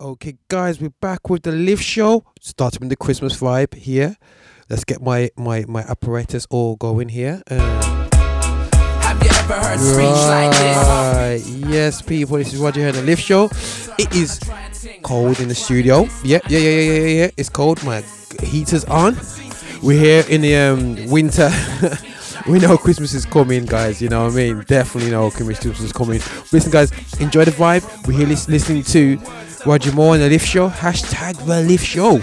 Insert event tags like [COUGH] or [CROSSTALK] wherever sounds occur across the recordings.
Okay, guys, we're back with the Lift Show. Starting with the Christmas vibe here. Let's get my my my apparatus all going here. Uh, Have you ever heard speech like this? right, yes, people. This is Roger here on the Lift Show. It is cold in the studio. Yeah, yeah, yeah, yeah, yeah, yeah. It's cold. My heater's on. We're here in the um, winter. [LAUGHS] we know Christmas is coming, guys. You know what I mean? Definitely know Christmas is coming. Listen, guys, enjoy the vibe. We're here listening to Roger Moore on the Lift Show. Hashtag the Lift Show.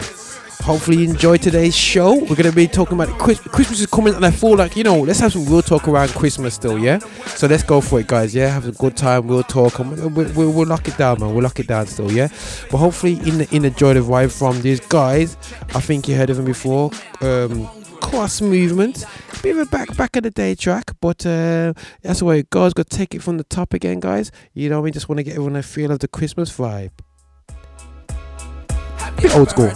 Hopefully, you enjoyed today's show. We're gonna be talking about Christmas is coming, and I feel like you know, let's have some real talk around Christmas still, yeah. So let's go for it, guys. Yeah, have a good time. We'll talk, and we'll, we'll, we'll lock it down, man. We'll lock it down still, yeah. But hopefully, in the, in enjoy the vibe from these guys. I think you heard of them before. Um, cross movement, bit of a back back of the day track, but uh, that's the way it goes. Got to take it from the top again, guys. You know, we just want to get everyone a feel of the Christmas vibe. Bit old school.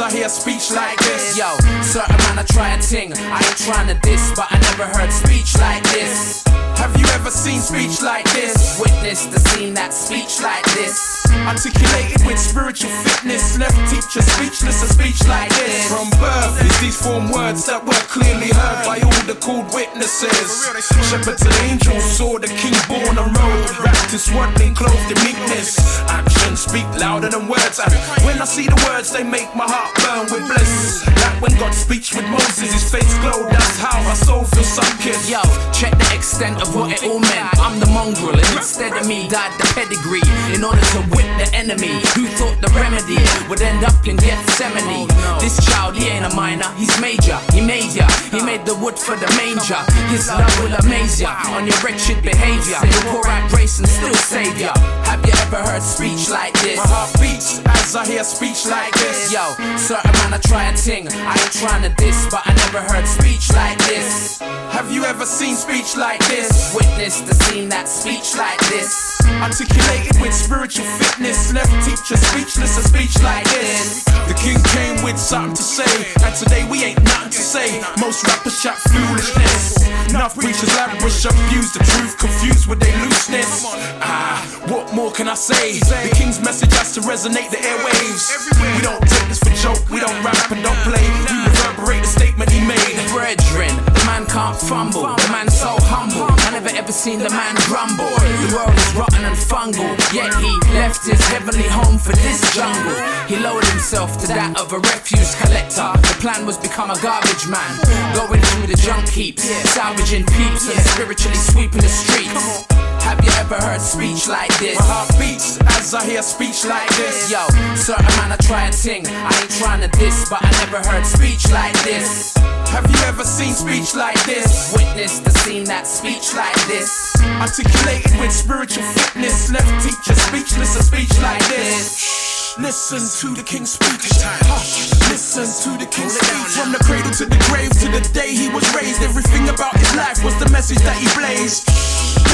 I hear speech like this. Yo, certain man I try and ting. I ain't trying to diss, but I never heard speech like this. Have you ever seen speech like this? Witness the scene that speech like this. Articulated with spiritual fitness, left teacher speechless. A speech like this. From birth, is these form words that were clearly heard by all the called witnesses. Shepherds and angels saw the king born on road, wrapped in swaddling, clothed in meekness. Actions speak louder than words. And when I see the words, they make my heart burn with bliss. Like when God speaks with Moses, his face glowed. That's how my soul feels sunken. Yo, check the extent of what it all meant. I'm the mongrel, and instead of me died the pedigree in order to whip the enemy. Who thought the remedy would end up in Gethsemane? Oh, this child, he ain't a minor, he's major. He made ya, he made the wood for the manger. His love will amaze ya on your wretched behavior. He'll pour out grace and still save ya. Have you ever heard speech like this? My heart beats as I hear speech like this. Yo, certain man I try and ting. I ain't trying to diss, but I never heard speech like this. Have you ever seen speech like this? Witness the scene that speech like this. Articulated with spiritual fitness, left teacher speechless. A speech like this. The king came with something to say, and today we ain't nothing to say. Most rappers shout foolishness. Enough preachers lavish abuse the truth, confused with their looseness. Ah, what more can I say? The king's message has to resonate the airwaves. We don't take this for joke, we don't rap and don't play. We reverberate the statement he made. Brethren, the man can't fumble. The man so humble. I never ever seen the man grumble. The world is rotten and fungal. Yet he left his heavenly home for this jungle. He lowered himself to that of a refuse collector. The plan was become a garbage man. Going through the junk heaps, salvaging peeps and spiritually sweeping the streets. Have you ever heard speech like this? My heart beats as I hear speech like this. Yo, certain man I try and ting. I ain't trying to diss, but I never heard speech like this. Have you ever seen speech like this? Witness the scene that speech like this. Articulated with spiritual fitness, left teacher speechless. A speech like this. Listen to the king's speech. Hush. Listen to the king's speech. From the cradle to the grave to the day he was raised. Everything about his life was the message that he blazed.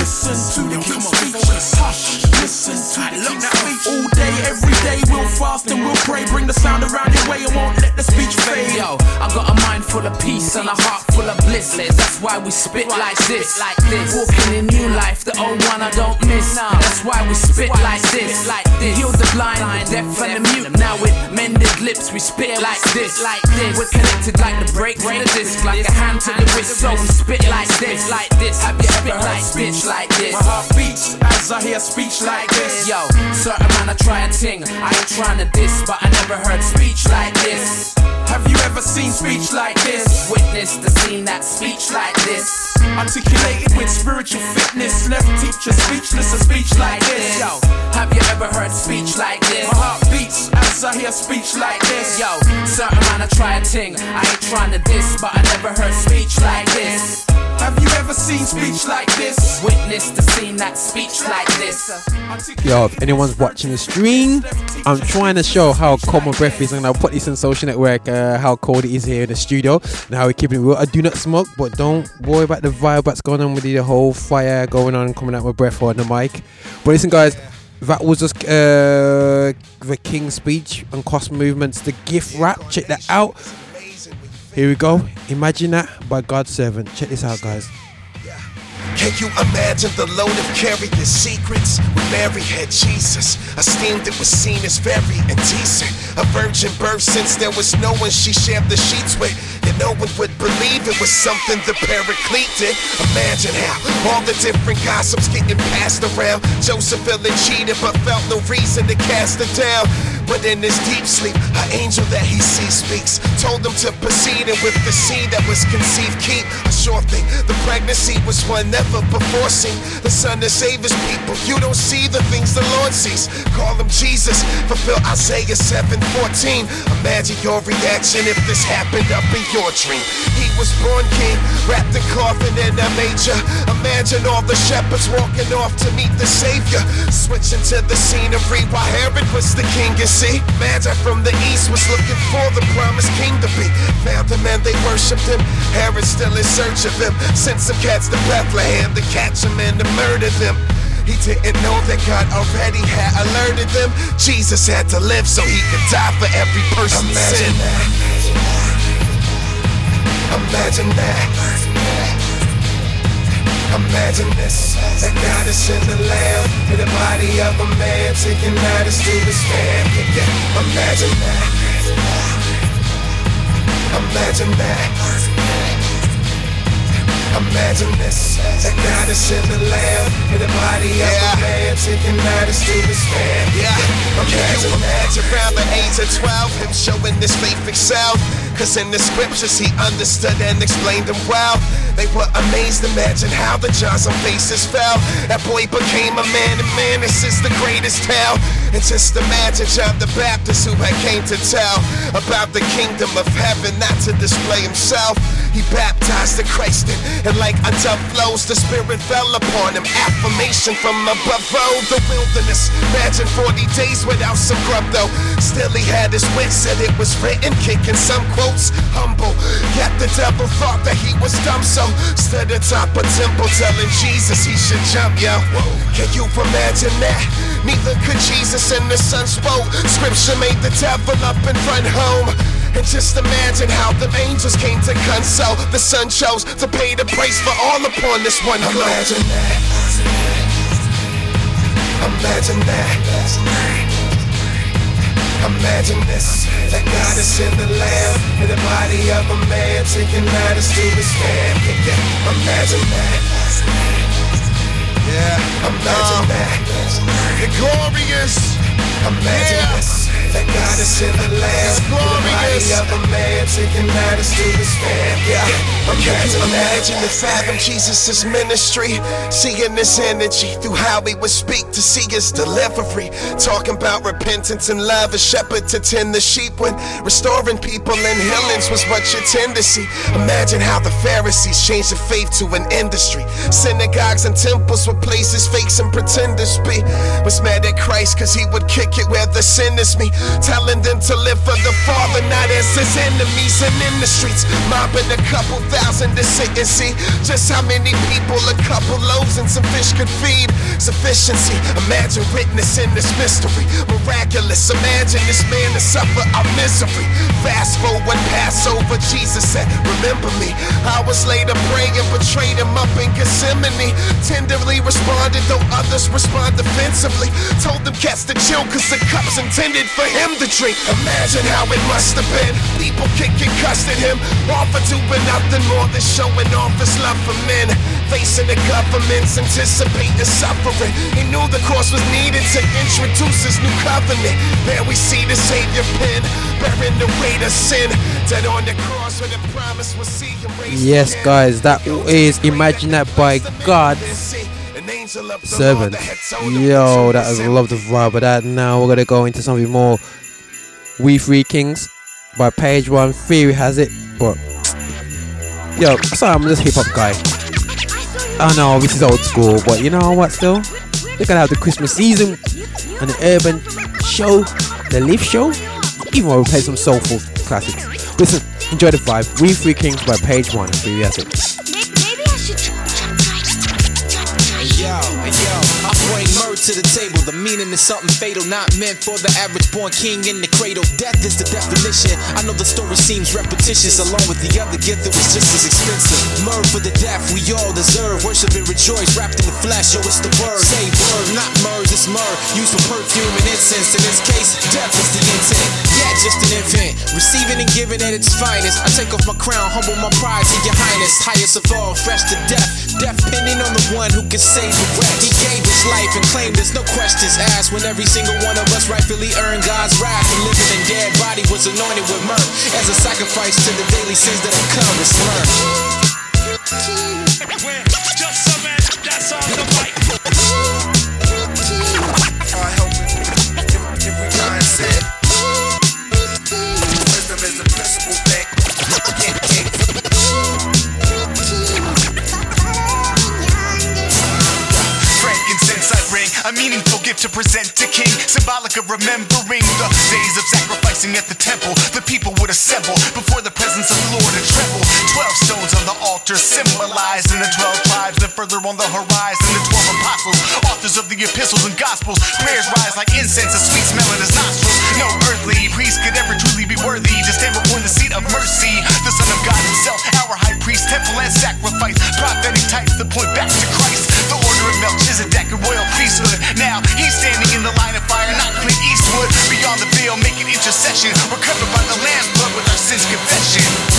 Listen to the king's speech. Hush. Listen to the king's speech. All day, every day, we'll fast and we'll pray. Bring the sound around your way and won't let the speech fade. Yo, I got a mind full of peace and a heart full of bliss. That's why we spit like this. Like this. Walking in new life, the old one I don't miss. That's why we spit like this. Like this. Heal the blind, the deaf and the mute. We spit like this. Like this. We're connected like the break to the disc, like a hand to the wrist. So we spit like this. Like this. Have you ever heard speech like this? My heart beats as I hear speech like this. Yo, certain man I try and ting. I ain't trying to diss, but I never heard speech like this. Have you ever seen speech like this? Witness the scene that speech like this. Articulated with spiritual fitness, left teacher speechless. A speech like this. Yo, have you ever heard speech like this? My heart beats as I hear speech like this. Yo, certain man I try a ting. I ain't trying to diss, but I never heard speech like this. Have you ever seen speech like this? Witness the scene that speech like this. Yo, if anyone's watching the stream, I'm trying to show how cold my breath is, and I'll put this on social network uh, how cold it is here in the studio and how we keep it real. I do not smoke, but don't worry about the vibe that's going on with the whole fire going on, coming out with breath on the mic. But listen, guys, that was just uh, the King's speech and cross movements, the gift wrap. Check that out. Here we go. Imagine that by God's servant. Check this out, guys. Can you imagine the load of carrying the secrets? When Mary had Jesus, esteemed it was seen as very indecent. A virgin birth since there was no one she shared the sheets with. And no one would believe it was something the paraclete did. Imagine how all the different gossips getting passed around. Joseph feeling cheated but felt no reason to cast it down. But in his deep sleep, an angel that he sees speaks. Told him to proceed and with the seed that was conceived, keep a sure thing. The pregnancy was one never before seen. The son to save his people. You don't see the things the Lord sees. Call him Jesus. Fulfill Isaiah 7:14. Imagine your reaction if this happened up in your dream. He was born king, wrapped in coffin in a manger. Imagine all the shepherds walking off to meet the Savior. Switching to the scenery while Herod was the king. You see, Magi from the east was looking for the promised king to be. Found him and they worshipped him. Herod still in search of him. Sent some cats to Bethlehem to catch him and to murder them. He didn't know that God already had alerted them. Jesus had to live so he could die for every person's sin. That. Imagine that. Imagine this. That God is in the lamb in the body of a man taking matters to his fam. Yeah, yeah. Imagine that. Imagine that. Imagine this. That God is in the lamb in the body of a man taking matters to his fam. Yeah. Can you imagine around the age of 12 him showing this faith excelled? Cause in the scriptures he understood and explained them well. They were amazed, imagine how the jaws faces fell. That boy became a man, and man, this is the greatest tale. And just the imagine John the Baptist who had came to tell about the kingdom of heaven, not to display himself. He baptized the Christ in, and like a dove flows, the Spirit fell upon him. Affirmation from above, oh, the wilderness. Imagine 40 days without some grub, though. Still, he had his wits, said it was written, kicking some quotes. Humble, yet the devil thought that he was dumb, so stood atop a temple telling Jesus he should jump, yo. Can you imagine that? Neither could Jesus and the Son spoke. Scripture made the devil up and run home. And just imagine how the angels came to console. The Son chose to pay the price for all upon this one globe. Imagine that. Imagine that. Imagine this. That God is in the lamb in the body of a man taking matters to his fam. Yeah, yeah. Imagine that. Yeah. Imagine uh, that. The glorious. Imagine Yeah. this. That God is in the in the body of a man taking matters to his fam. Yeah. Imagine, imagine and fathom Jesus' ministry, seeing this energy through how he would speak to see his delivery. Talking about repentance and love, a shepherd to tend the sheep when restoring people and healings was what you tend to see. Imagine how the Pharisees changed the faith to an industry. Synagogues and temples were places fakes and pretenders be. Was mad at Christ cause he would kick it where the sinners me. Telling them to live for the Father, not as his enemies. And in the streets, mobbing a couple thousand to sit and see just how many people a couple loaves and some fish could feed. Sufficiency, imagine witnessing this mystery. Miraculous, imagine this man to suffer our misery. Fast forward, Passover, Jesus said, Remember me. Hours later, praying, betrayed him up in Gethsemane. Tenderly responded, though others respond defensively. Told them cats the chill, cause the cup's intended for him to drink. Imagine how it must have been. People kicking, cussed at him, all for doing nothing more than showing off his love for men. Facing the government's anticipating suffering. He knew the cross was needed to introduce his new covenant. There we see the Savior pen, bearing the weight of sin. Dead on the cross where the promise was see him raised Yes, guys, that is Imagine That by God. Servant. Yo, that is love the vibe of that. Now we're gonna go into something more. We Three Kings by Page One. Theory has it, but yo, sorry, I'm just hip hop guy. I know this is old school, but you know what? Still, they're gonna have the Christmas season and the urban show, the Lift Show. Even while we play some soulful classics. Listen, enjoy the vibe. We Three Kings by Page One. Theory has it. Maybe I should try, to the table. The meaning is something fatal, not meant for the average born king in the cradle. Death is the definition. I know the story seems repetitious, along with the other gift that was just as expensive. Murder for the death we all deserve. Worship and rejoice, wrapped in the flesh. Yo, it's the word. Say word, not murs, it's myrrh. Used for perfume and incense. In this case, death is the intent. Yeah, just an infant. Receiving and giving at its finest. I take off my crown, humble my pride to your highness. Highest of all, fresh to death. Death pending on the one who can save the rest. He gave his life and claimed there's no questions asked. When every single one of us rightfully earned God's wrath. And living and dead body was anointed with myrrh. As a sacrifice to the daily sins that have come and slur. Just some man, that's on the mic. A meaningful gift to present to King, symbolic of remembering the days of sacrificing at the temple. The people would assemble before the presence of the Lord and tremble. Twelve stones on the altar symbolizing the twelve tribes, and further on the horizon, the twelve apostles, authors of the epistles and gospels. Prayers rise like incense, a sweet smell in his nostrils. No earthly priest could ever truly be worthy to stand before the seat of mercy. The Son of God Himself, our high priest, temple and sacrifice, prophetic types that point back to Christ. Melchizedek, a royal priesthood. Now he's standing in the line of fire, not Clint Eastwood. Beyond the veil, making intercession. We're covered by the Lamb's blood with our sins confession.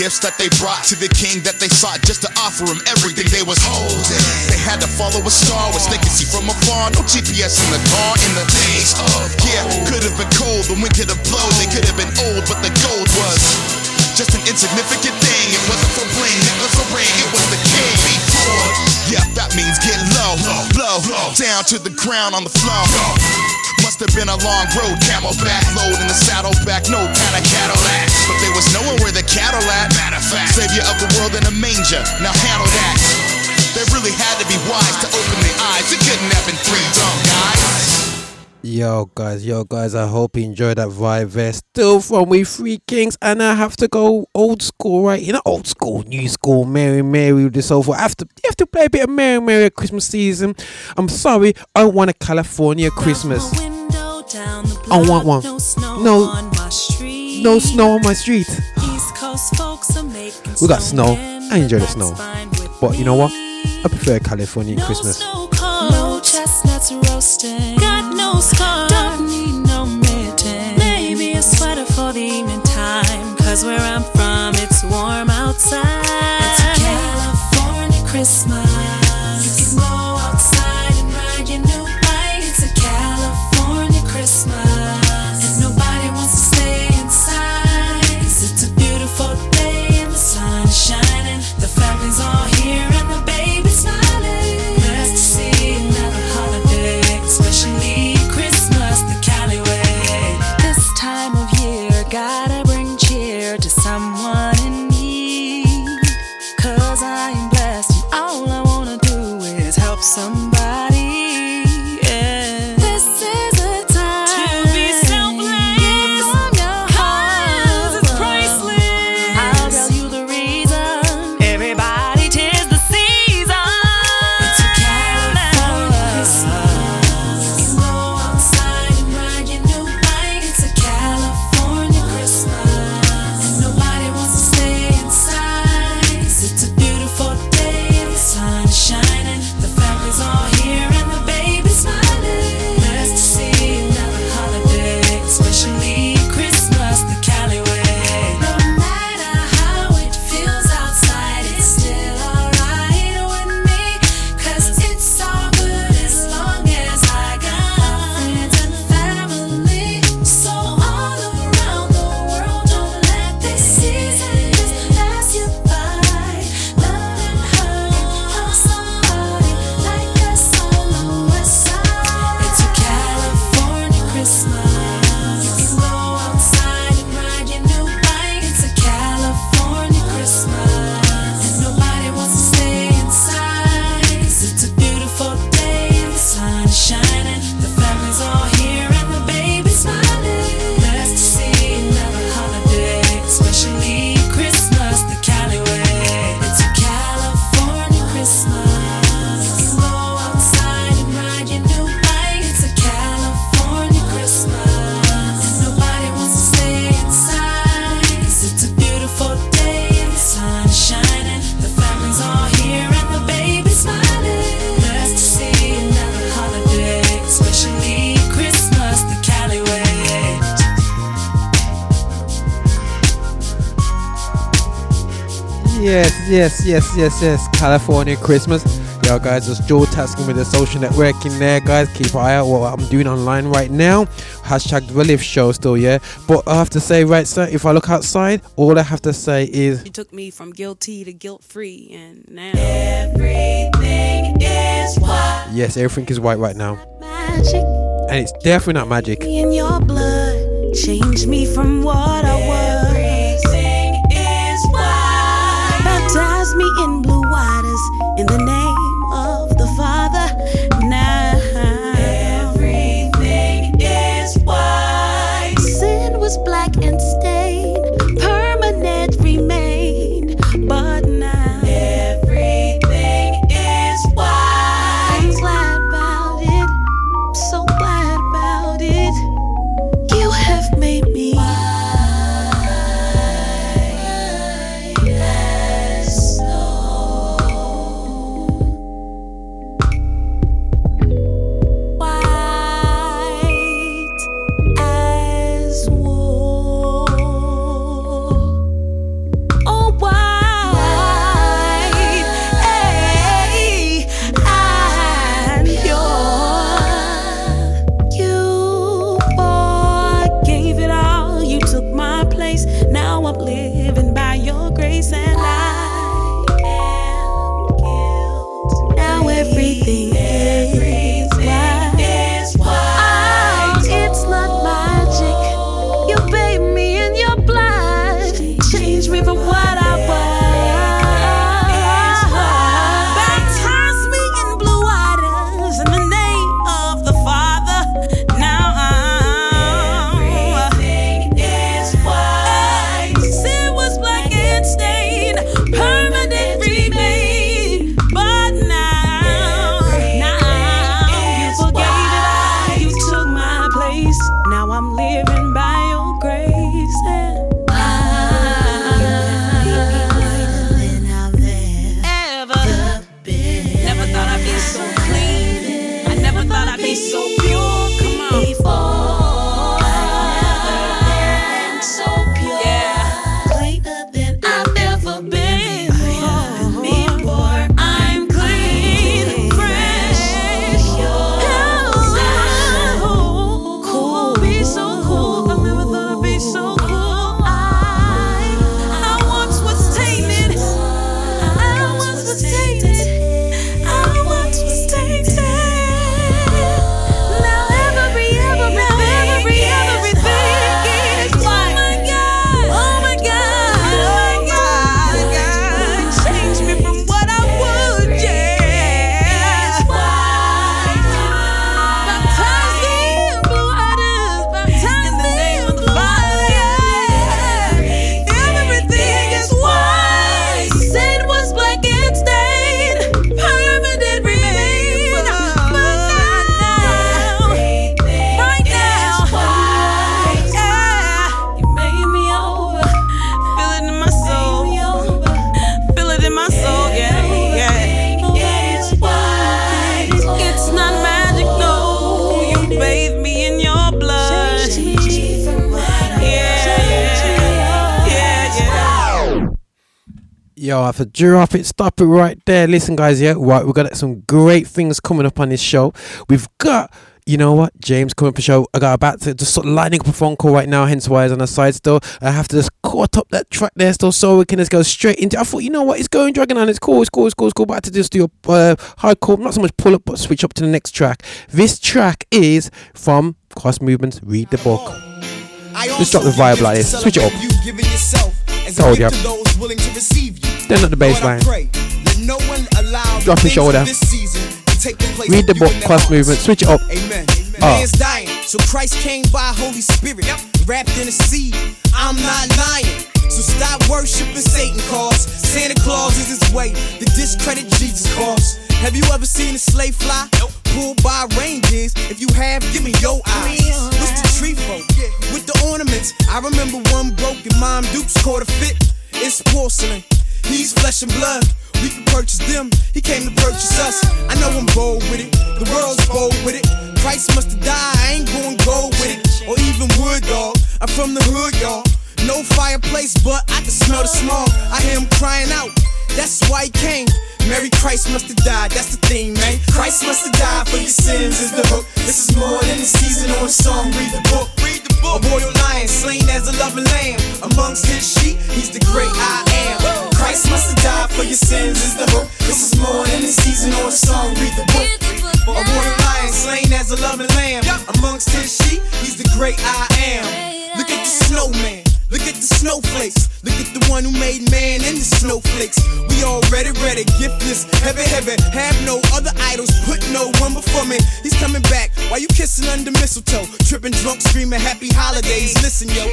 Gifts that they brought to the king that they sought just to offer him everything they was holding. They had to follow a star which they could see from afar. No GPS in the car in the days of yeah. Could have been cold, the wind could have blown. They could have been old, but the gold was just an insignificant thing. It wasn't for bling, it was for ring, it was the king before. Yeah, that means get low, blow, down to the ground on the floor. Must have been a long road, camelback load in the saddleback, no kind of Cadillac. But there was nowhere where the cattle at. Matter of fact, savior of the world in a manger. Now handle that. They really had to be wise to open their eyes. It couldn't have been three dumb guys. Yo, guys, yo, guys, I hope you enjoyed that vibe there. Still from We Three Kings, and I have to go old school, right? You know, old school, new school, Mary Mary with this over. I have you have to play a bit of Mary Mary at Christmas season. I'm sorry, I want a California Christmas. I want one. No snow No- on my street. No snow on my street. East Coast folks are making We got snow. I enjoy the snow. that's fine with But you know what? I prefer California No Christmas. snow cones, no chestnuts roasting. Got no scarf, don't need no mitten. Maybe a sweater for the evening time. Cause where I'm from, it's warm outside. It's a California Christmas. Yes, yes, yes, yes, yes. California Christmas. Yo, guys, it's Joe tasking with the social networking there, guys. Keep an eye out what I'm doing online right now. Hashtag the Lift Show still, yeah. But I have to say, right, sir, if I look outside, all I have to say is You took me from guilty to guilt free, and now Everything is white. yes, everything is white right now, Magic and it's definitely not magic. in your blood. Change me from what I was. Yo, I have to drop it, stop it right there. Listen, guys, yeah, right, we've got some great things coming up on this show. We've got, you know what, James coming up the show. I got about to just sort of lining up a phone call right now, hence why it's on the side still. I have to just caught up that track there still so we can just go straight into I thought, you know what, it's going Dragon on, it's cool, it's cool, it's cool, it's cool, but I had to just do a uh, hardcore, not so much pull up, but switch up to the next track. This track is from Cross Movements, Read the Book. Just drop the vibe like this, switch it up. Told ya. Then at the bass line. Drop your shoulder. Read the book, cross movement, switch it up. Amen. Ah. Man's dying, so Christ came by Holy Spirit, wrapped in a seed. I'm not lying. So stop worshiping Satan cause Santa Claus is his way to discredit Jesus cause. Have you ever seen a sleigh fly? Pulled by reindeers. If you have, give me your eyes. What's the tree for? With the ornaments. I remember one broken mom Dukes caught a fit. It's porcelain. He's flesh and blood. We can purchase them. He came to purchase us. I know I'm bold with it. The world's bold with it. Christ must have died. I ain't going gold with it. Or even wood, dog. I'm from the hood, y'all. No fireplace, but I can smell the smog. I hear him crying out. That's why he came. Mary Christ must have died, that's the thing, man. Christ must have died for your sins, is the hook. This is more than a season or a song. Read the book, read the book. A royal lion slain as a loving lamb. Amongst his sheep, he's the great I am. Christ must have died for your sins, is the hook. This is more than a season or a song. Read the book. A royal lion slain as a loving lamb. Amongst his sheep, he's the great I am. Look at the snowman. Look at the snowflakes. Look at the one who made man and the snowflakes. We all ready, giftless, heavy, heavy. Have no other idols, put no one before me. He's coming back. Why you kissing under mistletoe? Tripping drunk, screaming happy holidays. Listen, yo.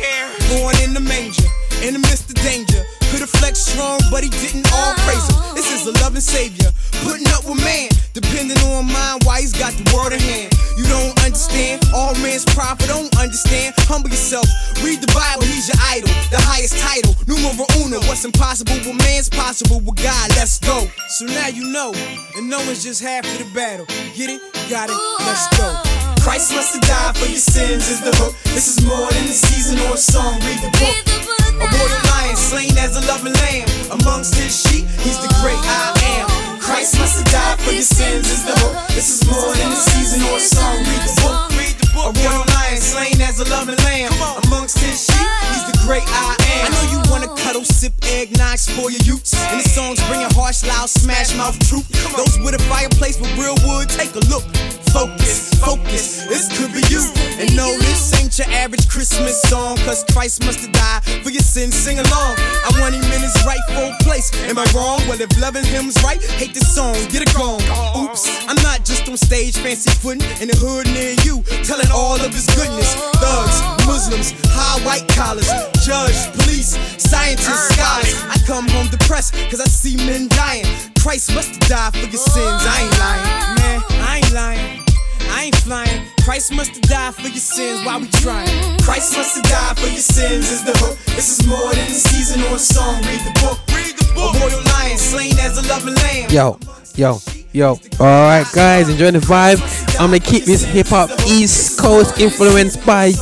Born in the manger, in the midst of danger. Could've flexed strong, but he didn't all praise him. This is a loving savior, putting up with man. Depending on mine, why he's got the world in hand. You don't understand, all man's prophet don't understand. Humble yourself, read the Bible, he's your idol. The highest title, numero uno. What's impossible with man's possible with God, let's go. So now you know, and knowing's just half of the battle. Get it? Got it? Let's go. Christ must have died for your sins, is the hook. This is more than a season or a song, read the book. A royal lion slain as a loving lamb. Amongst his sheep, he's the great I am. Christ must have died for your sins, is the hook. This is more than a season or a song, read the book. A royal lion slain as a loving lamb. Amongst his sheep, he's the great I am. I know you wanna cuddle, sip eggnog, spoil your youths. And the songs bring bringing harsh, loud, smash mouth truth. Those with a fireplace with real wood, take a look. Focus, focus, this could be you. And no, this ain't your average Christmas song. Cause Christ must have died for your sins, sing along. I want him in his rightful place. Am I wrong? Well, if loving him's right, hate this song, get it gone. Oops, I'm not just on stage, fancy footing in the hood near you, telling all of his goodness. Thugs, Muslims, high white collars, judge, police, scientists, scholars. I come home depressed cause I see men dying. Christ must have died for your sins. I ain't lying, man. I ain't lying. I ain't flying. Christ must have died for your sins. Why we trying? Christ must have died for your sins. Is the hook? This is more than a season or a song. Read the book. Read the book. A royal lion slain as a loving lamb. Yo, yo, yo. Alright, guys, enjoy the vibe. I'm gonna keep this hip hop East Coast influenced by,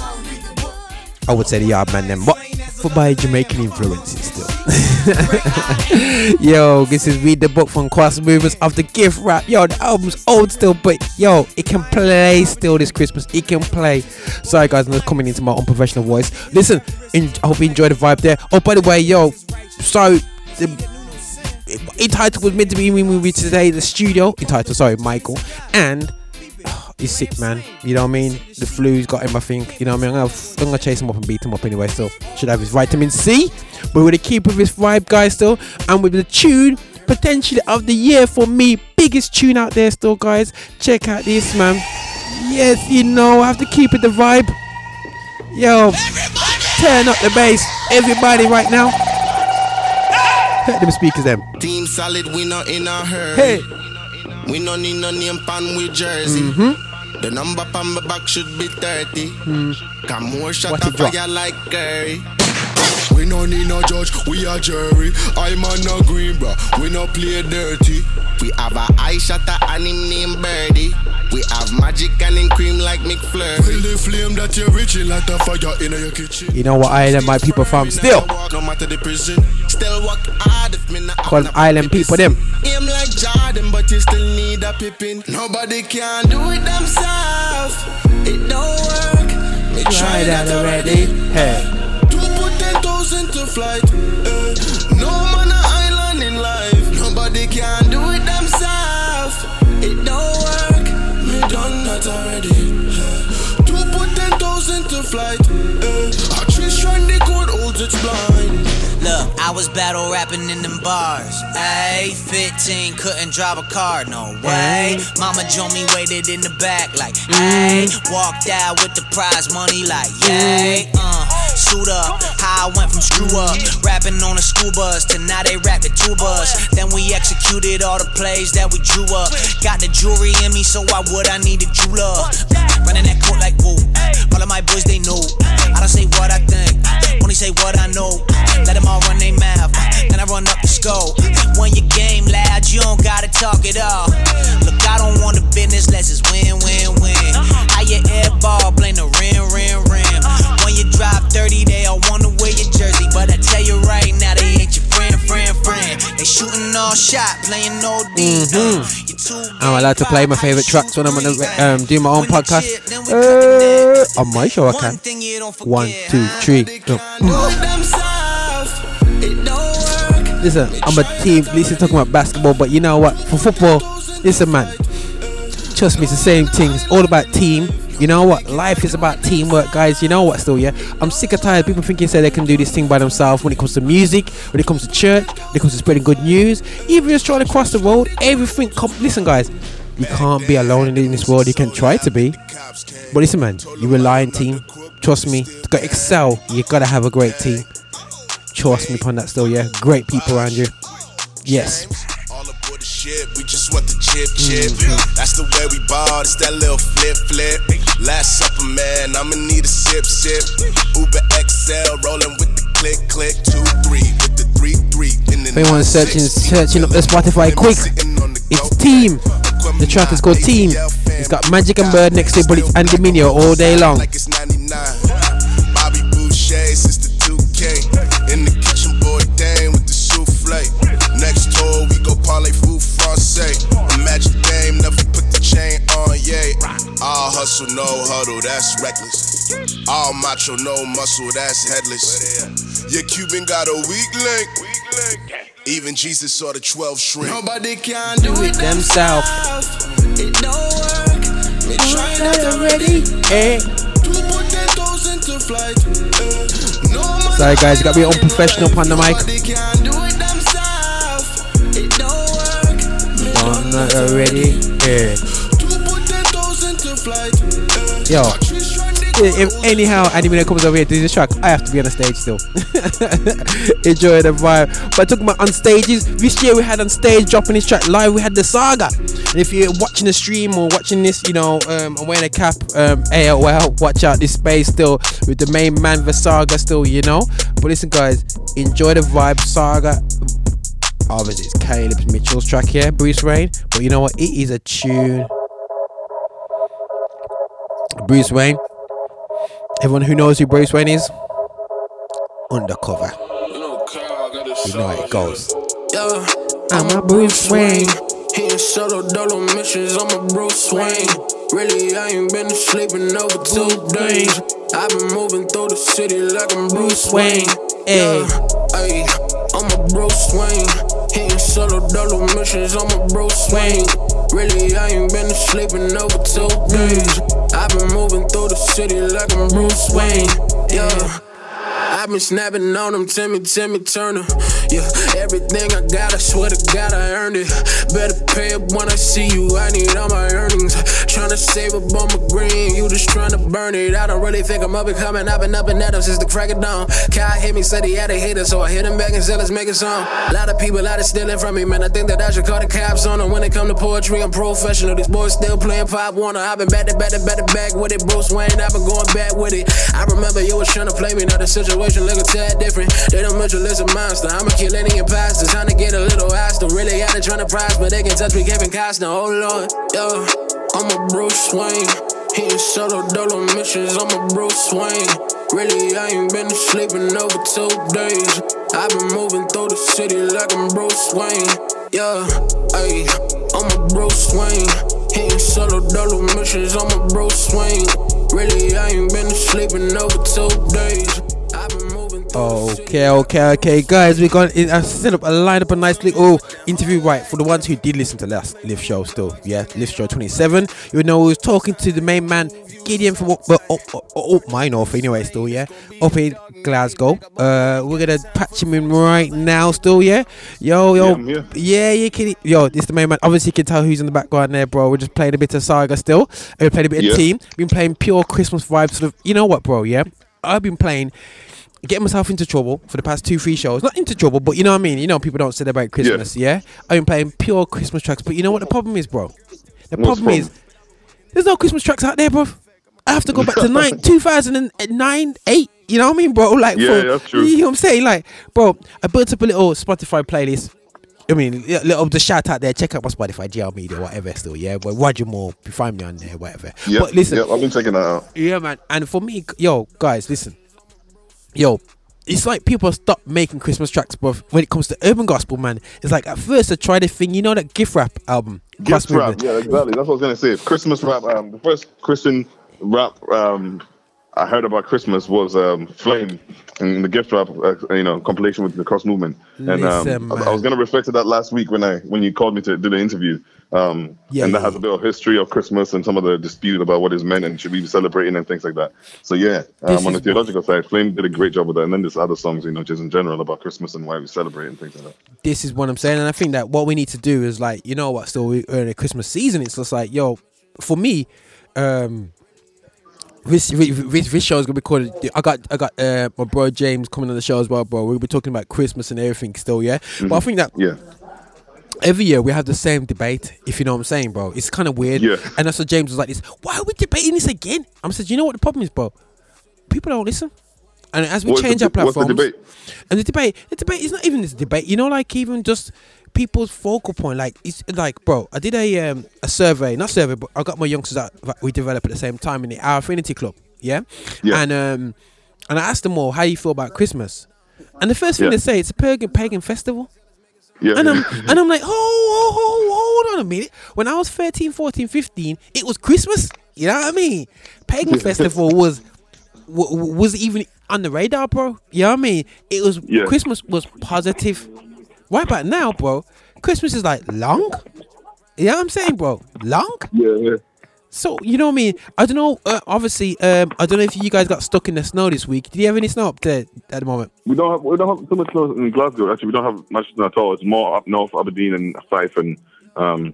I would say the Yard Man, them, but for by Jamaican influences still. [LAUGHS] yo, this is Read the Book from Cross Movers of the Gift Rap. Yo, the album's old still, but yo, it can play still this Christmas. It can play. Sorry, guys, I'm coming into my unprofessional voice. Listen, in, I hope you enjoy the vibe there. Oh, by the way, yo, so. The, entitled was meant to be in movie today the studio. Entitled sorry michael. And oh, [SIGHS] he's sick man. You know what i mean? The flu's got him i think. You know what i mean? I'm gonna, I'm gonna chase him up and beat him up anyway so should have his vitamin c. But we're gonna keep with this vibe guys still and with the tune potentially of the year for me. Biggest tune out there still guys. Check out this man. Yes you know i have to keep it the vibe. Yo turn up the bass. Everybody right now them speakers them. Team solid, we not in a hurry. Hey. We no need no name pan with jersey. Mm-hmm. The number pan my back should be 30. Mm. Got more shot of fire like Curry. We no need no judge, we a jury. I'm on no green, bro. We no play dirty. We have a eye shutter and him name Birdie. We have magic and him cream like McFlurry. Feel the flame that you're reaching like the fire in your kitchen. You know what island my people from still? No matter the prison, still work hard if me not Call them island people them. Aim like Jordan, but you still need a Pippen. Nobody can do it themselves. It don't work. Me try that already. Hey. To put ten thousand flight. eh. No man a island in life. Nobody can do it themselves. It don't work. Me done that already. eh. To put ten thousand to flight. eh. A tree shrine the code holds its blind. Look, I was battle rapping in them bars. Ayy, 15, couldn't drive a car, no way. Mama Joe me waited in the back, like, ayy. Walked out with the prize money, like, yay. Uh, suit up, how I went from screw up. Rapping on a school bus to now they rap the tubas. Then we executed all the plays that we drew up. Got the jewelry in me, so why would I need a jeweler? Running that court like woo. All of my boys, they know. I don't say what I think, only say what I know. Let them all run their mouth, then I run up the scope. When your game loud, you don't gotta talk it all. Look, I don't want the business, let's just win, win, win. How you air ball, blame the rim, dirty, they all wanna wear your jersey. But i tell you right now they ain't your friend friend friend they shooting all shot playing no d mm-hmm. uh, I'm allowed to play my favorite tracks when I'm on the um, do my own podcast. Uh, on my show, I can. One, two, three. Go. Listen, I'm a team. Lisa talking about basketball, but you know what? For football, listen, man. Trust me, it's the same thing. It's all about team you know what? Life is about teamwork, guys. You know what? Still, yeah. I'm sick of tired people thinking say they can do this thing by themselves. When it comes to music, when it comes to church, when it comes to spreading good news, even just trying to cross the road, everything. Com- listen, guys. You can't be alone in this world. You can try to be, but listen, man. You rely on team. Trust me. To excel, you gotta have a great team. Trust me upon that. Still, yeah. Great people around you. Yes. Shit, we just want the chip chip. Mm-hmm. That's the way we ball. It's that little flip flip. Last supper, man. I'ma need a sip sip. Uber XL rolling with the click click. Two three with the three three. In the If anyone's searching, searching up the Spotify quick, it's Team. The track is called Team. It's got Magic and Bird next to it, but it's Andy Mineo all day long. Hustle, no huddle, that's reckless. All macho, no muscle, that's headless. Your Cuban got a weak link. Even Jesus saw the 12 shrink. Nobody can do it themselves. It don't work. Me try that already. Eh. Two potatoes into flight. Eh. No man Sorry, guys, you gotta be unprofessional upon the mic. Nobody can do it Yo, if anyhow Andy comes over here to this track, I have to be on the stage still. [LAUGHS] Enjoy the vibe. But talking about on stages, this year we had on stage dropping this track live. We had the Saga. And if you're watching the stream or watching this, you know, um, I'm wearing a cap. Um, AOL, watch out this space still with the main man, the Saga still, you know. But listen, guys, enjoy the vibe. Saga. Obviously, it's Kaleb Mitchell's track here, Bruce Wayne. But you know what? It is a tune. Bruce Wayne. Everyone who knows who Bruce Wayne is, undercover. You know how it goes. Yeah. I'm a Bruce Wayne. Hitting shuttle dolo missions, I'm a Bruce Wayne. Really, I ain't been sleeping over two days. I've been moving through the city like I'm Bruce Wayne. Yeah, ayy, I'm a Bruce Wayne. Hitting shuttle dolo missions, I'm a Bruce Wayne. Really, I ain't been sleeping over two days. I've been moving through the city like I'm Bruce Wayne. Yeah. I've been snapping on them, Timmy, Timmy Turner. Yeah, everything I got, I swear to God, I earned it. Better pay up when I see you, I need all my earnings. Tryna save up on my green, you just tryna burn it. I don't really think I'm up and coming, I've been up and at 'em since the crack of dawn. Kai hit me, said he had a hater, so I hit him back and said, let's make a song. A lot of people out of stealing from me, man. I think that I should call the cops on them. When it come to poetry, I'm professional. These boys still playing Pop Warner. I've been back to back to back to back with it. Bruce Wayne, I've been going back with it. I remember you was trying to play me, now the situation look a tad different. They don't monster. I'ma kill any imposters. Trying to get a little hostile. Really of trying to prize, but they can touch me, Kevin Costner. Oh Lord, yeah. I'm a Bruce Wayne. Hitting shuttle dolo missions, I'm a Bruce Wayne. Really, I ain't been sleeping over two days. I've been moving through the city like I'm Bruce Wayne. Yeah, ayy, I'm a Bruce Wayne. Hitting shuttle dolo missions, I'm a Bruce Wayne. Really, I ain't been sleeping over two days. I've been moving Okay, okay, okay, guys. We got I set up a line up a nice little interview right for the ones who did listen to last Lift Show. Still, yeah, Lift Show 27. You know, we was talking to the main man Gideon from up, up, up, up, up my north anyway. Still, yeah, up in Glasgow. Uh, we're gonna patch him in right now. Still, yeah. Yo, yo, Yeah, yeah, you can. Yo, this is the main man. Obviously, you can tell who's in the background there, bro. We're just playing a bit of Saga still. We played a bit Yeah. of Team. Been playing pure Christmas vibes. Sort of. You know what, bro? Yeah, I've been playing getting myself into trouble for the past two, three shows. Not into trouble, but you know what I mean. You know, people don't celebrate Christmas. Yeah, I've been playing pure Christmas tracks. But you know what the problem is, bro? The What's the problem is there's no Christmas tracks out there, bro. I have to go back to nine, [LAUGHS] 2009, 8. You know what I mean, bro? Like, Yeah, for, that's true. You know what I'm saying? Like, bro, I built up a little Spotify playlist. I mean, a little the shout out there. Check out my Spotify, GL Media, whatever. Still, yeah. But Roger Moore, you find me on there, whatever. Yeah, But listen, yeah, I've been checking that out. yeah, man. And for me, yo, guys, listen. Yo, it's like people stop making Christmas tracks, but when it comes to urban gospel, man, it's like at first I tried a thing, you know, that gift rap album, Gift rap, yeah, exactly. That's what I was gonna say. Christmas rap. Um, the first Christian rap um, I heard about Christmas was um, Flame and the gift rap, uh, you know, compilation with the Cross Movement. And um, I, I was gonna refer to that last week when I when you called me to do the interview. Um, Yeah, and that yeah, has a bit of history of Christmas and some of the dispute about what is meant and should we be celebrating and things like that. So yeah, um, on the theological side, Flame did a great job with that. And then there's other songs, you know, just in general about Christmas and why we celebrate and things like that. this is what I'm saying, and I think that what we need to do is like, you know what, still we're in the Christmas season. It's just like, yo, for me, um, this this, this show is gonna be called. I got I got uh, my bro James coming on the show as well, bro. We'll be talking about Christmas and everything still, yeah. But I think that Yeah. every year we have the same debate, if you know what I'm saying, bro. It's kind of weird. Yeah. And that's what James was like this. Why are we debating this again? I'm said, you know what the problem is, bro? People don't listen. And as we What's the change our de- what's the debate? and the debate, the debate is not even this debate. You know, like even just people's focal point. Like it's like, bro, I did a um, a survey, not survey, but I got my youngsters that that we developed at the same time in the Our Affinity Club. Yeah, Yeah. and um, and I asked them all how you feel about Christmas, and the first thing Yeah. they say it's a pagan pagan festival. Yeah. And I'm [LAUGHS] and I'm like, oh, oh, oh, hold on a minute. When I was 13, 14, 15, it was Christmas. You know what I mean? Pagan festival [LAUGHS] was was even on the radar, bro. You know what I mean? It was Yeah. Christmas was positive. Right about now, bro, Christmas is like long. You know I'm saying, bro? Long. Yeah, yeah. So you know what I mean? I don't know. Uh, obviously, um, I don't know if you guys got stuck in the snow this week. Did you have any snow up there at the moment? We don't have we don't have too much snow in Glasgow. Actually, we don't have much snow at all. It's more up north, Aberdeen and Fife, and um,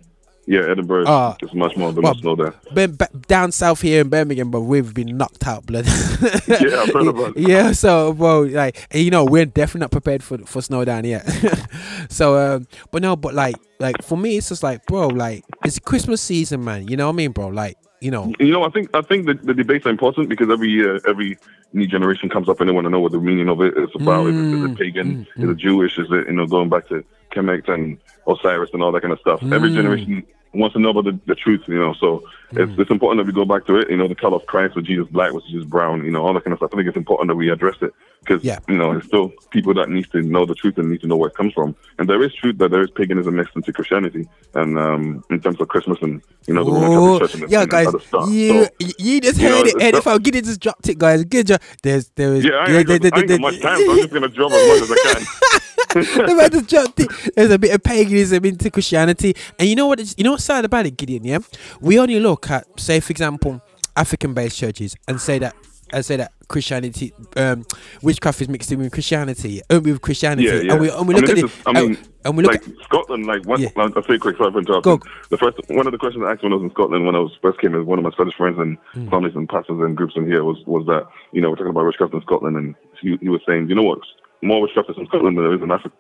yeah, Edinburgh. Ah. is much more the Well, there. Ben, ba- down south here in Birmingham, but we've been knocked out, blood. [LAUGHS] Yeah, I've heard [LAUGHS] about it. yeah, so bro, like you know, we're definitely not prepared for for snow down yet. [LAUGHS] so, um, but no, but like, like for me, it's just like, bro, like it's Christmas season, man. You know what I mean, bro? Like, you know, You know, I think I think the, the debates are important because every year, every new generation comes up and they want to know what the meaning of it is about. Is, it, is Mm, it pagan? Is it Jewish? Is it you know going back to Kemet and Osiris and all that kind of stuff? Every Mm. generation wants to know about the, the truth. You know, so Mm. it's it's important that we go back to it. You know, the color of Christ was Jesus black, was Jesus brown. You know, all that kind of stuff. I think it's important that we address it because Yeah. you know, it's still people that need to know the truth and need to know where it comes from. And there is truth that there is paganism mixed into Christianity, and um, in terms of Christmas and you know the Roman Catholic Church and, yeah, guys, you So, you just you know, heard it. And if I get it, just dropped it, guys. Good job. There's there is Yeah, I ain't, got, I ain't got much time, so I'm just gonna drop as much as I can. [LAUGHS] [LAUGHS] if I just dropped it, there's a bit of paganism into Christianity, and you know what? It's, you know what's sad about it, Gideon? Yeah, we only look at, say, for example, African-based churches, and say that, and say that Christianity, um, witchcraft is mixed in with Christianity, uh, with Christianity, Yeah, yeah. and we and we I look mean, at it, is- I mean, and, we look like at Scotland, like one, Yeah. I'll I'll say quick, sorry for interrupting. The first one of the questions I asked when I was in Scotland when I was first came as one of my Scottish friends and Hmm. families and pastors and groups in here was was that you know we're talking about witchcraft in Scotland and he, he was saying you know what more in Scotland than there is in Africa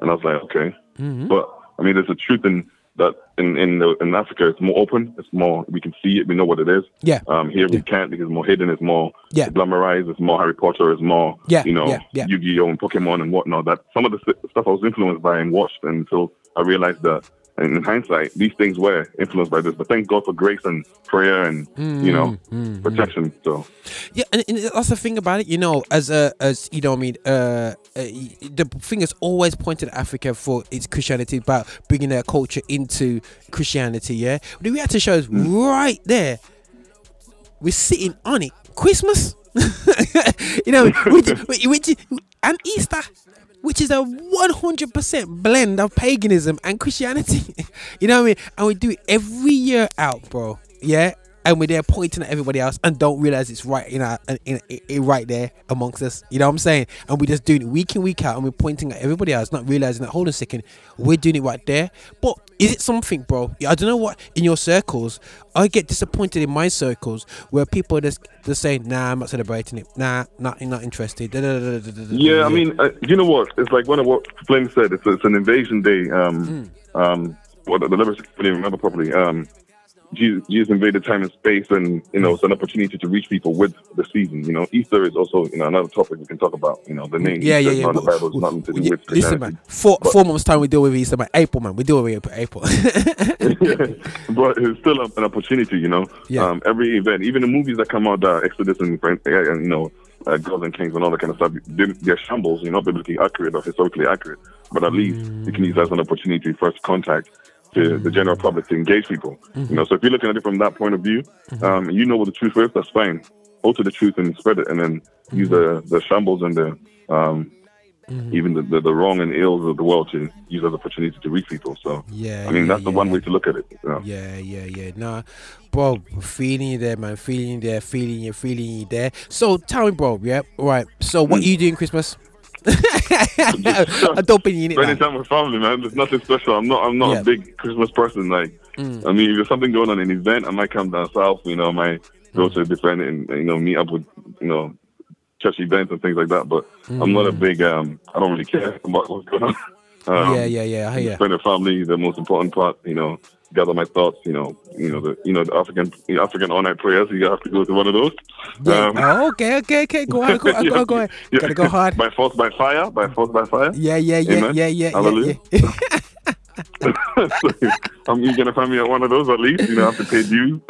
and I was like okay Mm-hmm. but I mean there's a truth in that in in, the, in Africa it's more open it's more we can see it we know what it is Yeah. um here we can't because it's more hidden it's more Yeah. glamorized it's more Harry Potter it's more Yeah, you know yeah, yeah. Yu-Gi-Oh and Pokemon and whatnot. That some of the stuff I was influenced by and watched until I realized that. And in hindsight, these things were influenced by this. But thank God for grace and prayer and you know Mm, protection. So Yeah, and, and that's the thing about it, you know, as a as you know, I mean, uh, uh, the thing is always pointed at Africa for its Christianity about bringing their culture into Christianity. Yeah, the reality shows right there. We're sitting on it. Christmas, [LAUGHS] you know, [LAUGHS] which, which, which and Easter, which is a one hundred percent blend of paganism and Christianity. [LAUGHS] you know what I mean? And we do it every year out, bro. Yeah. And we're there pointing at everybody else and don't realize it's right in our in, in, in right there amongst us. You know what I'm saying? And we're just doing it week in week out, and we're pointing at everybody else, not realizing that. Hold on a second, we're doing it right there. But is it something, bro? I don't know what in your circles. I get disappointed in my circles where people just just say, "Nah, I'm not celebrating it. Nah, not not interested." Da, da, da, yeah. I mean, uh, you know what? It's like one of what Flynn said. It's, it's an invasion day. Um, um, what the lyrics I can't even remember properly. Um, Jesus, Jesus invaded time and space, and you know, it's an opportunity to reach people with the season. You know, Easter is also you know another topic we can talk about. You know, the name Yeah, Easter yeah, yeah. the Bible. It's nothing to do Yeah, with Listen, man. Four But- four months time we deal with Easter, man. April, man. We deal with April. [LAUGHS] [LAUGHS] but it's still an opportunity, you know. Yeah. Um, every event, even the movies that come out, uh, Exodus and, and you know, uh, Gods and Kings and all that kind of stuff, they, they're shambles. You're not biblically accurate or historically accurate, but at least you can use that as an opportunity first contact to the general public to engage people. You know, so if you're looking at it from that point of view, um, and you know what the truth is, that's fine. Hold to the truth and spread it, and then use the the shambles and the um, even the, the, the wrong and ills of the world to use as an opportunity to reach people. So Yeah, I mean yeah, that's the one way to look at it. You know? Yeah, yeah, yeah. Nah, bro, feeling you there, man. Feeling you there, feeling you, feeling you there. So tell me, bro. Yeah, right. So what Hmm. are you doing Christmas? [LAUGHS] I don't believe in it. Spending time with family, man. There's nothing special. I'm not. I'm not Yeah. a big Christmas person. Like, Mm. I mean, if there's something going on, an event, I might come down south. You know, I might go Mm. to a different and you know meet up with you know church events and things like that. But I'm not a Mm. big. um I don't really care about what's going on. Um, yeah, yeah, yeah. I hear ya. Spend with family, the most important part. You know, gather my thoughts. You know, you know the you know the African the African all night prayers. You have to go to one of those. Yeah. Um, oh, okay, okay, okay. Go on, go [LAUGHS] on, go on, go on. yeah. Gotta go hard. By force, by fire, by force, by fire. Yeah, yeah, yeah, Amen. yeah, yeah, yeah, Hallelujah. yeah. [LAUGHS] [LAUGHS] so, um, you're gonna find me at one of those at least. You know, I have to pay dues.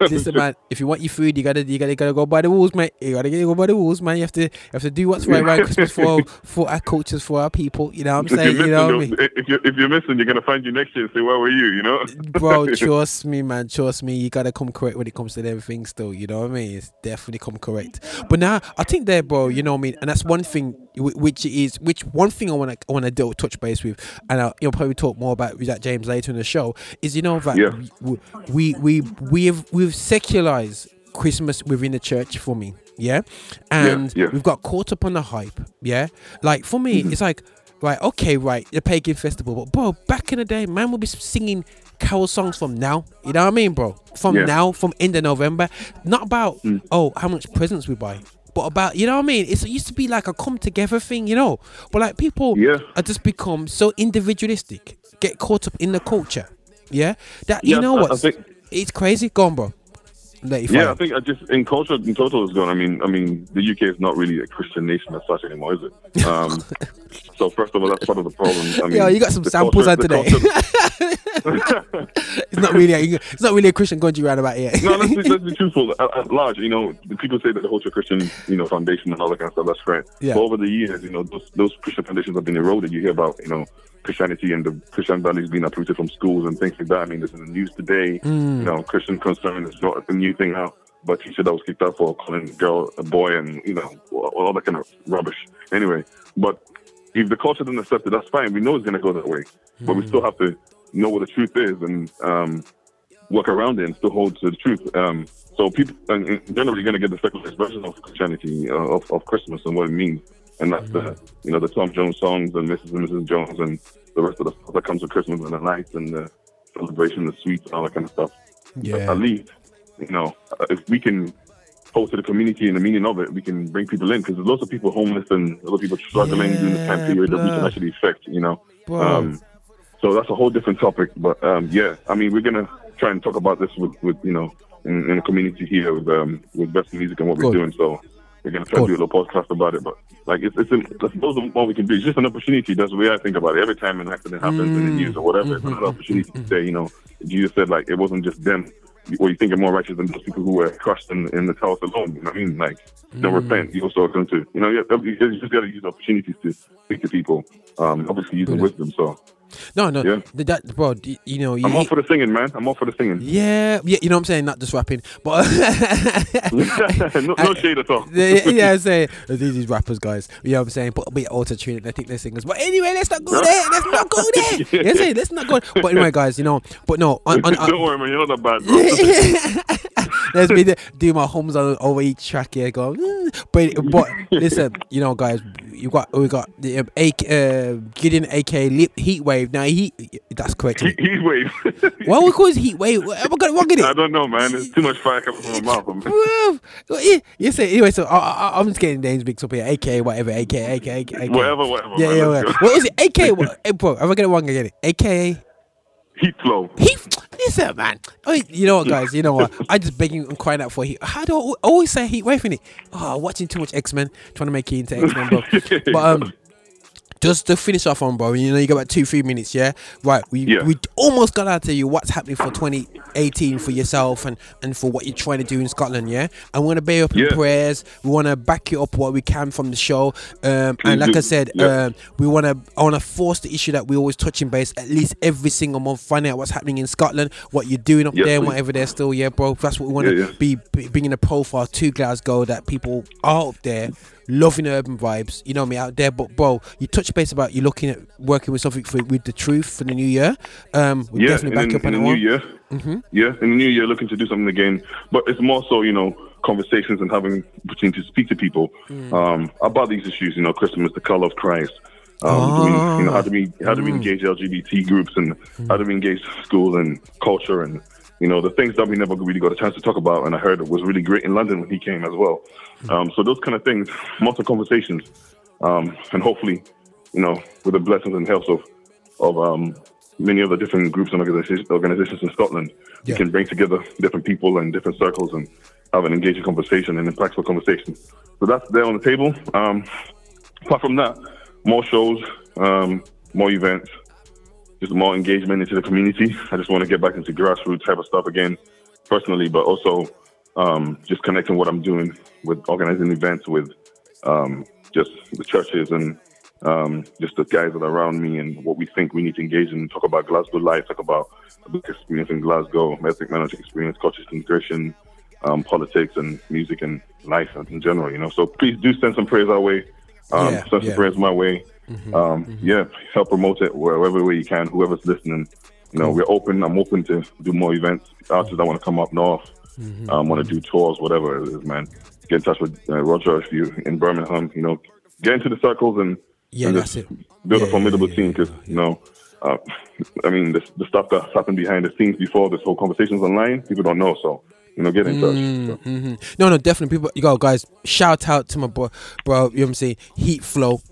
[LAUGHS] Listen, man. If you want your food, you gotta, you gotta, you gotta go by the rules, mate. You gotta go by the rules, man. You have to, you have to do what's right around Christmas for, for our cultures, for our people. You know what I'm saying? You know what I mean? if you're if you're missing, you're gonna find you next year and say, "Where were you?" You know, [LAUGHS] bro trust me man trust me you gotta come correct when it comes to everything. still you know what i mean it's definitely come correct but now i think there bro you know what i mean and that's one thing which is which one thing i want to i want to do touch base with and i'll you'll probably talk more about that james later in the show is you know that Yeah. we, we we we have we've secularized christmas within the church for me yeah and yeah. we've got caught up on the hype yeah like for me Mm-hmm. it's like right okay right the pagan festival but bro back in the day man would be singing carol songs from now you know what i mean bro from Yeah. now from end of november not about Mm. oh how much presents we buy but about you know what i mean it's, it used to be like a come together thing you know but like people Yeah. are just become so individualistic get caught up in the culture yeah that you Yeah, know I- I what think- it's crazy go on bro yeah. I think I just in culture in total is gone. I mean, I mean, the UK is not really a Christian nation as such anymore, is it? [LAUGHS] Um, so first of all, that's part of the problem. I mean, Yo, you got some samples culture- on today. [LAUGHS] it's not really. A, it's not really a Christian country round about here. no, let's be, let's be [LAUGHS] truthful. At, at large, you know, people say that the whole Christian, you know, foundation and all that kind of stuff. That's great. Yeah. But over the years, you know, those those Christian foundations have been eroded. You hear about, you know, Christianity and the Christian values being uprooted from schools and things like that. I mean, this is in the news today. Mm. You know, Christian concern is not a new thing now. But teacher that was kicked out for calling a girl a boy and you know all that kind of rubbish. Anyway, but if the culture doesn't accept it, that's fine. We know it's going to go that way, but we still have to know what the truth is and um, work around it and still hold to the truth. Um, so people, and generally, going to get the secularized version of Christianity uh, of, of Christmas and what it means, and that's the you know the Tom Jones songs and Mrs. and Mrs. Jones and the rest of the stuff that comes with Christmas and the lights and the celebration, the sweets, and all that kind of stuff. Yeah. At least, you know, uh, if we can hold to the community and the meaning of it, we can bring people in because there's lots of people homeless and other people struggling during this time period that we can actually affect, you know. Um, so that's a whole different topic. But um, yeah, I mean, we're gonna try and talk about this with, with you know, in, in the community here with um, with best music and what we're doing. So we're gonna try to do a little podcast about it. But like, it's it's an, that's those are what we can do. It's just an opportunity. That's the way I think about it. Every time an accident happens in the news or whatever, it's another opportunity to say, you know, Jesus said like it wasn't just them. Or you think you're more righteous than those people who were crushed in, in the towers alone. You know what I mean? Like, don't repent. You also are going to, you know, you, you you just got to use opportunities to speak to people. Um, obviously using wisdom. So No, no, Yeah. that bro. You know, you, I'm all for the singing, man. I'm all for the singing. yeah, yeah. You know what I'm saying? Not just rapping, but [LAUGHS] [LAUGHS] no, no shade at all. yeah, yeah, I'm saying oh, these these rappers, guys. You know what I'm saying? Put a bit auto tune and I think they're singers. But anyway, let's not go [LAUGHS] there. Let's not go there. You know what I'm saying? Let's not go. But anyway, guys, you know. But no, on, on, Don't worry, man. You're not that bad, bro. Let's be the, do my homes on over each track here. Go, "Mm." but but listen, you know, guys, you got we got the um, A, uh, Gideon, aka Lip Heat Wave. Now he, that's correct. Heat, heat wave. [LAUGHS] Why we call it Heat Wave? I got it wrong I don't know, man. It's too much fire coming from my mouth. man. Yeah, you say anyway. So I, I, I'm just getting names mixed up here. AK whatever. AK AK AK. AK. Whatever, whatever. Yeah, man. yeah. What, what was it? AK. [LAUGHS] What, hey, bro, I got it wrong again? AKA. Heat flow. Heat. Listen, man. Oh, you know what, guys? You know what? I just begging and crying out for heat. How do I always say heat wave in it? Oh, watching too much X Men, trying to make it into X Men, bro. [LAUGHS] but um, just to finish off on, bro. You know, you got about two, three minutes. Yeah, right. We Yeah. we almost got out to you. What's happening for 2018 for yourself and and for what you're trying to do in Scotland. Yeah, and we want to bear up in prayers. We want to back you up what we can from the show. Um, and like do. I said, Yeah. um, we want to I want to force the issue that we always touching base at least every single month, finding out what's happening in Scotland, what you're doing up there, and whatever they're still. Yeah, bro. That's what we want to Yeah, yeah. be, be bringing a profile to Glasgow that people are up there loving urban vibes. You know me out there, but bro, you touch base about you looking at working with something for, with the truth for the new year. Um, we yeah, definitely back in, up in the new year. Mm-hmm. Yeah, in the new year, looking to do something again. But it's more so, you know, conversations and having opportunity to speak to people Mm. um, about these issues. You know, Christmas, the color of Christ. Um, doing, you know, how do we how do Mm. we engage LGBT groups and how do we engage schools and culture and you know the things that we never really got a chance to talk about. And I heard it was really great in London when he came as well. Mm. Um, so those kind of things, multiple conversations, um, and hopefully, you know, with the blessings and helps of of um, many other different groups and organizations, organizations in Scotland, Yeah. we can bring together different people and different circles and have an engaging conversation and impactful conversation. So that's there on the table. Um, apart from that, more shows, um, more events, just more engagement into the community. I just want to get back into grassroots type of stuff again, personally, but also um, just connecting what I'm doing with organizing events with um, just the churches and um, just the guys that are around me and what we think we need to engage in. Talk about Glasgow life, talk about the experience in Glasgow, ethnic minority experience, culture integration, um, politics and music and life in general. You know, so please do send some prayers our way. Um, Yeah, send some yeah. prayers my way. Um, Yeah, help promote it wherever way you can. Whoever's listening, you know, Cool. we're open. I'm open to do more events. Artists that want to come up north, Mm-hmm. um, want to do tours, whatever it is, man. Get in touch with uh, Roger if you in Birmingham. You know, get into the circles and Yeah, and that's it. build Yeah, a formidable team because you know. Uh, [LAUGHS] I mean, the, the stuff that's happened behind the scenes before this whole conversation's online, people don't know. So, you know, get in touch. So. hmm No, no, definitely. People, you go, guys. Shout out to my boy, bro. You know what I'm saying? Heat flow.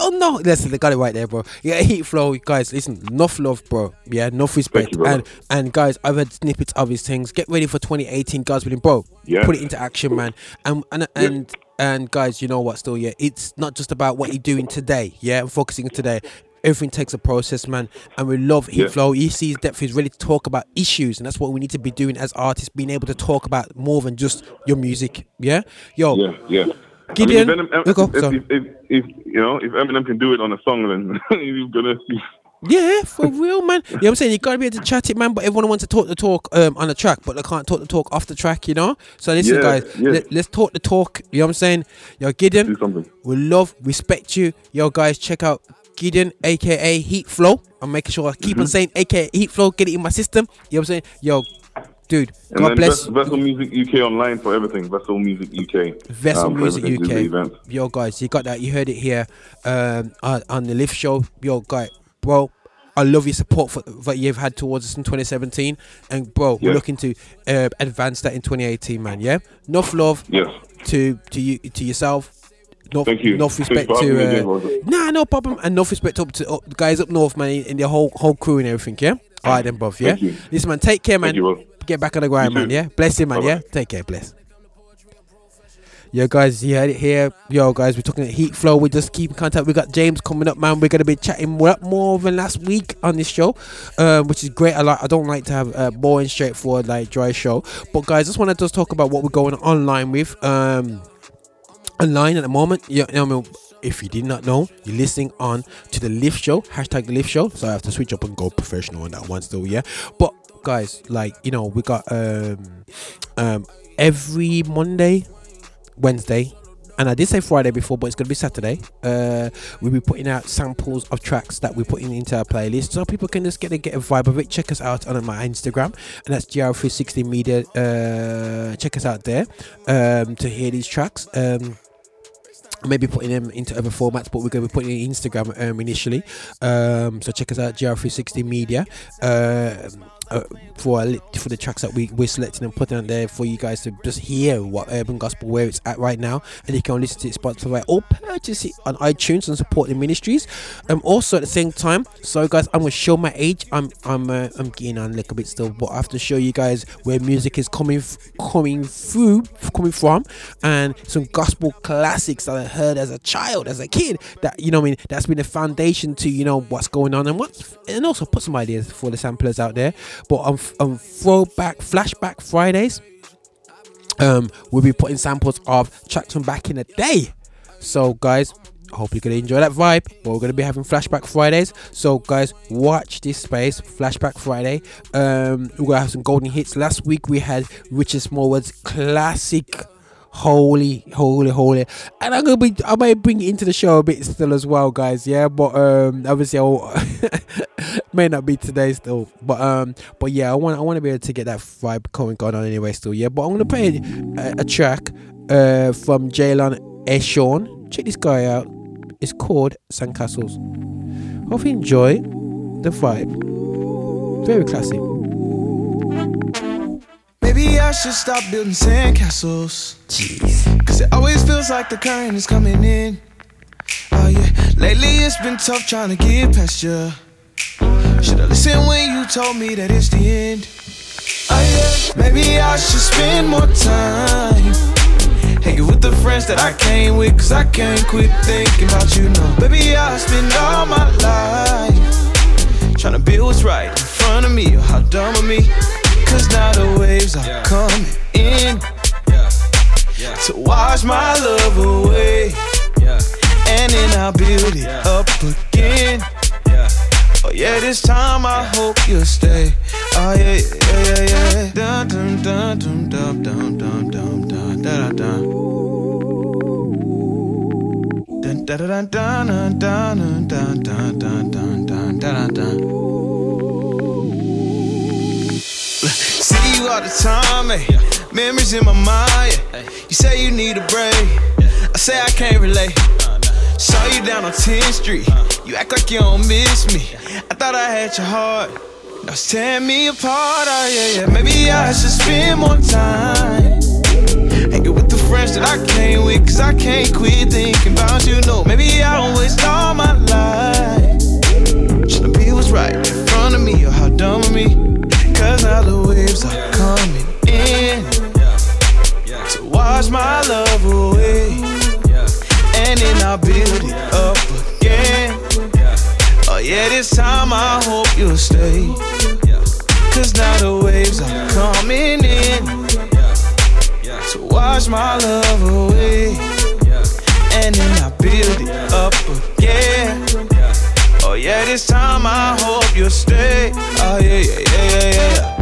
Don't know. Listen, they got it right there, bro. Yeah, heat flow, guys. Listen, enough love, bro. Yeah, enough respect. you, and and guys, I've had snippets of his things. Get ready for 2018, guys. With him, bro. Yeah. Put it into action, man. Um, and and and and guys, you know what? Still, yeah, it's not just about what you're doing today. Yeah, and focusing today. Everything takes a process, man, and we love Heat Yeah. Flow. He sees depth. He's ready to talk about issues, and that's what we need to be doing as artists, being able to talk about more than just your music. Yeah, yo, Yeah, yeah. Gideon, I mean, if, Eminem, you go, if, if, if, you know, if Eminem can do it on a song, then [LAUGHS] he's gonna. Yeah, for real, man. You know what I'm saying? You gotta be able to chat it, man. But everyone wants to talk the talk um, on the track, but they can't talk the talk off the track, you know? So listen, Yeah, guys, yeah. let, us talk the talk. You know what I'm saying? Yo, Gideon, we love, respect you. Yo, guys, check out Gideon, aka Heat Flow. I'm making sure I keep Mm-hmm. on saying aka Heat Flow, get it in my system. You know what I'm saying? Yo, dude, And God bless. Vessel Music UK online for everything. Vessel Music UK. Vessel um, Music everything, do the UK. Yo, guys, you got that. You heard it here um, on, on the Lift Show. Yo, guy, bro, I love your support for, that you've had towards us in 2017. And, bro, we're looking to uh, advance that in 2018, man. Yeah? Enough love Yes. to to you to yourself. Enough, Thank you. enough respect to. Uh, nah, no problem. And enough respect up to uh, the guys up north, man, and the whole whole crew and everything, yeah? All right, then, bruv, yeah? Listen, man, take care, man. Thank you, bro. Get back on the grind, man, yeah? Bless you, man, Bye-bye. yeah? Take care, bless. Yo, guys, you heard it here. Yo, guys, we're talking Heat Flow. We just keep in contact. We got James coming up, man. We're gonna be chatting more, more than last week on this show, um, which is great. I like. I don't like to have a boring, straightforward, like dry show. But guys, just want to just talk about what we're going online with. Um, online at the moment. Yeah, I mean, if you did not know, you're listening on to the Lift Show, hashtag the Lift Show. So I have to switch up and go professional on that one still, yeah. But guys, like you know, we got um um every Monday, Wednesday. And I did say Friday before, but it's gonna be Saturday. Uh, we'll be putting out samples of tracks that we're putting into our playlist, so people can just get a get a vibe of it. Check us out on my Instagram, and that's gr360 media. Uh, check us out there um, to hear these tracks. Um, maybe putting them into other formats, but we're going to be putting it in Instagram um, initially. Um, so check us out, GR360 Media, um, uh, for for the tracks that we we're selecting and putting out there for you guys to just hear what urban gospel where it's at right now, and you can listen to it Spotify or purchase it on iTunes and support the ministries. Um, also at the same time, so guys, I'm gonna show my age. I'm I'm uh, I'm getting on a little bit still, but I have to show you guys where music is coming f- coming through, coming from, and some gospel classics that I heard as a child, as a kid. That you know, what I mean, that's been the foundation to you know what's going on and what's, and also put some ideas for the samplers out there. But on, on throwback, flashback Fridays, um, we'll be putting samples of tracks from back in the day. So, guys, hope you're gonna enjoy that vibe. But we're gonna be having flashback Fridays. So, guys, watch this space. Flashback Friday. Um, we're gonna have some golden hits. Last week we had Richard Smallwood's classic. Holy, holy, holy, and I'm gonna be. I might bring it into the show a bit still as well, guys. Yeah, but um, obviously, I'll [LAUGHS] [LAUGHS] may not be today still, but um, but yeah, I want I want to be able to get that vibe going going on anyway. Still, yeah, but I'm gonna play a, a track uh from Jaylon Ashaun. Check this guy out. It's called Sandcastles. Hope you enjoy the vibe. Very classy. Maybe I should stop building sandcastles. Jeez. Cause it always feels like the current is coming in. Oh yeah. Lately it's been tough trying to get past you. Should've listened when you told me that it's the end. Oh yeah. Maybe I should spend more time. Hanging with the friends that I came with, cause I can't quit thinking about you, no. Baby, I spend all my life trying to build what's right in front of me, or how dumb of me. Cause now the waves are coming in yeah. Yeah. to wash my love away. And then I'll build it up again. Oh yeah, this time I hope you'll stay. Oh yeah, yeah, yeah, yeah. Dun dun dun dun dun dun dun dun dun dun dun. Dun dun dun dun dun dun dun dun dun dun. See you all the time, eh? Memories in my mind. eh? You say you need a break. I say I can't relate. Saw you down on 10th Street. You act like you don't miss me. I thought I had your heart. Now it's tearing me apart. Oh, yeah, yeah. Maybe I should spend more time. Hanging with the friends that I came with. Cause I can't quit thinking about you. No, maybe I don't waste all my life. Trying to be what's right in front of me. Or how dumb of me. Cause now the waves are coming in. To wash my love away. And then I'll build it up yeah, this time I hope you'll stay. Cause now the waves are coming in. To wash my love away. And then I'll build it up again. Oh yeah, this time I hope you'll stay. Oh yeah, yeah, yeah, yeah, yeah.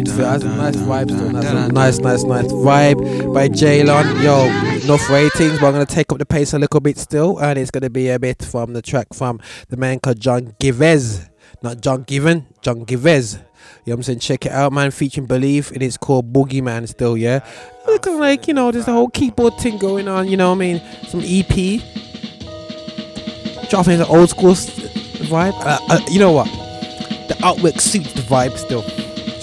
Dun, Tune dun, that's a nice dun, vibe. dun. That's a nice, nice, nice vibe by Jaylon. Yo, enough ratings, but I'm gonna take up the pace a little bit still, and it's gonna be a bit from the track from the man called John Givez, not John Given, John Givez. You know what I'm saying? Check it out, man. Featuring Believe, and it's called Boogeyman still, yeah? Looking like, you know, there's a whole keyboard thing going on, you know what I mean? Some EP. Dropping the old school vibe. Uh, uh, you know what? The artwork suits the vibe still.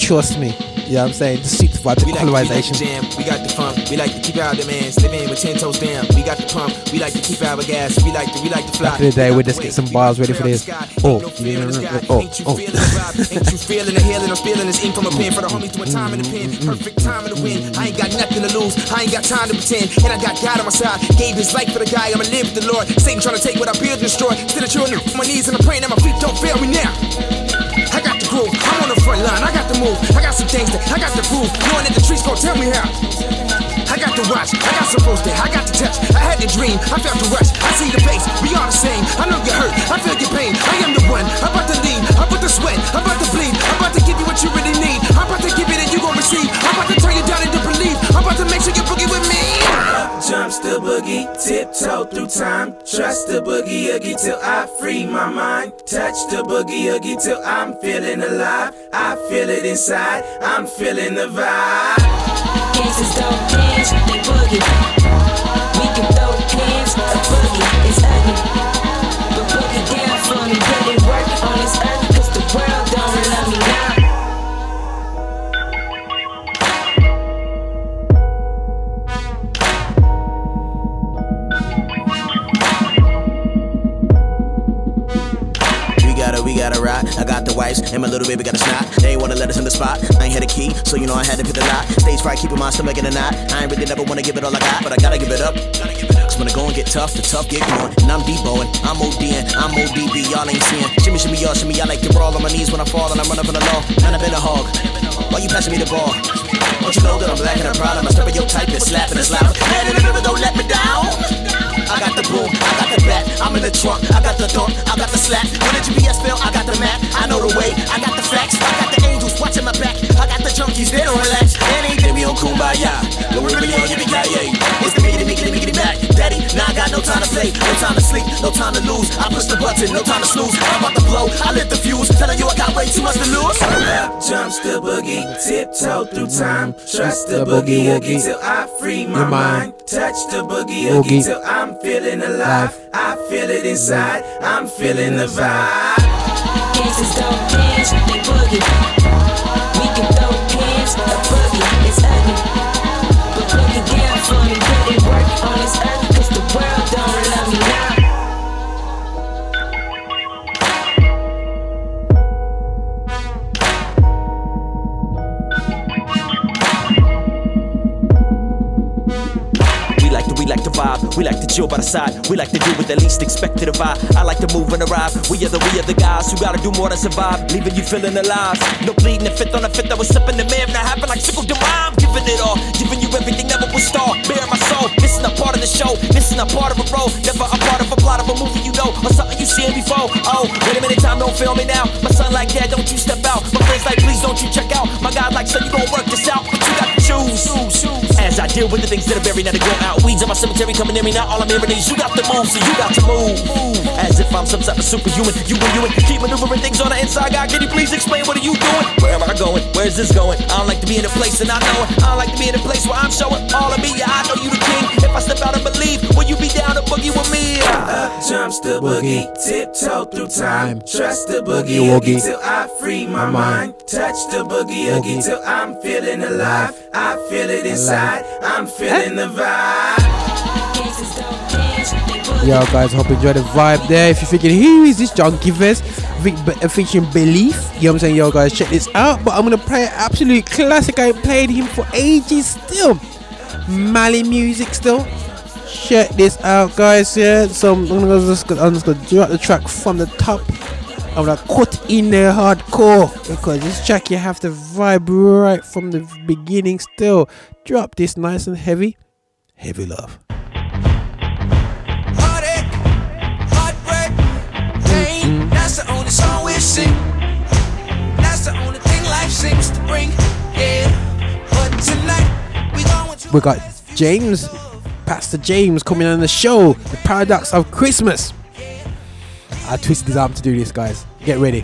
Trust me. You know what I'm saying? The suits the vibe, the We like, we like the jam, we got the funk, we like to keep our demands, living with ten toes down. We got the pump, we like to keep out our gas, we like to, we like to fly. Back in the day, we just get some bars ready for this. Oh, yeah, oh, oh. Ain't you feeling the healing? I'm feeling this ink from a pen for the homies doing time in the pen. Perfect time in the win. I ain't got nothing to lose. I ain't got time to pretend. And I got God on my side. Gave his life for the guy. I'ma live with the Lord. Satan trying to take what I build and destroy. Still a children my knees and I'm praying that my feet don't fail me now. Groove. I'm on the front line. I got the move. I got some things that I got to prove. Knowing that the streets gon' tell me how. I got the watch, I got some roast I got the touch, I had the dream, I felt the rush, I see the face, we all the same, I know you hurt, I feel your pain, I am the one, I'm about to lead, I'm about to sweat, I'm about to bleed, I'm about to give you what you really need, I'm about to give it and you gon' receive, I'm about to The boogie, tiptoe through time. Trust the boogie oogie till I free my mind. Touch the boogie oogie till I'm feeling alive. I feel it inside, I'm feeling the vibe. Gangsters don't dance, they boogie. We can throw got a ride. I got the wives, and my little baby got a snot. They ain't wanna let us in the spot. I ain't had a key, so you know I had to pick the lock. Stage fright, keeping my stomach in a knot. I ain't really never wanna give it all I got, but I gotta give it up. Cause when I go and get tough, the tough get going. And I'm Deboing, I'm ODing, I'm ODB, y'all ain't seeing. Shimmy, shimmy, y'all, shimmy, I like to brawl on my knees when I fall and I run up on the law. And I've been a hog. Why you passing me the ball? Don't you know that I'm black and I'm proud? I'm a step your type and slapping and slap. Man, and never don't let me down. I got the boom, got the bat, I'm in the trunk, I got the thump, I got the slap. When the GPS fail, I got the map, I know the way, I got the facts, I got the angels watching my back, I got the junkies, they don't relax. And ain't me on kumbaya, no we really on yippee ki It's the miggity miggity miggity back, daddy. Now I got no time to play, no time to sleep, no time to lose. I push the button, no time to snooze. I'm about to blow, I lit the fuse, telling you I got way too much to lose. Up jumps the boogie, tiptoe through time. Trust the boogie oogie till I free my mind. mind. Touch the boogie Oogie. oogie till I'm feeling alive. I feel it inside, I'm feeling the vibe. Gangsters don't dance, they boogie. We can vibe, we like to chill by the side, we like to do what the least expected of I. I like to move and arrive. We are the, we are the guys who gotta do more than survive, leaving you feeling alive. No bleeding the fifth on the fifth, I was sipping the man, now happen like sickle demand. Giving it all, giving you everything, never will stall. Bare my soul, is not part of the show, is not part of a role, never a part of a plot of a movie you know, or something you seen before. Oh, wait a minute, time don't fail me now. My son like dad, don't you step out. My friends like please don't you check out. My guy like so you gon' work this out, but you got to choose. As I deal with the things that are buried, now they go out. Weeds in my cemetery coming near me now. All I'm hearing is you got to move, so you got to move. As if I'm some type of superhuman. You and you and keep maneuvering things on the inside. God, can you please explain what are you doing? Where am I going? Where's this going? I don't like to be in a place and I know it. I don't like to be in a place where I'm showing all of me. Yeah, I know you the king. If I step out and believe, will you be down to boogie with me? Up jumps the boogie, tiptoe through time. Trust the boogie Boogie oogie woogie. till I free my mind. Touch the boogie oogie Oogie. till I'm feeling alive. I feel it inside, I'm feeling the vibe. Yo, guys, hope you enjoy the vibe there. If you're thinking, who is this Junkie? Fe- be- uh, featuring Belief. You know what I'm saying? Yo, guys, check this out. But I'm to play an absolute classic. I played him for ages still. Mali music still. Check this out, guys. Yeah, so I'm gonna just, I'm just gonna drop the track from the top. I'm gonna cut in there hardcore because this track you have to vibe right from the beginning. Still, drop this nice and heavy, heavy love. That's the only song we sing. That's the only thing life seems to bring. Yeah, but tonight we going to. We got James, Pastor James, coming on the show. The paradox of Christmas. I twisted his arm to do this, guys. Get ready.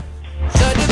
The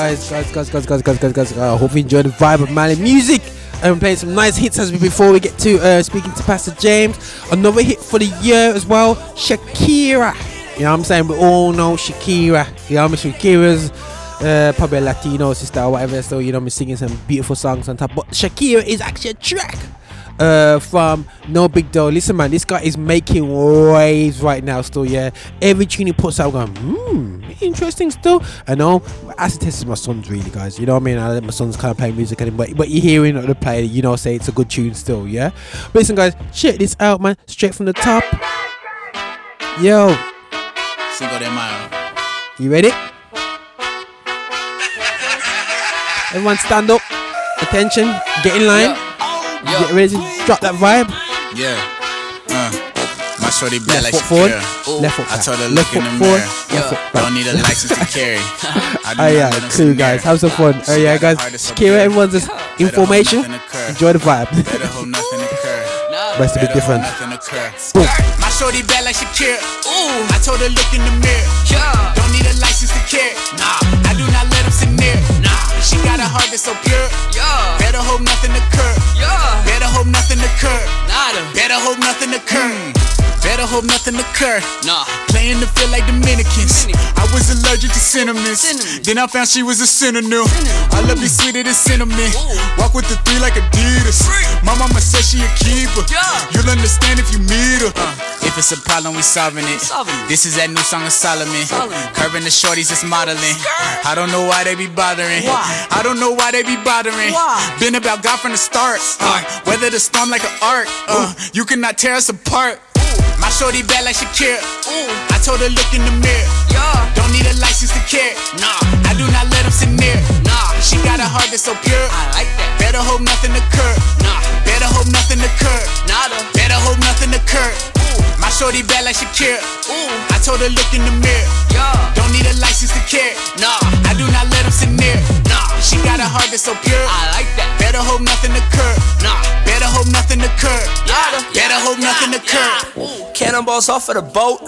guys, guys, guys, guys, guys, guys, guys, guys. I hope you enjoy the vibe of Mali music. I'm playing some nice hits as we before we get to uh, speaking to Pastor James. Another hit for the year as well, Shakira. You know what I'm saying? We all know Shakira. You know what I mean? Shakira's uh, probably a Latino sister or whatever. So you know, me singing some beautiful songs on top. But Shakira is actually a track uh, from No Big Deal. Listen, man, this guy is making waves right now. Still, yeah. Every tune he puts out, I'm going, hmm, interesting. Still, I know. Acid Test is my son's really, guys. You know what I mean? I let my son's kind of play music, and but but you're hearing the play, you know, say it's a good tune still, yeah. But listen, guys, check this out, man. Straight from the top. Yo, Cinco de Mayo. you ready? Everyone stand up. Attention. Get in line. Get ready to drop that vibe. Yeah. Uh, my shorty bad Left like forward, Shakira. left foot I told her Left look in foot the mirror. left foot back. Don't need a license to carry. [LAUGHS] I do Oh yeah, cool guys. Have some fun. Oh yeah, guys. Shakira, everyone's just information. Enjoy the vibe. Better hope nothing occur. Best to [LAUGHS] be different. nothing occur. Boom. My shorty bad like Shakira. Ooh, I told her look in the mirror. Yeah, don't need a license to carry. Nah, I do not let him sit near. Nah, she got a heart that's so pure. Yeah, better hope nothing occur. Yeah, better hope nothing occur. Nada, better hope nothing occur. Mm. Better hope nothing occur. Nah, playing the field like Dominicans. I was allergic to cinnamon. Then I found she was a synonym. I love you sweeter than cinnamon. Walk with the three like Adidas. My mama said she a keeper. Yeah. You'll understand if you meet her. If it's a problem, we solving it. This is that new song of Solomon. Curving the shorties, it's modeling. I don't know why they be bothering. Why? I don't know why they be bothering. Been about God from the start. Uh, weather the storm like an arc. Uh, you cannot tear us apart. My shorty bad like Shakira. Ooh, I told her look in the mirror. Yeah, don't need a license to carry. Nah, I do not let him sit near. Nah, she got a heart that's so pure. I like that. Better hope nothing occur. Nah, better hope nothing occur. Nada. Better hope nothing occur. Ooh, my shorty bad like Shakira. Ooh, I told her look in the mirror. Yeah, don't need a license to carry. Nah, I do not let him sit near. Nah, she got a heart that's so pure. I like that. Better hope nothing occur. Nah, better hope nothing occur. Yeah, better hope nothing occur. Cannonballs off of the boat.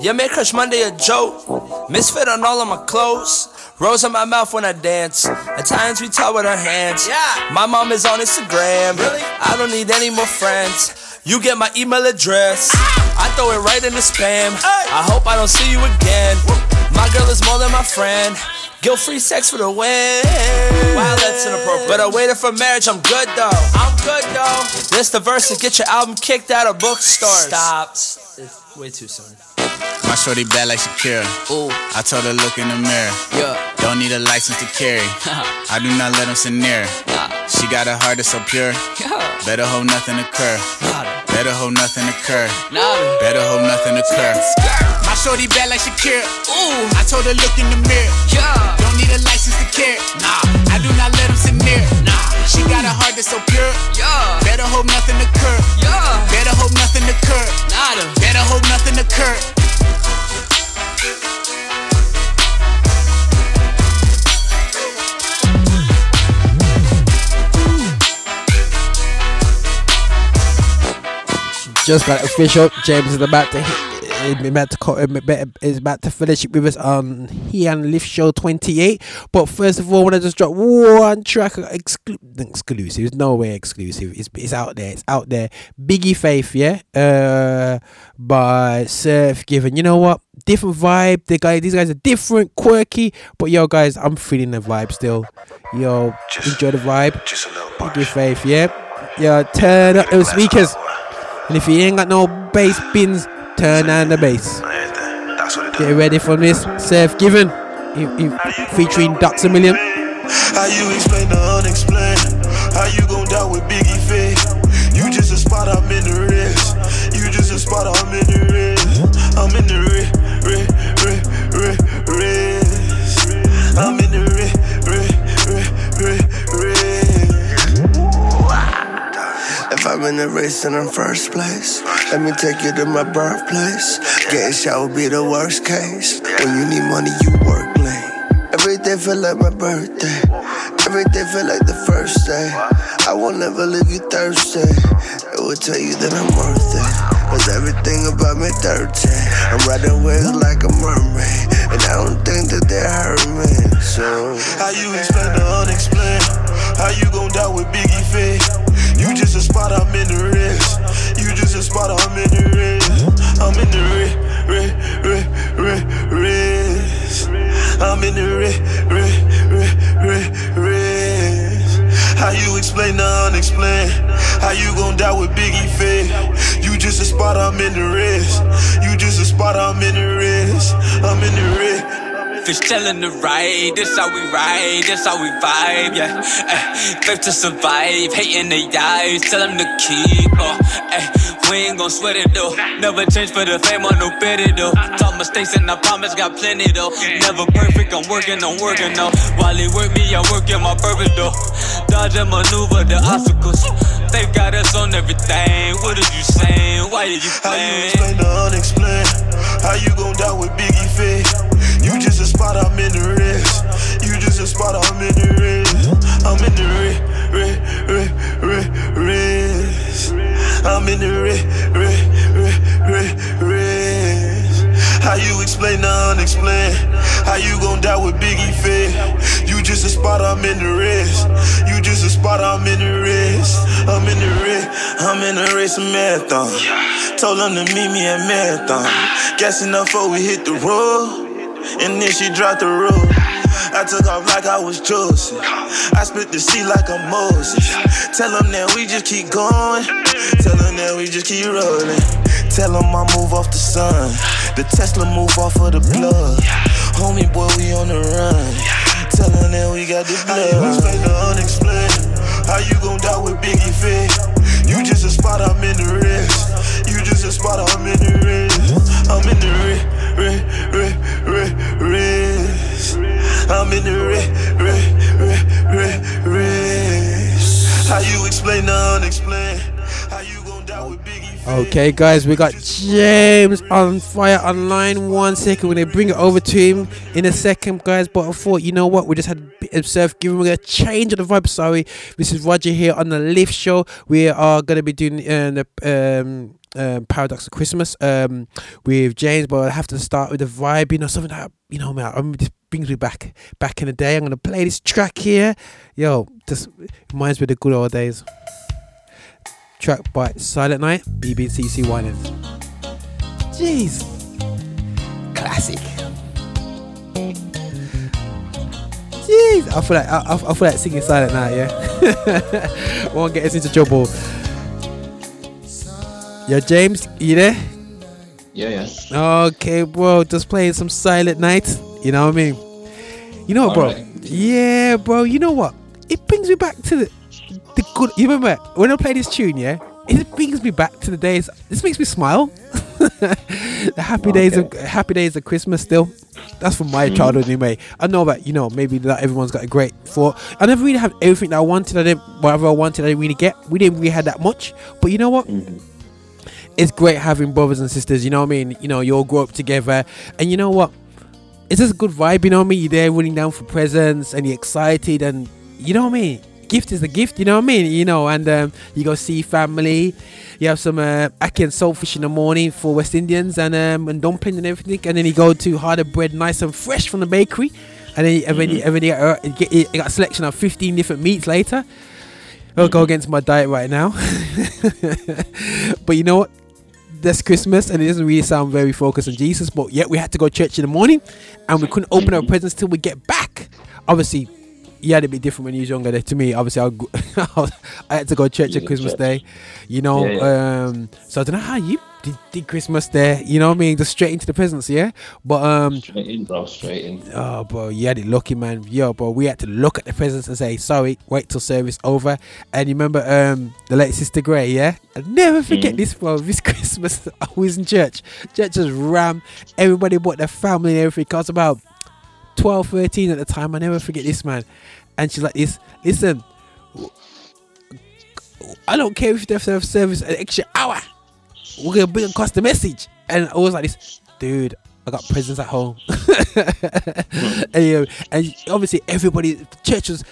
Yeah, make Crush Monday a joke. Misfit on all of my clothes. Rose in my mouth when I dance. At times we talk with our hands. Yeah. My mom is on Instagram. Really? I don't need any more friends. You get my email address. Ah. I throw it right in the spam. I hope I don't see you again. My girl is more than my friend. Guilt free sex for the win. Wow, that's inappropriate. But I waited for marriage, I'm good though. I'm good though. This the verse to get your album kicked out of bookstores. Stop. It's way too soon. My shorty bad like Shakira. Ooh. I told her look in the mirror. Yeah. Don't need a license to carry. [LAUGHS] I do not let him sit near. Nah. She got a heart that's so pure. Yeah. Better hope nothing occur. Better hope nothing occur. Better hope nothing occur. My shorty bad like Shakira. Ooh, I told her look in the mirror. Yeah, don't need a license to carry. Nah, I do not let him sit near. Nah, she got a heart that's so pure. Yeah, better hope nothing occur. Yeah, better hope nothing occur. Nada, better hope nothing occur. Just got official. James is about to hit, is about to is about to it with us on He and Lift Show 28. But first of all, I want to just drop one track exclu- exclusive. It's no way exclusive. It's it's out there. It's out there. Biggie Faith, yeah, uh, by Surf Given. You know what? Different vibe. The guy, these guys are different, quirky. But yo, guys, I'm feeling the vibe still. Yo, enjoy the vibe. Just a little Biggie Faith, yeah. Yo, turn up those speakers. And if you ain't got no bass bins, turn down the bass. Get ready for this. Surf Gvng. Featuring Dr. Million. How you explain the unexplained? How you die with Biggie I win the race and I'm first place. Let me take you to my birthplace. Getting shot would be the worst case. When you need money, you work late. Every day feel like my birthday. Every day feel like the first day. I won't ever leave you thirsty. It will tell you that I'm worth it. Cause everything about me dirty. I'm riding waves like a mermaid. And I don't think that they hurt me. So, how you explain the unexplained? How you gon' die with Biggie Faith? You just a spot, I'm in the race. You just a spot, I'm in the race. I'm in the race, wrist, wrist, wrist, wrist. I'm in the wrist, wrist, wrist, wrist, wrist. How you explain the unexplained? How you gon' die with Biggie Faith? You just a spot, I'm in the race. You just a spot, I'm in the race. I'm in the race. Fish telling the right, this how we ride, this how we vibe, yeah. Ay, faith to survive, hating the eyes, tell them to keep, uh, ay, we ain't gon' sweat it though. Never change for the fame or no pity though. Talk mistakes and I promise got plenty though. Never perfect, I'm working, I'm working though. While he work me, I work in my purpose though. Dodge and maneuver the obstacles. Faith got us on everything. What are you saying? Why are you How you explain the unexplained? How you gon' die with Biggie Faith? You just a spot, I'm in the rest. You just a spot, I'm in the rest. I'm in the rest, rest, rest, rest, rest. I'm in the rest, rest, rest, rest, rest. How you explain the unexplained? How you gon' die with Biggie Faith? You just a spot, I'm in the rest. You just a spot, I'm in the rest. I'm in the rest. I'm in the race of marathon. Told them to meet me at marathon. Gassing up before we hit the road. And then she dropped the road. I took off like I was Joseph. I split the sea like I'm Moses. Tell them that we just keep going. Tell them that we just keep rolling. Tell them I move off the sun. The Tesla move off of the plug. Homie boy, we on the run. Tell them that we got the blood. How you explain the unexplained? How you gon' die with Biggie Faith? You just a spot, I'm in the rest. You just a spot, I'm in the rest. I'm in the rest, the. How you explain the unexplained? How you die with Biggie? Okay, guys, we got James on fire online. One second, we're gonna bring it over to him in a second, guys. But I thought, you know what, we just had Surf Gvng a change of the vibe. Sorry, this is Roger here on the Lift Show. We are gonna be doing uh, the um, um, Paradox of Christmas um, with James, but I have to start with the vibe. You know, something that you know, man. I remember this brings me back back in the day. I'm gonna play this track here. Yo, just reminds me of the good old days track by Silent Night, Bebe Cece Winans. Jeez. Classic. Jeez. I feel like I, I, I feel like singing Silent Night, yeah. [LAUGHS] Won't get us into trouble. Yo, James, you there? Yeah, yeah. Okay, bro. Just playing some Silent Night. You know what I mean? You know what, bro? Alright. Yeah, bro. You know what? It brings me back to the the good. You remember when I play this tune? Yeah, it brings me back to the days. This makes me smile. [LAUGHS] the happy days of happy days of Christmas. Still, that's from my mm. childhood anyway. I know that you know maybe not everyone's got a great thought. I never really had everything that I wanted. I didn't whatever I wanted. I didn't really get. We didn't really have that much. But you know what? Mm-hmm. It's great having brothers and sisters. You know what I mean? You know, you all grow up together, and you know what? It's just a good vibe. You know what I mean? You're there running down for presents, and you're excited, and you know what I mean? Gift is a gift, you know what I mean? You know, and um, you go see family. You have some uh, ackee and saltfish in the morning for West Indians, and um, and dumpling and everything, and then you go to harder bread, nice and fresh from the bakery, and then and then, you- and then you, got, uh, get, you got a selection of 15 different meats later. I'll go against my diet right now, [LAUGHS] but you know what? That's Christmas, and it doesn't really sound very focused on Jesus. But yet we had to go to church in the morning, and we couldn't open our presents till we get back. Obviously, you had to be different when you was younger. To me, obviously, I, [LAUGHS] I had to go to church Yeah, on Christmas church. Day. You know, Yeah, um, so I don't know how you did, did Christmas there. You know what I mean? Just straight into the presents, yeah. But um, Straight in, bro. Straight in. Oh, bro, you had it lucky, man. Yo, bro, we had to look at the presents and say, sorry, wait till service over. And you remember um the late Sister Gray, yeah? I'll never forget Mhm. this, bro. This [LAUGHS] Christmas, I was in church. Church was ram. Everybody brought their family and everything. I was about 12, 13 at the time. I never forget this, man. And she's like, this, listen, I don't care if you have to have service an extra hour. We're gonna bring across the message. And I was like this, dude. I got presents at home. [LAUGHS] and, you know, and obviously everybody church was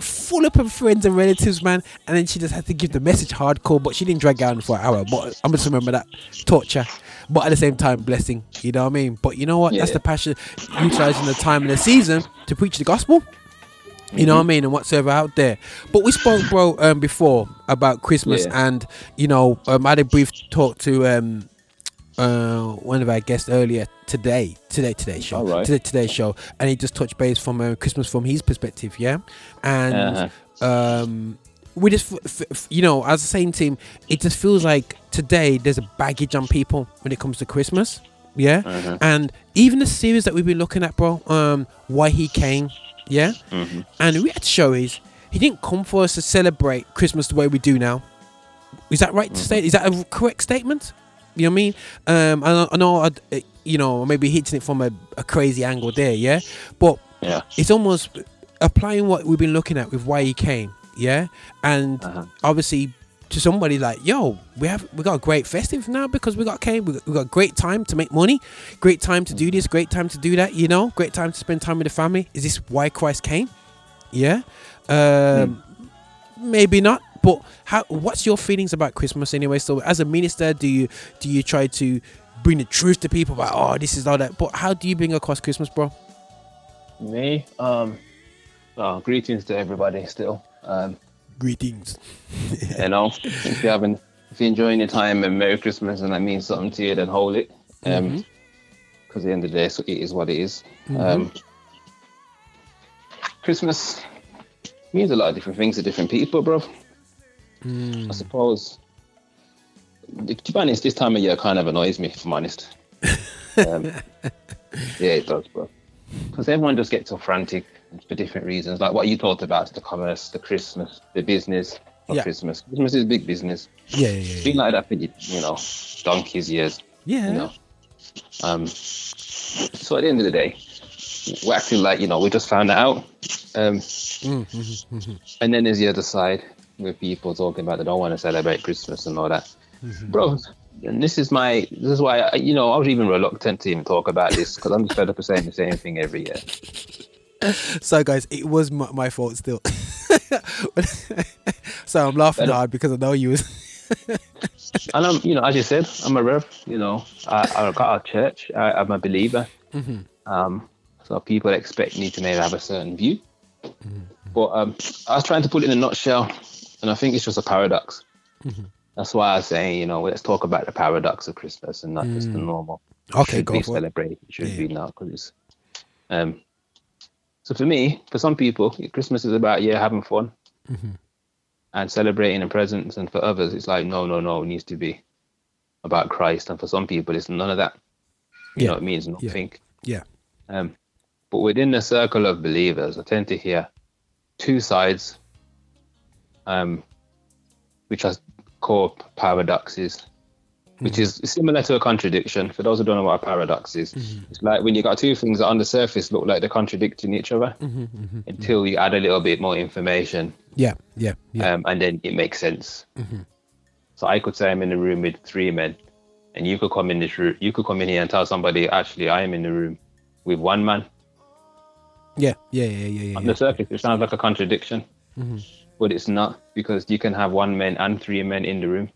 full up of friends and relatives, man. And then she just had to give the message hardcore, but she didn't drag out for an hour. But I'm just remember that torture. But at the same time, blessing. You know what I mean? But you know what? That's Yeah. the passion, utilizing the time and the season to preach the gospel. You know what I mean, and whatsoever out there. But we spoke, bro, um, before about Christmas, Yeah. and you know, um, I had a brief talk to um, uh, one of our guests earlier today, today, today's show, Alright. today, today's show, and he just touched base from uh, Christmas from his perspective, yeah, and Uh-huh. um, we just, f- f- you know, as a same team, it just feels like today there's a baggage on people when it comes to Christmas. Yeah, Mhm. and even the series that we've been looking at, bro, um, why he came, yeah, Mhm. and we had to show is he didn't come for us to celebrate Christmas the way we do now. Is that right to state? Is that a correct statement? You know what I mean? Um, I, know- I know, I'd, you know, maybe hitting it from a, a crazy angle there, yeah. But Yeah. it's almost applying what we've been looking at with why he came, yeah. And obviously, to somebody like, yo, we have we got a great festive now because we got came, we got, we got great time to make money, great time to do this, great time to do that, you know, great time to spend time with the family. Is this why Christ came? Yeah. Um, maybe not but how what's your feelings about christmas anyway so as a minister do you do you try to bring the truth to people about oh this is all that but how do you bring across christmas bro Me, um, well, greetings to everybody still. Um, greetings. [LAUGHS] you know, if you haven't, if you're enjoying your time and Merry Christmas and that means something to you, then hold it. Um, Mhm. because at the end of the day, so it is what it is. Mhm. Um, Christmas means a lot of different things to different people, bro. Mm. I suppose. To be honest, this time of year kind of annoys me, if I'm honest. [LAUGHS] Um, yeah, it does, bro. Because everyone just gets so frantic for different reasons, like what you talked about the commerce, the Christmas, the business of Yeah. Christmas. Christmas is big business. Yeah, yeah, yeah. It's been like that for, you know, donkeys years. Yeah. You know. Um, so at the end of the day, we're actually like, you know, we just found that out. Um, Mm, mhm, mhm. and then there's the other side with people talking about they don't want to celebrate Christmas and all that. Bro, and this is my, this is why, I, you know, I was even reluctant to even talk about this because I'm just fed up of saying the same thing every year. [LAUGHS] so guys it was my, my fault still [LAUGHS] so i'm laughing hard because i know you was [LAUGHS] And I'm, you know, as you said, I'm a rev, you know, I, I got a church, I, I'm a believer. Mhm. Um, so people expect me to maybe have a certain view. But um, I was trying to put it in a nutshell, and I think it's just a paradox. Mhm. That's why I was saying, you know, let's talk about the paradox of Christmas and not just the Mm. normal. Okay, should go be for it. celebrated. It should be now because it's. Um, so for me, for some people, Christmas is about yeah having fun Mhm. and celebrating and presents, and for others, it's like no, no, no, it needs to be about Christ. And for some people, it's none of that. You Yeah. know, it means nothing. yeah Um, but within the circle of believers, I tend to hear two sides, um, which I call paradoxes, which is similar to a contradiction. For those who don't know what a paradox is, it's like when you got two things that on the surface look like they're contradicting each other Mhm, mhm, until you add a little bit more information, yeah yeah yeah um, and then it makes sense. Mhm. So I could say I'm in a room with three men, and you could come in this room. You could come in here and tell somebody, actually, I am in the room with one man. yeah yeah yeah yeah yeah, On the surface, it sounds like a contradiction, Mhm. but it's not because you can have one man and three men in the room.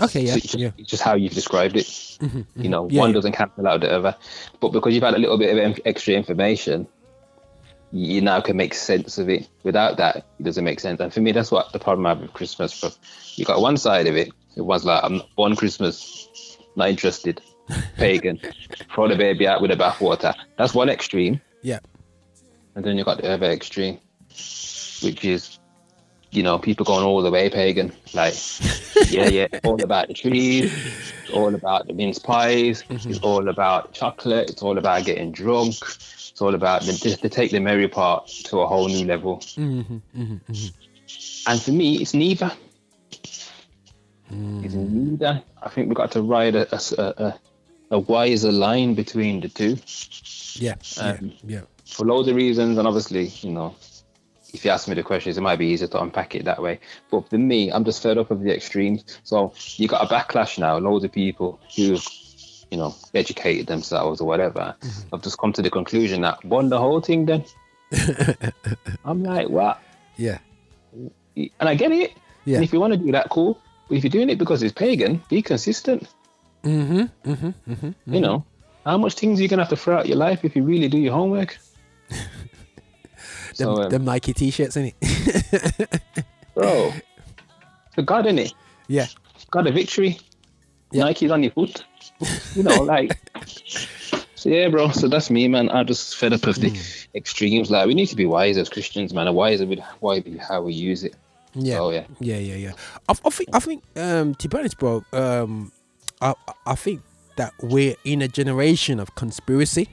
Okay yeah So it's, just, yeah just how you've described it. Mhm, You know. Yeah, one yeah. doesn't cancel out the other, but because you've had a little bit of extra information, you now can make sense of it. Without that, it doesn't make sense. And for me, that's what the problem I have with Christmas. Bro. You got one side of it. It was like, I'm born Christmas, not interested, [LAUGHS] pagan, throw the baby out with the bathwater. That's one extreme. yeah And then you've got the other extreme, which is, you know, people going all the way pagan. Like, yeah, yeah, all about the trees, it's all about the mince pies, it's all about chocolate, it's all about getting drunk, it's all about the, to take the merry part to a whole new level. Mhm, mhm, mhm. And for me, it's neither. It's neither. I think we've got to ride a a a wiser line between the two. yeah yeah Um, yeah for loads of reasons, and obviously, you know, if you ask me the questions, it might be easier to unpack it that way. But for me, I'm just fed up of the extremes. So you got a backlash now. Loads of people who, you know, educated themselves or whatever, have just come to the conclusion that won the whole thing. Then [LAUGHS] I'm like, what? yeah And I get it. Yeah. And if you want to do that, cool. But if you're doing it because it's pagan, be consistent. mm-hmm mm-hmm mm-hmm You know, how much things are you gonna have to throw out your life if you really do your homework? [LAUGHS] them, So, um, them nike t-shirts in it [LAUGHS] bro. The God in it. yeah got a victory. Nike's on your foot. You know, like. [LAUGHS] So yeah, bro. So that's me, man. I'm just fed up of the extremes. Like we need to be wise as Christians, man. Wiser with why how we use it. Yeah. So, yeah. Yeah, yeah, yeah. I, I think I think um to be honest, bro, um I I think that we're in a generation of conspiracy.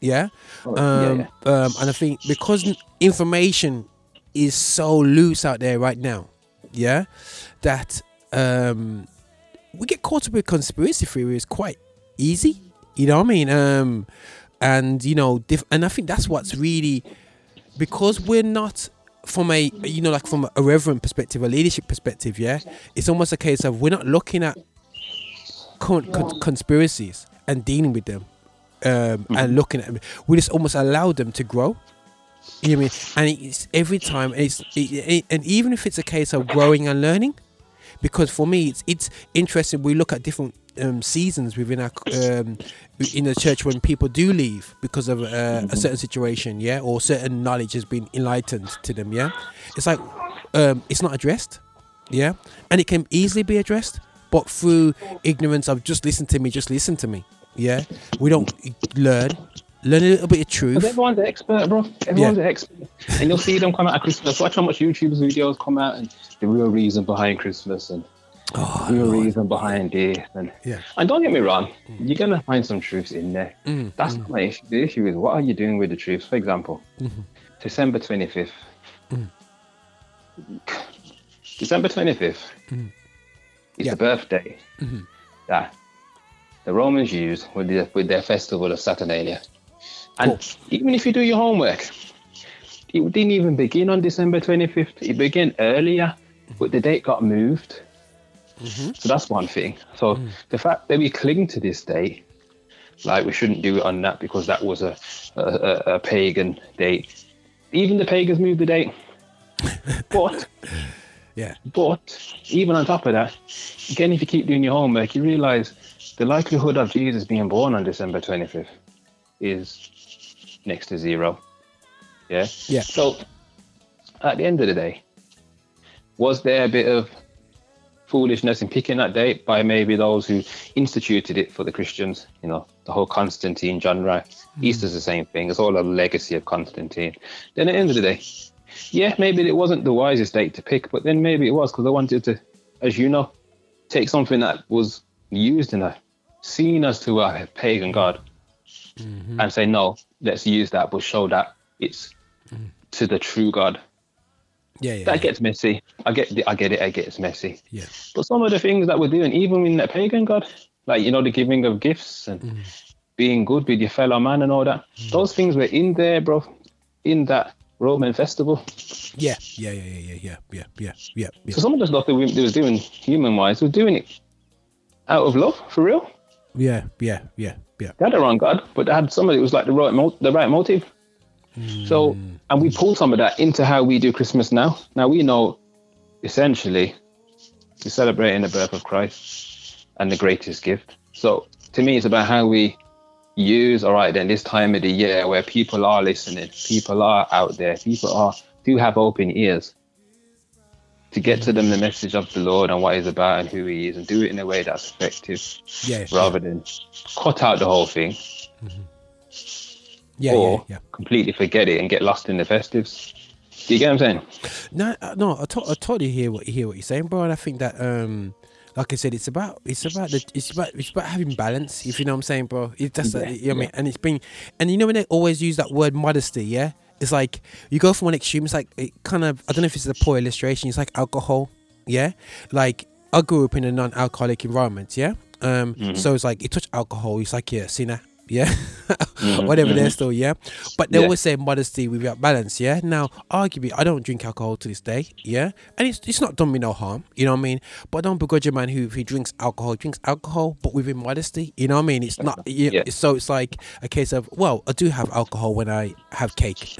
Yeah. Oh, yeah, Um, um and I think because information is so loose out there right now, yeah, that um we get caught up with conspiracy theories quite easy. You know what I mean? Um and you know, diff- and I think that's what's really because we're not from a you know like from a reverent perspective a leadership perspective yeah it's almost a case of we're not looking at con- con- conspiracies and dealing with them um, and looking at them we just almost allow them to grow. You know what I mean? And it's every time it's it, it, and even if it's a case of growing and learning because for me it's it's interesting we look at different um, seasons within our um, in the church when people do leave because of uh, a certain situation yeah? Or certain knowledge has been enlightened to them yeah? It's like um, it's not addressed yeah? And it can easily be addressed but through ignorance of just listen to me just listen to me yeah we don't learn learn a little bit of truth Because everyone's an expert, bro. Everyone's an expert. And you'll see them come out at Christmas. Watch how much YouTube videos come out and the real reason behind Christmas and the real reason behind this. And, Yeah. and don't get me wrong, you're going to find some truths in there. Mm, That's not my issue. The issue is what are you doing with the truths? For example, Mhm. December 25th. Mm. December 25th Mhm. is the birthday Mhm. that the Romans used with, the, with their festival of Saturnalia. And even if you do your homework, it didn't even begin on December 25th. It began earlier, but the date got moved. Mm-hmm. So that's one thing. So mm. the fact that we cling to this date, like we shouldn't do it on that because that was a, a, a, a pagan date. Even the pagans moved the date. [LAUGHS] But yeah, but even on top of that, again, if you keep doing your homework, you realize the likelihood of Jesus being born on December 25th is next to zero. Yeah. Yeah. So at the end of the day, was there a bit of foolishness in picking that date by maybe those who instituted it for the Christians? You know, the whole Constantine genre. Hmm. Easter's the same thing. It's all a legacy of Constantine. Then at the end of the day, yeah, maybe it wasn't the wisest date to pick, but then maybe it was because I wanted to, as you know, take something that was used in a seen us to a pagan god mm-hmm. and say, no, let's use that, but show that it's mm. to the true God. Yeah, yeah, that yeah. gets messy. I get, the, I get it. It gets messy. Yeah. But some of the things that we're doing, even in that pagan God, like you know, the giving of gifts and mm. being good with your fellow man and all that, mm. those things were in there, bro, in that Roman festival. Yeah, yeah, yeah, yeah, yeah, yeah, yeah, yeah. yeah. So some of the stuff that we, were was doing human-wise, we're doing it out of love, for real. Yeah, yeah, yeah, yeah. They had the wrong God, but they had some of it was like the right mo- the right motive. So, and we pulled some of that into how we do Christmas now. Now we know, essentially, we're celebrating the birth of Christ and the greatest gift. So, to me, it's about how we use. All right, then this time of the year where people are listening, people are out there, people are do have open ears to get to them the message of the Lord and what He's about and who He is, and do it in a way that's effective, Yeah, rather than cut out the whole thing Yeah, or yeah, yeah. completely forget it and get lost in the festives. Do you get what I'm saying? No, uh, no, I, to- I totally hear what hear what you're saying, bro. And I think that, um, like I said, it's about it's about the it's about it's about having balance. If you know what I'm saying, bro. It's just Yeah, uh, you know what I mean, and it's been, and you know when they always use that word modesty, yeah. It's like you go from one extreme. It's like it kind of I don't know if it's a poor illustration. It's like alcohol, yeah. Like I grew up in a non-alcoholic environment, yeah. Um, Mhm. so it's like you touch alcohol, it's like yeah, see sinner, yeah. Mhm, [LAUGHS] Whatever they're still, yeah. But they Yeah. always say modesty without balance, yeah. Now, arguably, I don't drink alcohol to this day, yeah, and it's it's not done me no harm, you know what I mean. But I don't begrudge a man who he drinks alcohol, drinks alcohol, but within modesty, you know what I mean. It's not, [LAUGHS] yeah. Yeah. So it's like a case of well, I do have alcohol when I have cake,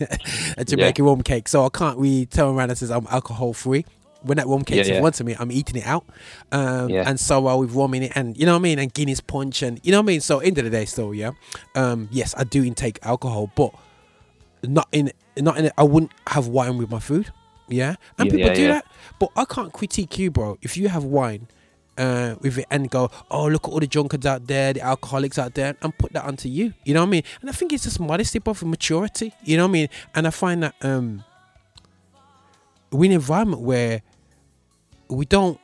[LAUGHS] a Jamaican rum cake, so I can't really turn around and says I'm alcohol free. When that rum cake's Yeah, in yeah. of me, I'm eating it out. Um, Yeah. And so are with rum in it, and you know what I mean, and Guinness punch, and you know what I mean. So end of the day, still, yeah. Um, yes, I do intake alcohol, but not in not in. I wouldn't have wine with my food. Yeah, and Yeah, people do that, but I can't critique you, bro. If you have wine uh, with it and go, oh look at all the drunkards out there, the alcoholics out there, and put that onto you. You know what I mean? And I think it's just modesty, but for maturity. You know what I mean? And I find that um, we're in an environment where we don't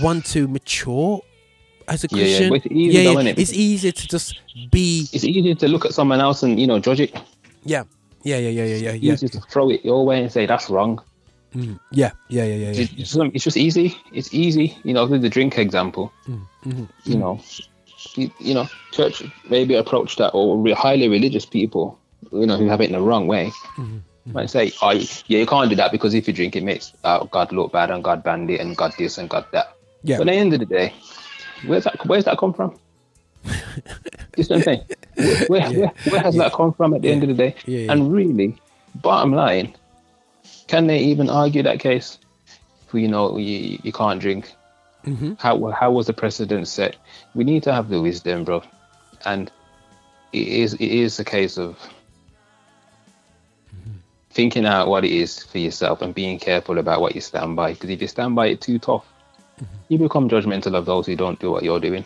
want to mature as a Yeah, yeah, it's easy yeah, though, yeah. innit? it's easier to just be. It's easy to look at someone else and you know judge it. Yeah, yeah, yeah, yeah, yeah, yeah. It's yeah. easy to throw it your way and say that's wrong. Mm, yeah, yeah, yeah, yeah, yeah. It's, just, it's just easy. It's easy. You know, with the drink example. Mhm, You know, you, you know, church maybe approach that or highly religious people, you know, who have it in the wrong way. mhm, Might say, oh, yeah, you can't do that because if you drink, it makes uh, God look bad and God banned it and God this and God that. Yeah. But at the end of the day, where's that? Where's that come from? [LAUGHS] Just what I'm. Where, where, where, where has that come from at the end of the day? Yeah, yeah. And really, bottom line, can they even argue that case? If you know you, you can't drink, Mhm. how how was the precedent set? We need to have the wisdom, bro. And it is it is a case of thinking out what it is for yourself and being careful about what you stand by. Because if you stand by it too tough, you become judgmental of those who don't do what you're doing.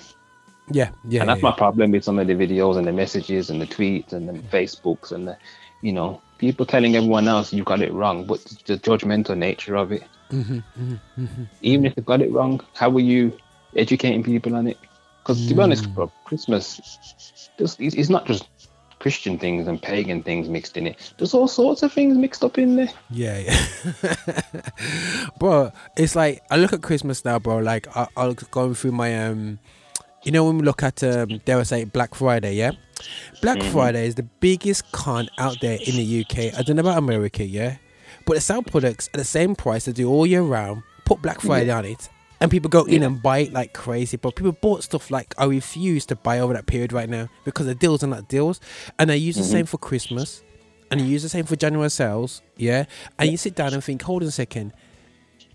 Yeah, yeah. and that's yeah, my problem with some of the videos and the messages and the tweets and the Facebooks and the, you know, people telling everyone else you got it wrong, but the judgmental nature of it. Mhm, mhm, mhm. Even if they got it wrong, how are you educating people on it? Because to be honest, bro, Christmas, just, it's, it's not just Christian things and pagan things mixed in it. There's all sorts of things mixed up in there. Yeah, yeah. [LAUGHS] bro, it's like I look at Christmas now, bro. Like I, I'll going through my um, you know when we look at um, dare I say Black Friday, yeah. Black Mhm. Friday is the biggest con out there in the UK. I don't know about America, yeah, but they sell products at the same price they do all year round. Put Black Friday on it, and people go in Yeah. and buy it like crazy. But people bought stuff like I refuse to buy over that period right now because the deals are not deals, and I use the Mhm. same for Christmas, and you use the same for January sales, yeah. And you sit down and think, hold on a second,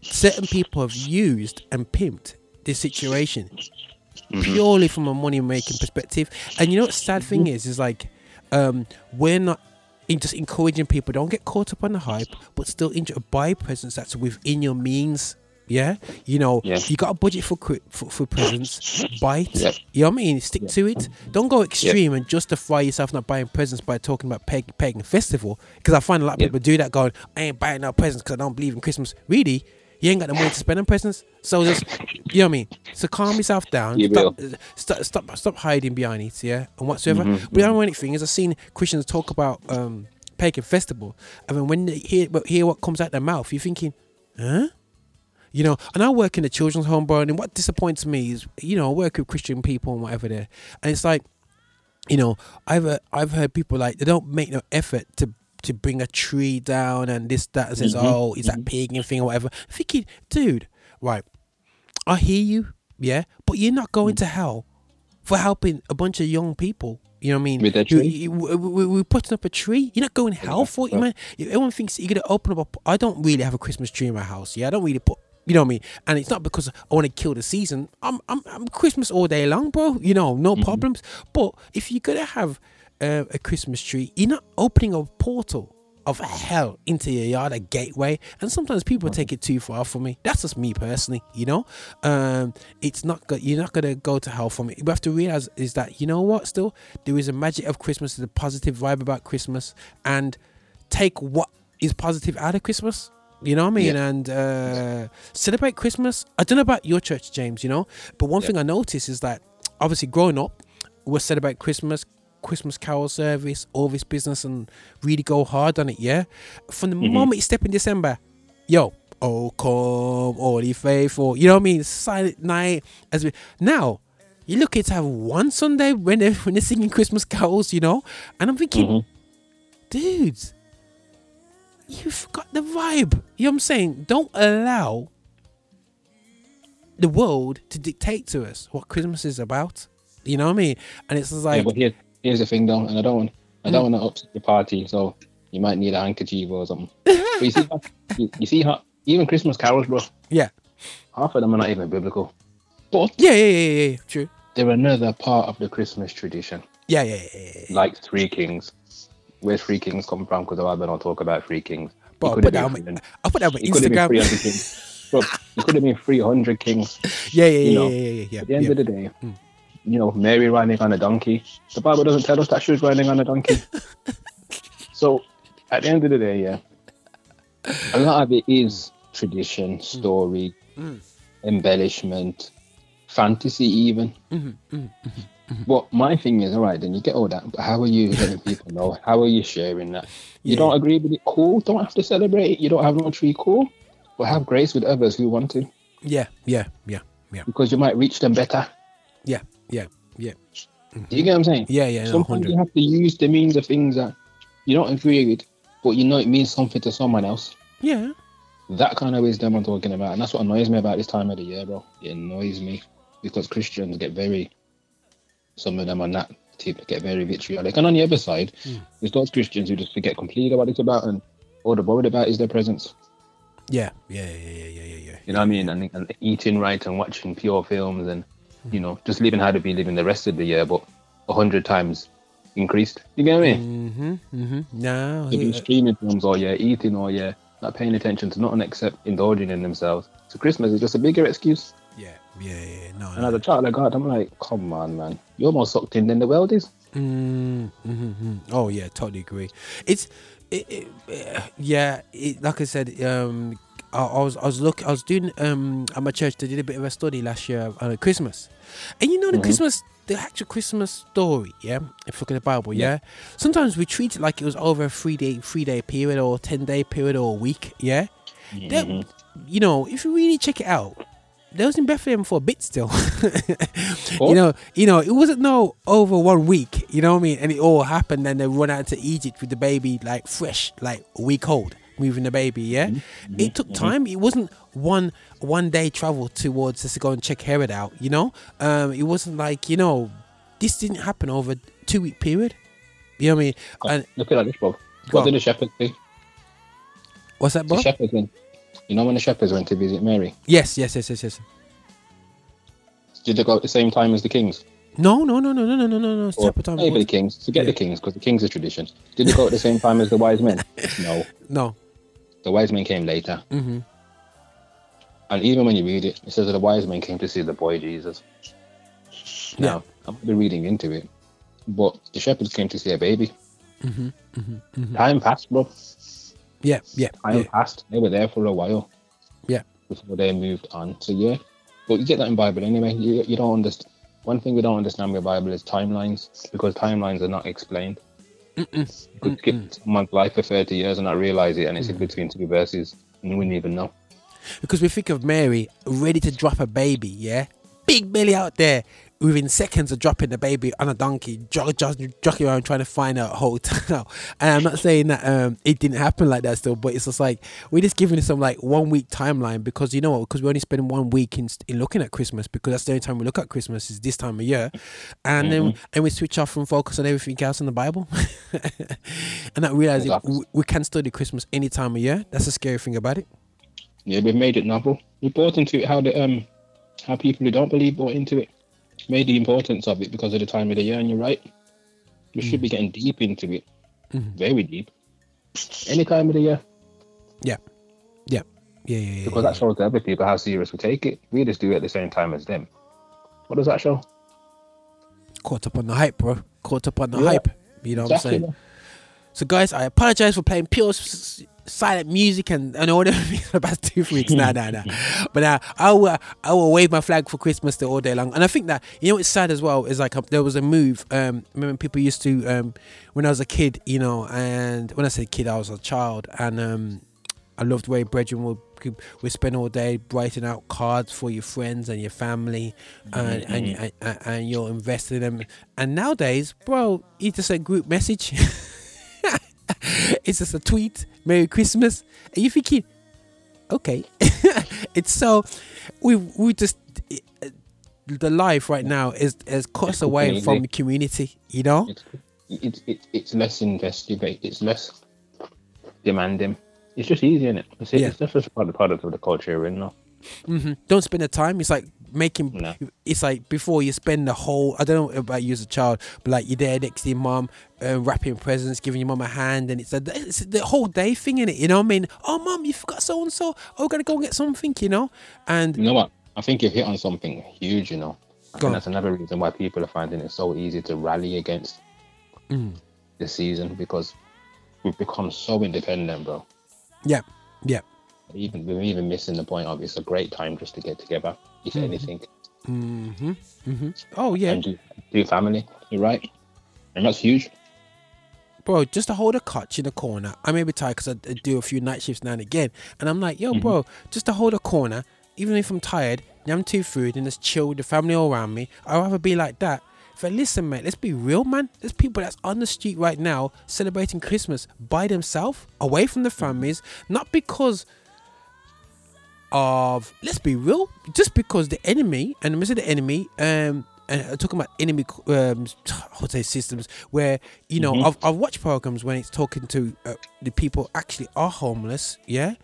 certain people have used and pimped this situation purely from a money making perspective. And you know what the sad thing is, is like um we're not in just encouraging people, don't get caught up on the hype, but still enjoy buy presents that's within your means. Yeah, you know, you got a budget for for, for presents, buy it. Yep. You know what I mean? Stick to it. Don't go extreme and justify yourself not buying presents by talking about peg, pagan festival. Because I find a lot of people do that, going, "I ain't buying no presents because I don't believe in Christmas." Really, you ain't got the money to spend on presents. So just, you know what I mean? So calm yourself down. You Stop, stop, stop, stop hiding behind it, yeah, and whatsoever. Mhm, But the ironic thing is, I've seen Christians talk about um, pagan festival, and then when they hear hear what comes out their mouth, you're thinking, huh? You know, and I work in the children's home, bro. And what disappoints me is, you know, I work with Christian people and whatever there, and it's like, you know, I've uh, I've heard people like they don't make no effort to to bring a tree down and this that and says, Mhm, oh, is that pagan thing or whatever. thinking, dude, right, I hear you, yeah, but you're not going to hell for helping a bunch of young people. You know what I mean? With You- tree? you- we- we- We're putting up a tree. You're not going hell for it, man. Everyone thinks you're gonna open up. A, I don't really have a Christmas tree in my house. Yeah, I don't really put. You know what I mean? And it's not because I want to kill the season. I'm, I'm, I'm Christmas all day long, bro. You know, no problems. But if you're gonna have uh, a Christmas tree, you're not opening a portal of hell into your yard, a gateway. And sometimes people take it too far for me. That's just me personally. You know, um, it's not good. You're not gonna go to hell from it. You have to realize is that you know what? Still, there is a magic of Christmas. There's a positive vibe about Christmas, and take what is positive out of Christmas. You know what I mean? And uh, celebrate Christmas. I don't know about your church, James. You know, but one thing I noticed is that obviously growing up, we celebrate Christmas, Christmas carol service, all this business, and really go hard on it. Yeah, from the Mhm. moment you step in December, yo, oh come, all ye faithful. You know what I mean? Silent night. As we now, you're looking to have one Sunday when they're, when they're singing Christmas carols. You know, and I'm thinking, Mhm. dudes, you forgot the vibe. You know what I'm saying? Don't allow the world to dictate to us what Christmas is about. You know what I mean? And it's just yeah, like, but here, here's the thing, though, and I don't want, I Mm. don't want to upset your party, so you might need a handkerchief or something. [LAUGHS] but you see, you, you see how even Christmas carols, bro. Yeah. Half of them are not even biblical, but yeah, yeah, yeah, yeah, yeah, true. they're another part of the Christmas tradition. Yeah, yeah, yeah, yeah. Like Three Kings. Where's Three Kings come from? Because the Bible don't talk about Three Kings. But I'll put that on, my- I'll put that on my it could have been Instagram. 300 kings. Bro, it could have been 300 kings. [LAUGHS] Yeah, yeah, you yeah, know. yeah, yeah, yeah, At the end yeah. of the day, you know, Mary riding on a donkey. The Bible doesn't tell us that she was riding on a donkey. [LAUGHS] so, at the end of the day, yeah, a lot of it is tradition, story, Mm. embellishment, fantasy, even. Mhm, mhm, mhm. But my thing is, all right, then you get all that. But how are you letting people know? How are you sharing that? You Yeah. don't agree with it? Cool. Don't have to celebrate it. You don't have no tree? Cool. But have grace with others who want to, Yeah, yeah, yeah, yeah, because you might reach them better. yeah, yeah, yeah. Do you get what I'm saying? Yeah, yeah, Sometimes 100. you have to use the means of things that you don't agree with, but you know it means something to someone else. Yeah. That kind of wisdom I'm talking about, and that's what annoys me about this time of the year, bro. It annoys me because Christians get very, some of them on that tip get very vitriolic, and on the other side, Mm. there's those Christians who just forget completely what it's about, and all they're worried about is their presence. Yeah, yeah, yeah, yeah, yeah, yeah, yeah. You know what I mean? And, and eating right and watching pure films, and you know, just living how to be living the rest of the year, but a hundred times increased. You get what I mean? Mm-hmm, mm-hmm. No, They've been streaming films all year, eating all year, not paying attention to nothing except indulging in themselves. So Christmas is just a bigger excuse. Yeah, yeah, yeah. No, And as a child of God, I'm like, come on, man. You're more sucked in than the world is. Mm, mm-hmm. Oh yeah, totally agree. It's, it, it, uh, yeah. It, like I said, um, I, I was I was look I was doing um at my church. They did a bit of a study last year on Christmas, and you know the Mhm. Christmas, the actual Christmas story. Yeah, if you look at the Bible, yeah. Yeah. Sometimes we treat it like it was over a three day three day period or ten day period or a week. Yeah, That- Mhm. you know if you really check it out. They was in Bethlehem for a bit still. [LAUGHS] Oh. You know, you know, it wasn't no over one week, you know what I mean? And it all happened and they run out to Egypt with the baby like fresh, like a week old, moving the baby, yeah? Mm-hmm. It took time. It wasn't one one day travel towards just to go and check Herod out, you know? Um it wasn't like, you know, this didn't happen over a two week period. You know what I mean? And Look at this, Bob. Go What did the shepherds do? what's that, The Bob? shepherds went. You know when the shepherds went to visit Mary? Yes, yes, yes, yes, yes. Did they go at the same time as the kings? No, no, no, no, no, no, no, no, no. Separate time. maybe the kings. Forget the kings because the kings are tradition. Did they go at the same time as the wise men? [LAUGHS] No. No. The wise men came later. Mm-hmm. And even when you read it, it says that the wise men came to see the boy Jesus. Now, I'm not reading into it, but the shepherds came to see a baby. Mm-hmm. Mm-hmm. mm-hmm. Time passed, bro. Yeah, yeah, Time yeah. passed. They were there for a while. Yeah. Before they moved on. So yeah, but you get that in Bible anyway. You, you don't understand. One thing we don't understand with the Bible is timelines because timelines are not explained. You could skip someone's life for 30 years and not realize it, and it's in between two verses, and you wouldn't even know. Because we think of Mary ready to drop a baby, yeah? Big belly out there within seconds of dropping the baby on a donkey, jog, jog, jockey around trying to find a hotel. [LAUGHS] And I'm not saying that um, it didn't happen like that still, but it's just like we're just giving it some like one week timeline because you know what? Because we only spend one week in, in looking at Christmas because that's the only time we look at Christmas is this time of year, and then Mhm. and we switch off and focus on everything else in the Bible, [LAUGHS] and not realizing Exactly. we, we can study Christmas any time of year. That's the scary thing about it. Yeah, we've made it novel. We bought into it how the um how people who don't believe bought into it. Made the importance of it because of the time of the year, and you're right. We should be getting deep into it. Mhm. Very deep. Any time of the year. Yeah. Yeah. Yeah, yeah, yeah. Because that shows other people how serious we take it. We just do it at the same time as them. What does that show? Caught up on the hype, bro. Caught up on the Yeah. hype. You know Exactly, what I'm saying? So, guys, I apologize for playing pure silent music and, and all that for the past two weeks. Nah, nah, nah. [LAUGHS] But uh, I will I will wave my flag for Christmas the all day long. And I think that you know what's sad as well is like um, there was a move. Um, remember people used to um, when I was a kid, you know, and when I say kid, I was a child, and um, I loved the way brethren would we spend all day writing out cards for your friends and your family, and, and, Mhm. and, and and you're investing them. And nowadays, bro, it's just a group message. [LAUGHS] [LAUGHS] it's just a tweet, Merry Christmas, and you're thinking, okay, [LAUGHS] it's so we we just the life right now is is cut us away from the community, you know. It's it's it's, it's less investigate. It's less demanding. It's just easy, isn't it? It's, Yeah. it's just part of part of the culture, you know. hmm Don't spend the time. It's like making. It's like before you spend the whole. I don't know about you as a child, but like you're there next to your mom, uh, wrapping presents, giving your mom a hand, and it's a it's the whole day thing in it. You know what I mean? Oh, mom, you forgot so and so. Oh, gotta go and get something. You know, and You know what? I think you've hit on something huge. You know, I Go think on. that's another reason why people are finding it so easy to rally against Mm. the season because we've become so independent, bro. Yeah. Yeah. Even we're even missing the point of it's a great time just to get together, if Mhm. anything. Mm-hmm. Mm-hmm. Oh yeah. And do, do family. You're right. And that's huge. bro, just to hold a couch in the corner. I may be tired because I, do a few night shifts now and again, and I'm like, yo, Mm-hmm. bro, just to hold a corner, even if I'm tired, I'm too food and just chill with the family all around me. I'd rather be like that. But listen, mate, let's be real, man. There's people that's on the street right now celebrating Christmas by themselves, away from the families, not because of let's be real, just because the enemy and the the enemy, um, and talking about enemy, um, I would say systems where you know Mhm. I've, I've watched programs when it's talking to uh, the people actually are homeless, yeah,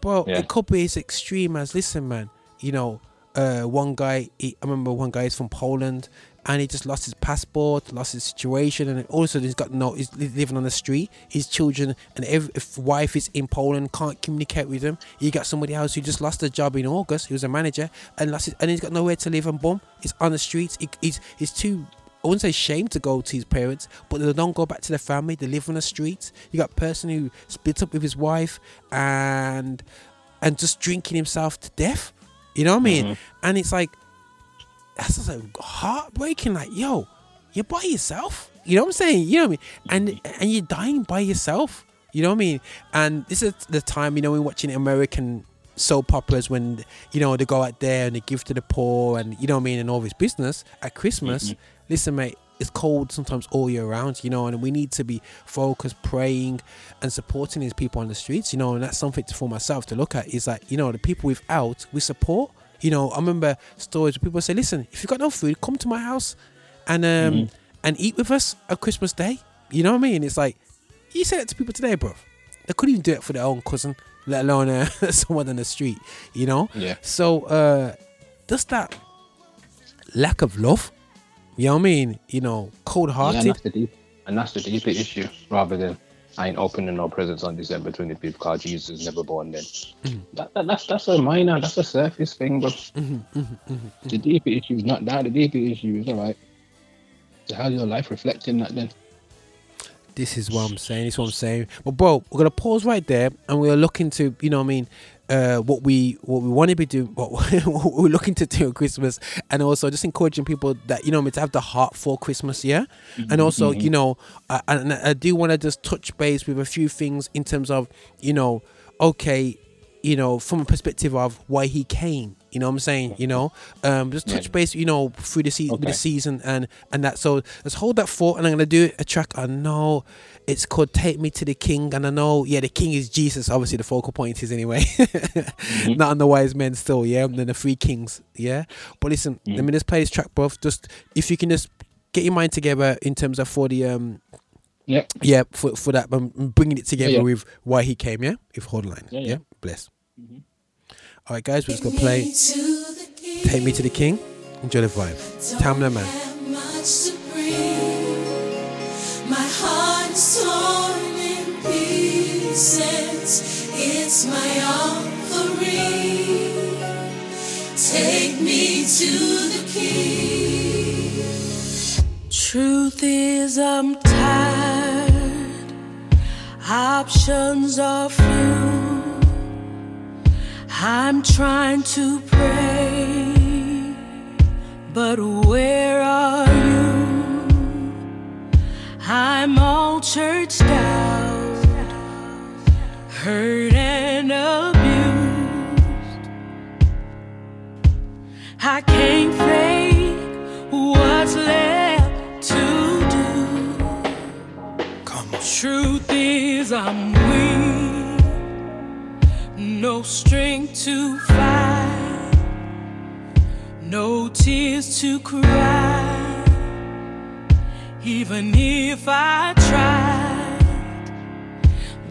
but Yeah. it could be as extreme as listen, man, you know, uh, one guy, he, I remember one guy is from Poland. And he just lost his passport, lost his situation, and also he's got no. He's living on the street. His children and every if wife is in Poland, can't communicate with him. You got somebody else who just lost a job in August. He was a manager and lost, his, and he's got nowhere to live. And boom, he's on the streets. He, he's he's too. I wouldn't say shame to go to his parents, but they don't go back to their family. They live on the streets. You got a person who split up with his wife and and just drinking himself to death. You know what I mean? Mhm. And it's like that's just like heartbreaking. Like, yo, you're by yourself. You know what I'm saying? You know what I mean? And mm-hmm. and you're dying by yourself. You know what I mean? And this is the time, you know, we're watching American soap operas when you know they go out there and they give to the poor and you know what I mean and all this business at Christmas. Mm-hmm. Listen, mate, it's cold sometimes all year round, you know, and we need to be focused, praying and supporting these people on the streets, you know, and that's something for myself to look at. Is like, you know, the people without we support. You know, I remember stories where people say, "Listen, if you've got no food, come to my house and um Mhm. and eat with us at Christmas Day." You know what I mean? It's like you say that to people today, bro. They couldn't even do it for their own cousin, let alone uh, [LAUGHS] someone on the street. You know? Yeah. So, uh, just that lack of love. You know what I mean? You know, cold Yeah, and hearted. that's the deep, and that's the deeper issue, rather than I ain't opening no presents on December 25th because Jesus was never born then. Mm-hmm. That, that, that's that's a minor, that's a surface thing, but the deeper issue is not that. The deeper issue is all right. So how's your life reflecting that then? This is what I'm saying. This is what I'm saying. But bro, we're gonna pause right there, and we're looking to, you know, what I mean, uh, what we what we want to be doing, what, [LAUGHS] what we're looking to do at Christmas, and also just encouraging people that you know, what I mean, to have the heart for Christmas, yeah. And also, Mhm. you know, I, and I do want to just touch base with a few things in terms of, you know, okay, you know, from a perspective of why he came. You know what I'm saying? You know, um, just touch base, you know, through the season, Okay. the season and and that. So let's hold that thought, and I'm gonna do a track. I know it's called "Take Me to the King," and I know, yeah, the King is Jesus. Obviously, the focal point is anyway, [LAUGHS] not on the wise men still, yeah, and then the three kings, yeah. But listen, let me just play this track, bro. Just if you can just get your mind together in terms of for the um. Yeah. Yeah, for, for that, um, bringing it together yeah. with why he came, yeah? if hold line. Yeah, Yeah, yeah. bless. Mm-hmm. All right, guys, we're just going to play Take Me to the King. Enjoy the vibe. Tamela Mann. much to bring. My heart is torn in pieces. It's my offering. Take me to the King. Truth is, I'm tired. Options are few. I'm trying to pray, but where are you? I'm all churched out, hurt and abused. I can't fake what's left to do. Come on. Truth is, I'm no strength to fight, no tears to cry. Even if I tried,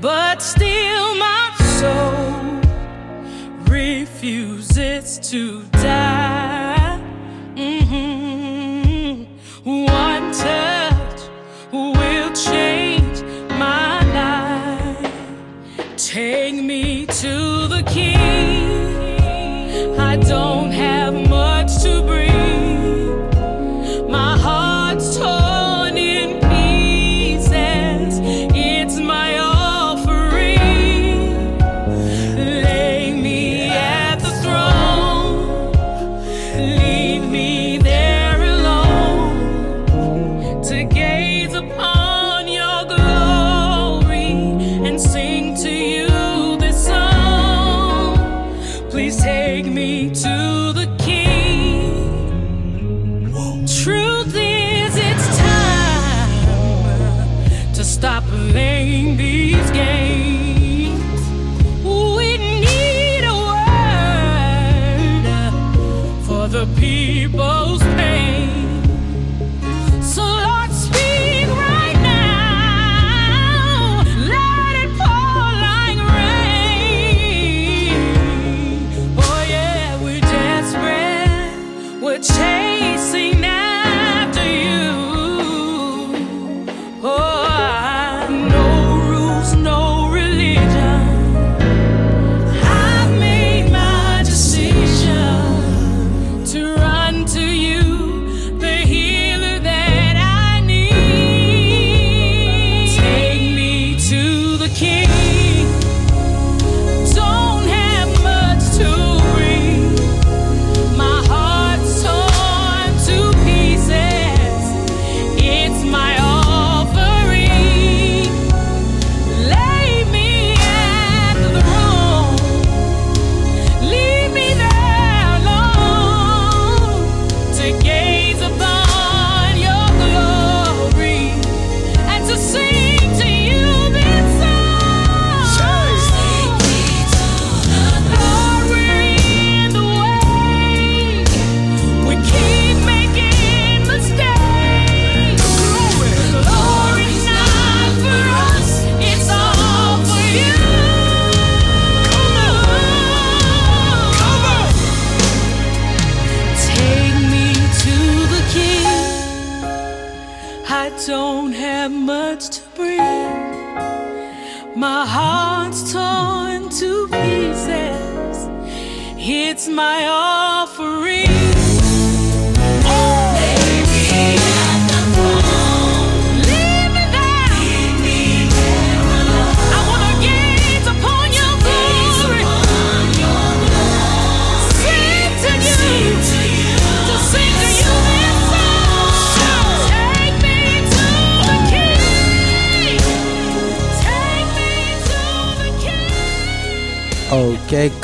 but still my soul refuses to die. Mm-hmm. One touch will change Take me to the King. I don't have much to bring.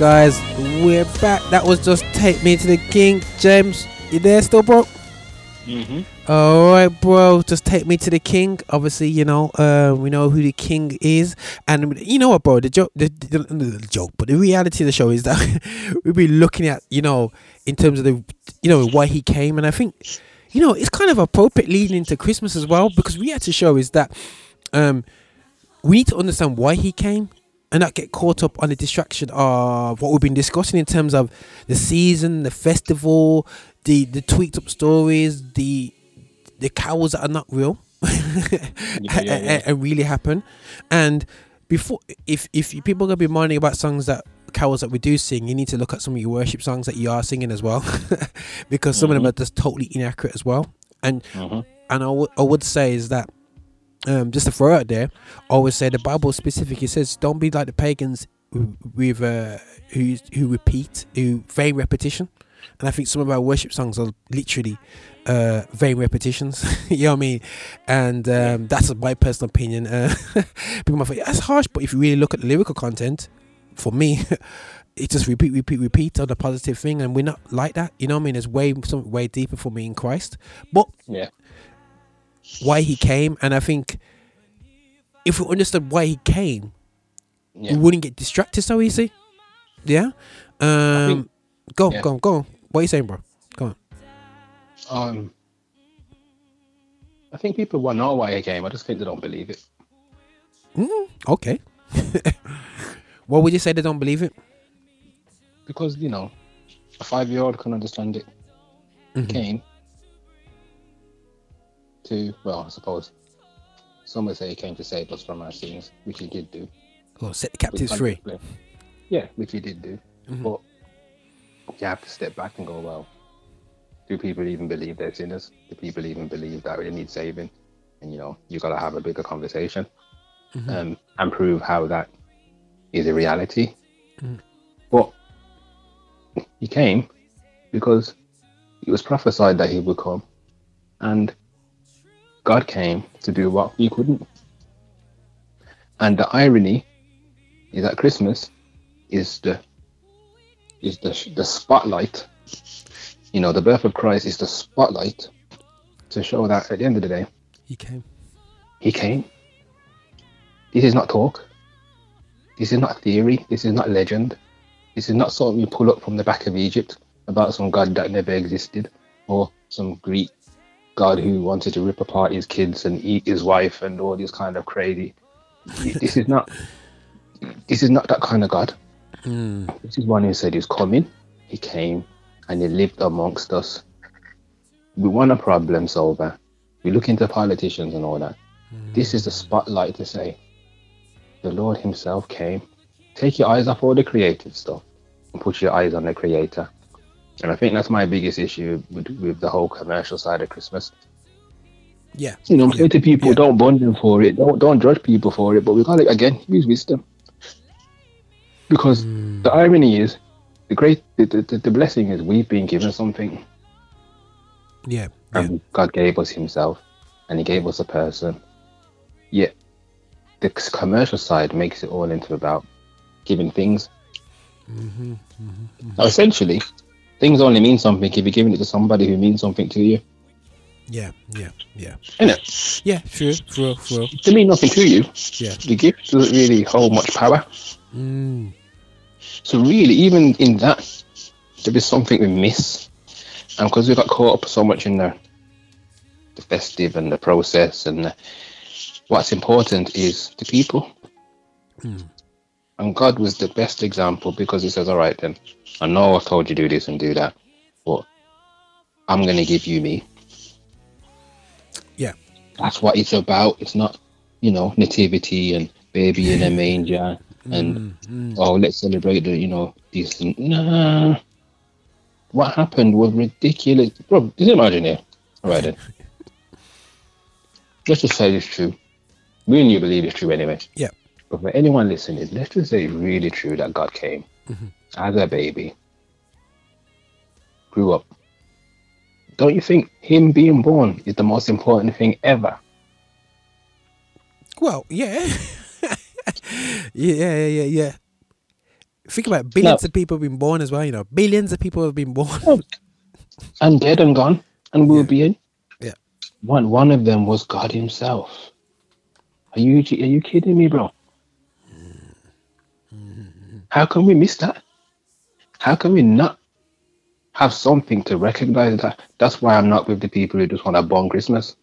Guys, we're back. That was just Take Me to the King. James, you there still, bro? Mm-hmm. All right, bro. Just take me to the king. Obviously, you know, uh, we know who the king is, and you know what, bro. The joke, the, the, the joke, but the reality of the show is that [LAUGHS] we'll be looking at, you know, in terms of the, you know, why he came, and I think, you know, it's kind of appropriate leading into Christmas as well because we had to show is that, um, we need to understand why he came and not get caught up on the distraction of what we've been discussing in terms of the season, the festival, the the tweaked up stories, the the cows that are not real [LAUGHS] and, and really happen. And before, if if people are gonna be minding about songs that carols that we do sing, you need to look at some of your worship songs that you are singing as well, [LAUGHS] because some of them Mhm. are just totally inaccurate as well. And and I would I would say is that um, just to throw out there, I always say the Bible specifically says, "Don't be like the pagans who- with uh, who who repeat, who vain repetition." And I think some of our worship songs are literally uh, vain repetitions. [LAUGHS] you know what I mean? And um, that's my personal opinion. Uh, [LAUGHS] people might think that's harsh, but if you really look at the lyrical content, for me, [LAUGHS] it just repeat, repeat, repeat on the positive thing, and we're not like that. You know what I mean? There's way something way deeper for me in Christ. But Yeah. Why he came, and I think if we understood why he came, we wouldn't get distracted so easy. Yeah. Um. go, yeah. go, go. on. What are you saying, bro? Go on. Um, I think people want to know why he came. I just think they don't believe it. Mm, okay. [LAUGHS] what would you say they don't believe it? Because, you know, a five year old can understand it. Mhm. Came to, well, I suppose some would say he came to save us from our sins, which he did do. Oh, set the captives free. Yeah, which he did do. Mhm. But you have to step back and go, well, do people even believe they're sinners? Do people even believe that they need saving? And, you know, you got to have a bigger conversation Mhm. um, and prove how that is a reality. Mm. But he came because it was prophesied that he would come, and God came to do what we couldn't. And the irony is that Christmas is the is the the spotlight. You know, the birth of Christ is the spotlight to show that at the end of the day, He came. he came This is not talk. This is not theory. This is not legend. This is not something you pull up from the back of Egypt about some god that never existed or some Greek god who wanted to rip apart his kids and eat his wife and all this kind of crazy. this is not. This is not that kind of God. Hmm. This is one who said he's coming. He came and he lived amongst us. We want a problem solver. We look into politicians and all that. Hmm. This is the spotlight to say, the Lord Himself came. Take your eyes off all the creative stuff and put your eyes on the Creator. And I think that's my biggest issue with, with the whole commercial side of Christmas. Yeah. You know, I'm saying to people, don't bond them for it. Don't don't judge people for it. But we gotta again use wisdom. Because hmm. the irony is, the great the, the, the blessing is we've been given something. Yeah. And God gave us Himself, and He gave us a person. Yet, the commercial side makes it all into about giving things. Mm-hmm. mm-hmm. mm-hmm. Now, essentially, things only mean something if you're giving it to somebody who means something to you. Yeah, yeah, yeah. Innit? Yeah, true, true, true. They mean nothing to you, Yeah. the gift doesn't really hold much power. Mm. So really, even in that, there is something we miss, and because we got caught up so much in the the festive and the process, and the, what's important is the people. And God was the best example because He says, "All right, then, I know I've told you do this and do that, but I'm going to give you me." Yeah. That's what it's about. It's not, you know, nativity and baby in a manger and mm, mm. oh, let's celebrate the, you know. And, nah. What happened was ridiculous. Bro, just imagine it. All right then. [LAUGHS] Let's just say it's true. Me and you believe it's true anyway. Yeah. But for anyone listening, let's just say really true that God came Mhm. as a baby, grew up. Don't you think him being born is the most important thing ever? Well, yeah. [LAUGHS] yeah, yeah, yeah, yeah. Think about it, billions of people have been born as well, you know. Billions of people have been born. [LAUGHS] And dead and gone, and will be in. Yeah. One one of them was God Himself. Are you are you kidding me, bro? How can we miss that? How can we not have something to recognize that? That's why I'm not with the people who just want to bomb Christmas.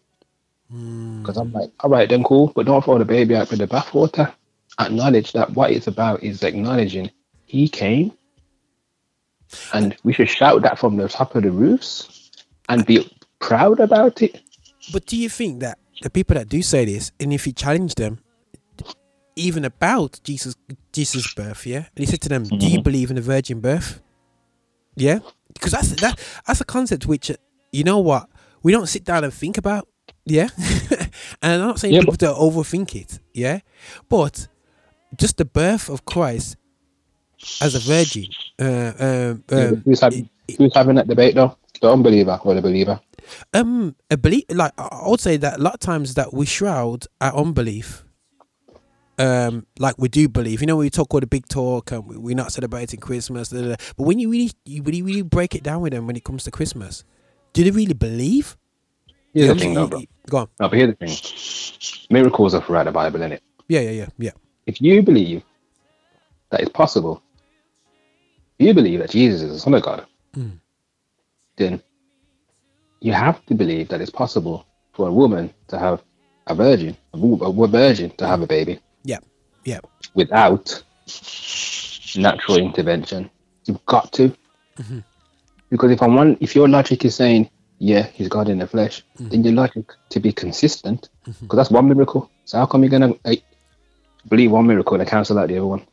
Hmm. Because I'm like, all right, then cool, but don't throw the baby out with the bathwater. Acknowledge that what it's about is acknowledging He came, and we should shout that from the top of the roofs and be proud about it. But do you think that the people that do say this, and if you challenge them, even about Jesus Jesus' birth, yeah, and he said to them, "Do you Mhm. believe in the virgin birth?" Yeah, because that's that that's a concept which uh, you know what we don't sit down and think about. Yeah, [LAUGHS] and I'm not saying Yeah, people to overthink it. Yeah, but just the birth of Christ as a virgin. Uh, um, um, who's, having, who's having that debate though? The unbeliever or the believer? Um, a belief like I would say that a lot of times that we shroud our unbelief. Um, like we do believe, you know, we talk all the big talk and we- we're not celebrating Christmas, da, da, da. but when you really, you really, really break it down with them when it comes to Christmas, do they really believe? Here's the thing, though, bro. Go on. No, but here's the thing: miracles are throughout the Bible, innit? Yeah, yeah, yeah, yeah. If you believe that it's possible, if you believe that Jesus is the Son of God, Mm. then you have to believe that it's possible for a woman to have a virgin, a, a virgin to have a baby Yeah, yeah. without natural intervention. You've got to. Mhm. Because if I'm one, if your logic is saying, yeah, he's God in the flesh, then your logic to be consistent, because that's one miracle. So how come you're gonna eh, believe one miracle and cancel out the other one?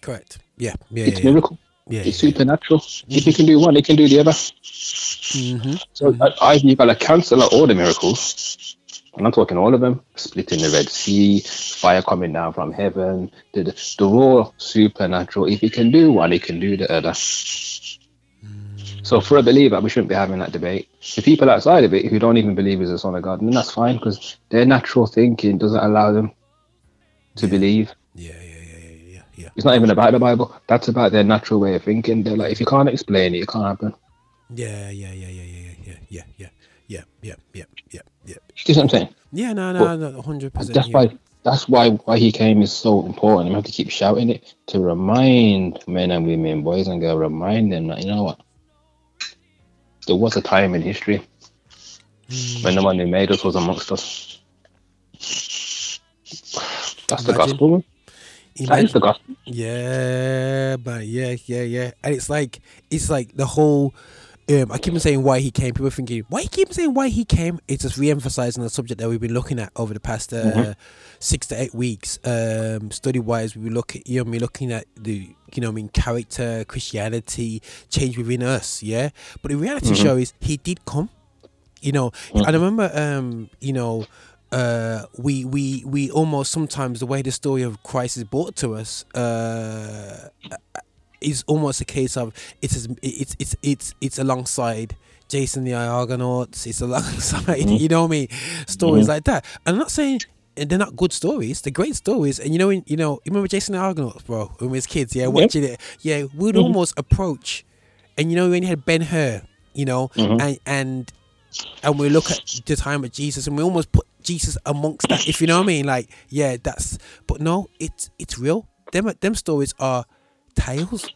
Correct. Yeah, yeah, it's yeah, yeah. miracle. Yeah, it's supernatural. If you can do one, they can do the other. Mm-hmm. So I, I, you gotta cancel out all the miracles. And I'm not talking all of them: splitting the Red Sea, fire coming down from heaven. The, the, they're supernatural. If you can do one, you can do the other. So for a believer, we shouldn't be having that debate. The people outside of it who don't even believe he's the son of God, then that's fine because their natural thinking doesn't allow them to believe. Yeah, yeah, yeah, yeah, yeah, yeah. It's not even about the Bible. That's about their natural way of thinking. They're like, if you can't explain it, it can't happen. Yeah, yeah, yeah, yeah, yeah, yeah, yeah, yeah, yeah, yeah, yeah, yeah, yeah, yeah. You see what I'm saying? Yeah, no, no, no, hundred percent. That's why That's why why he came is so important. We have to keep shouting it to remind men and women, boys and girls, remind them that you know what. There was a time in history when the one who made us was amongst us. That's the gospel. man. That is the gospel. Yeah, but yeah, yeah, yeah. And it's like it's like the whole um I keep on saying why he came. People are thinking, why he keep saying why he came? It's just re emphasizing the subject that we've been looking at over the past uh, Mhm. six to eight weeks. Um study wise we look at you know me looking at the you know I mean character, Christianity, change within us, yeah. But the reality Mhm. show is he did come. You know, Mm. I remember um, you know, uh, we we we almost sometimes the way the story of Christ is brought to us uh, is almost a case of it's it's it's it's it's alongside Jason the Argonauts. It's alongside Mhm. you know mean stories Mhm. like that. I'm not saying they're not good stories. They're great stories. And you know, you know, you remember Jason the Argonauts, bro, when we was kids, yeah, Yep. watching it. Yeah, we'd Mhm. almost approach, and you know, when you had Ben Hur, you know, Mhm. and and and we look at the time of Jesus, and we almost put Jesus amongst that. If you know what I mean, like, yeah, that's. But no, it's it's real. Them them stories are tales,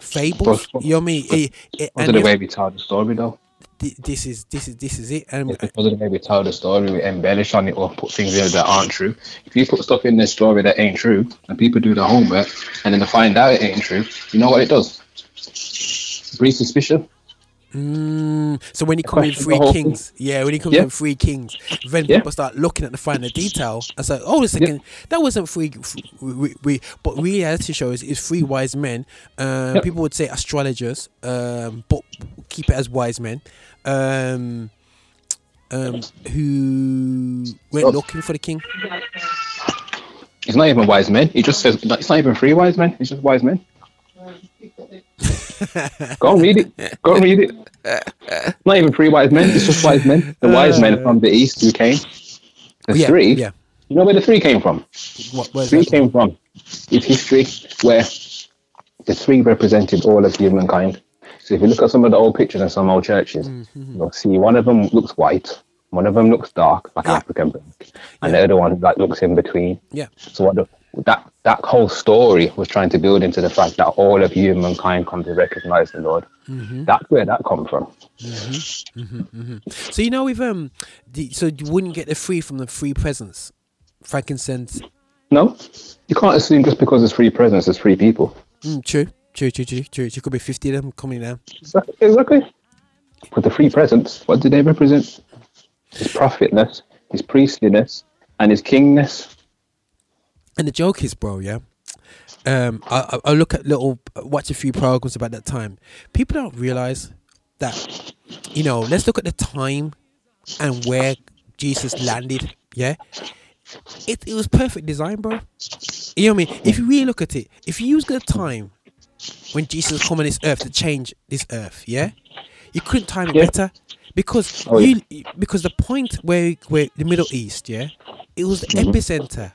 fables. But- you know what I mean? It- it- of the way we tell the story, though. thi- this is this is this is it. And It's because of the way we tell the story, we embellish on it or put things in that aren't true. If you put stuff in the story that ain't true, and people do the homework, and then they find out it ain't true, you know what it does? Breeds suspicion. Mm, so when he comes in Three thing. Kings, yeah, when he comes Yeah. in Three Kings, then Yeah. people start looking at the finer [LAUGHS] detail and say, "Oh, a second, that wasn't three, we, we, but reality shows is three wise men." Um, Yep. People would say astrologers, um, but keep it as wise men, um, um, who went Oh. looking for the king. It's not even wise men. He just says it's not even three wise men. It's just wise men. Go and read it. Go and read it. It's not even three wise men. It's just wise men. The wise men from the east who came. The Yeah, three. yeah. You know where the three came from? What, three came from It's history where the three represented all of humankind. So if you look at some of the old pictures in some old churches, Mm-hmm. you'll see one of them looks white, one of them looks dark, like African black, and the other one like looks in between. Yeah. So what the, that that whole story was trying to build into the fact that all of humankind come to recognize the Lord. Mhm. That's where that come from. hmm hmm So you know, with um, the, so you wouldn't get the free from the free presents, frankincense. No, you can't assume just because there's three presents, there's three people. Mm, true, true, true, true, true. There could be fifty of them coming down. Exactly. But the three presents, what do they represent? His prophetness, his priestliness, and his kingness. And the joke is, bro, yeah. Um, I, I look at little, watch a few programs about that time. People don't realize that, you know. Let's look at the time and where Jesus landed. Yeah, it it was perfect design, bro. You know what I mean? If you really look at it, if you use the time when Jesus come on this earth to change this earth, yeah, you couldn't time it Yeah. better because Oh, yeah. you because the point where where the Middle East, yeah, it was the Mhm. epicenter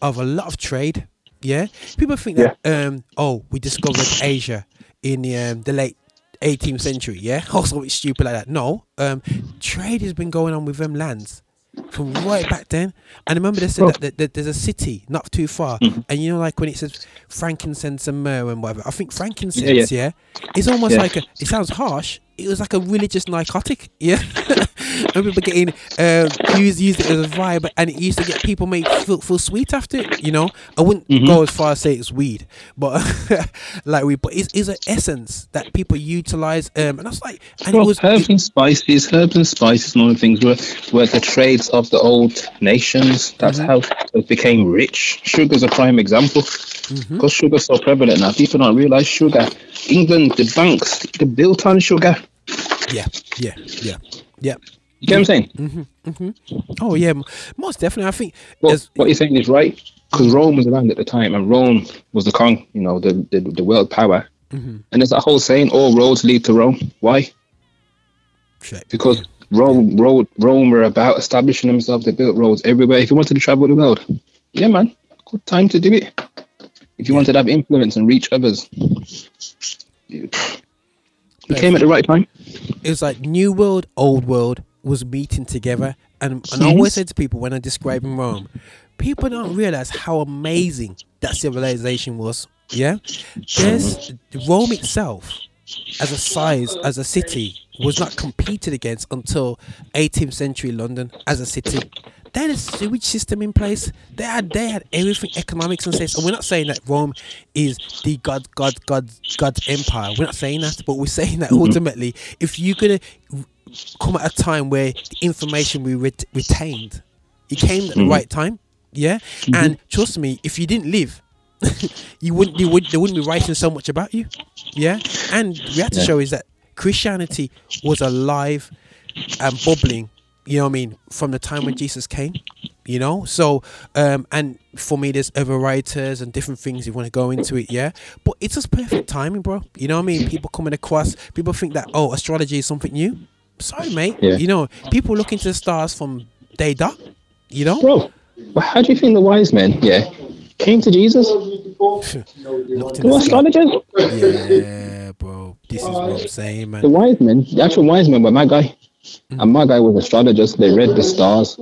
of a lot of trade. Yeah, people think that um oh we discovered Asia in the um, the late 18th century. Yeah, [LAUGHS] also something stupid like that. No, um, trade has been going on with them lands from right back then. And remember, they said that, that, that there's a city not too far, Mhm. and you know, like when it says frankincense and myrrh and whatever. I think frankincense, Yeah, yeah, yeah. it's almost Yeah. like a. It sounds harsh. It was like a religious narcotic, yeah. [LAUGHS] and people getting um, used used it as a vibe, and it used to get people make feel, feel sweet after it. You know, I wouldn't Mhm. go as far as say it's weed, but [LAUGHS] like we, but it's, it's an essence that people utilize. Um, and I was like, and Well, it was herbs and spices, herbs and spices, and all the things were, were the trades of the old nations. That's Mm-hmm. how it became rich. Sugar's a prime example. Mm-hmm. Because sugar's so prevalent now, people don't realize sugar. England, the banks, they built on sugar. yeah, yeah, yeah, yeah. You get what I'm saying? Mm-hmm, mm-hmm. Oh yeah, most definitely. I think Well, what you're saying is right. Because Rome was around at the time, and Rome was the con, you know, the the, the world power. Mhm. And there's that whole saying, "All roads lead to Rome." Why? Because Rome, Rome, Rome were about establishing themselves. They built roads everywhere. If you wanted to travel the world, yeah, man, good time to do it. If you wanted to have influence and reach others, you, you came at the right time. it was like new world, old world was meeting together. And, and I always say to people when I'm describing Rome, people don't realize how amazing that civilization was. Yeah, there's Rome itself as a size as a city was not competed against until 18th century London as a city. They had a sewage system in place. They had they had everything, economics and sense. And we're not saying that Rome is the God, God, God, God's empire. We're not saying that, but we're saying that ultimately, if you're gonna come at a time where the information we ret- retained, it came at the Mhm. right time. Yeah, and trust me, if you didn't live, [LAUGHS] you wouldn't. You would. They wouldn't be writing so much about you. Yeah, and we have to Yeah. show is that Christianity was alive and bubbling. You know what I mean? From the time when [LAUGHS] Jesus came. You know, so um, and for me, there's other writers and different things you want to go into it, yeah. But it's just perfect timing, bro. You know what I mean? People coming across, people think that oh, astrology is something new. Sorry, mate. Yeah. You know, people look into the stars from day dot. You know, bro. But how do you think the wise men, yeah, came to Jesus? [LAUGHS] Looked The the astrologers? Yeah, bro. This is what I'm saying, man. The wise men, the actual wise men were Magi. And Magi was astrologers. They read the stars.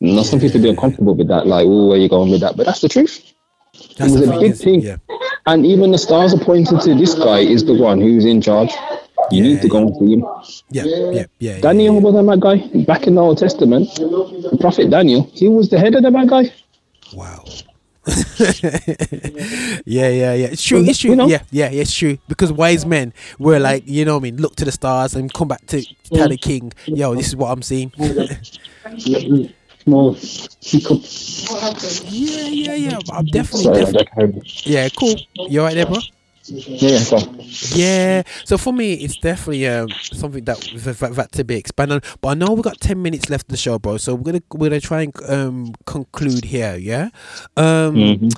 Now, some people be uncomfortable with that, like, oh, where you going with that? But that's the truth. That's it was a big is- thing. yeah. And even the stars are pointing to this guy is the one who's in charge. You need to go and see him. Yeah, yeah, yeah. Daniel was a guy. Back in the Old Testament, the prophet Daniel, he was the head of the Magi. [LAUGHS] yeah, yeah, yeah. It's true. It's true. Yeah, yeah, it's true. Because wise men were like, you know what I mean, look to the stars and come back to tell the king, yo, this is what I'm seeing. Small. [LAUGHS] yeah, yeah, yeah. I'm definitely, Sorry, definitely. I heard- Yeah, cool. You alright there, bro? Yeah, yeah. Yeah. So for me, it's definitely um, something that that, that, to be expanded. But I know we got ten minutes left of the show, bro. So we're gonna we're gonna try and um, conclude here. Yeah. Um, Mhm.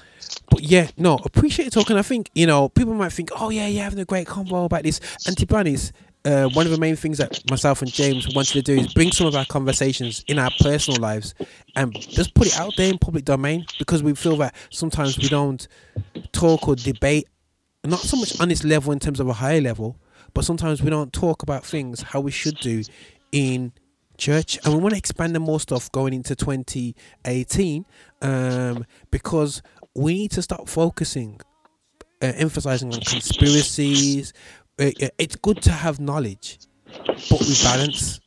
But yeah, no, appreciate you talking. I think you know people might think, oh yeah, you're having a great convo about this. And to be honest, uh, one of the main things that myself and James wanted to do is bring some of our conversations in our personal lives and just put it out there in public domain because we feel that sometimes we don't talk or debate not so much on this level in terms of a higher level, but sometimes we don't talk about things how we should do in church, and we want to expand on more stuff going into 2018 um, because we need to start focusing, uh, emphasizing on conspiracies. Uh, it's good to have knowledge, but with balance.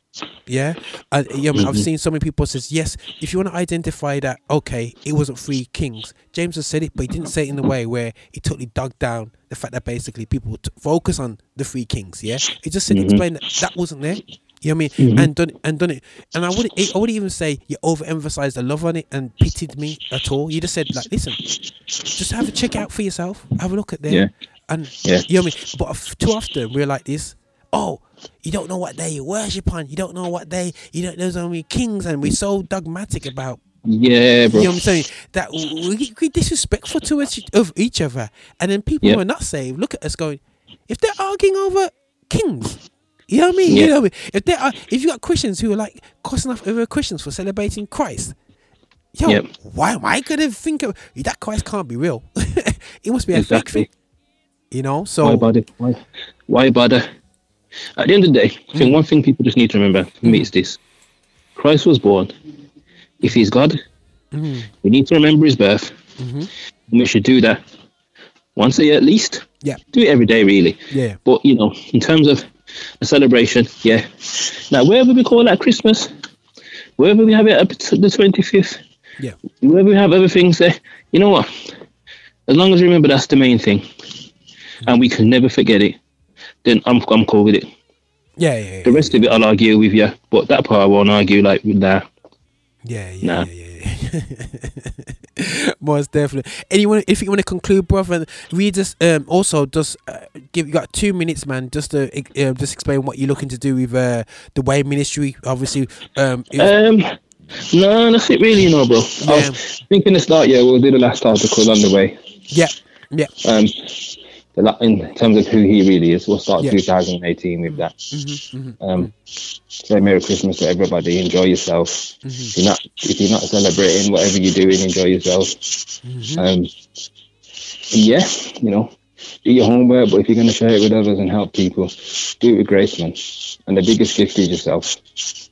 Yeah, uh, yeah. I've Mhm. seen so many people says yes. If you want to identify that, okay, it wasn't three kings. James has said it, but he didn't say it in a way where he totally dug down the fact that basically people t- focus on the three kings. Yeah, he just said Mhm. explain that that wasn't there. You know what I mean? Mhm. And done and done it. And I wouldn't I wouldn't even say you overemphasized the love on it and pitied me at all. You just said like, listen, just have a check out for yourself. Have a look at them. Yeah. And Yeah. you know what I mean? But too often we're like this. Oh, you don't know what they worship on. You don't know what they you don't know so many kings, and we're so dogmatic about. Yeah, bro. You know what I'm saying? That we, we disrespectful to us of each other, and then people Yeah. who are not saved look at us going, if they're arguing over kings, you know what I mean? You know what I mean? If they are, if you got Christians who are like cussing off other Christians for celebrating Christ, yo, Yep. why am I gonna think of that? Christ can't be real. [LAUGHS] it must be a fake thing. You know? So why bother? Why, why bother? At the end of the day, I Mm. think one thing people just need to remember for me is this: Christ was born. If he's God, Mhm. we need to remember his birth. Mhm. And we should do that once a year at least. Yeah. Do it every day, really. Yeah. But you know, in terms of a celebration, yeah. Now, wherever we call that Christmas, wherever we have it up to the twenty fifth, Yeah. wherever we have other things there, you know what? As long as we remember that's the main thing, and we can never forget it, then I'm I'm cool with it. Yeah, yeah, yeah. The rest of it I'll argue with you, but that part I won't argue like with that. Yeah, yeah, Nah. [LAUGHS] Most definitely. Anyone, if you want to conclude, brother, we just um also just uh, give you got two minutes, man, just to uh, just explain what you're looking to do with uh the way ministry. Obviously, um, Um, no, that's it really, you know, bro. I Yeah. was thinking to start, yeah, we'll do the last article on the way. yeah, yeah, Um, in terms of who he really is, we'll start Yeah. 2018 with that. Mhm, Um, say Merry Christmas to everybody. Enjoy yourself. Mm-hmm. If you're not, if you're not celebrating whatever you're doing, enjoy yourself. Mm-hmm. Um, yeah, you know, do your homework, but if you're going to share it with others and help people, do it with grace, man. And the biggest gift is yourself.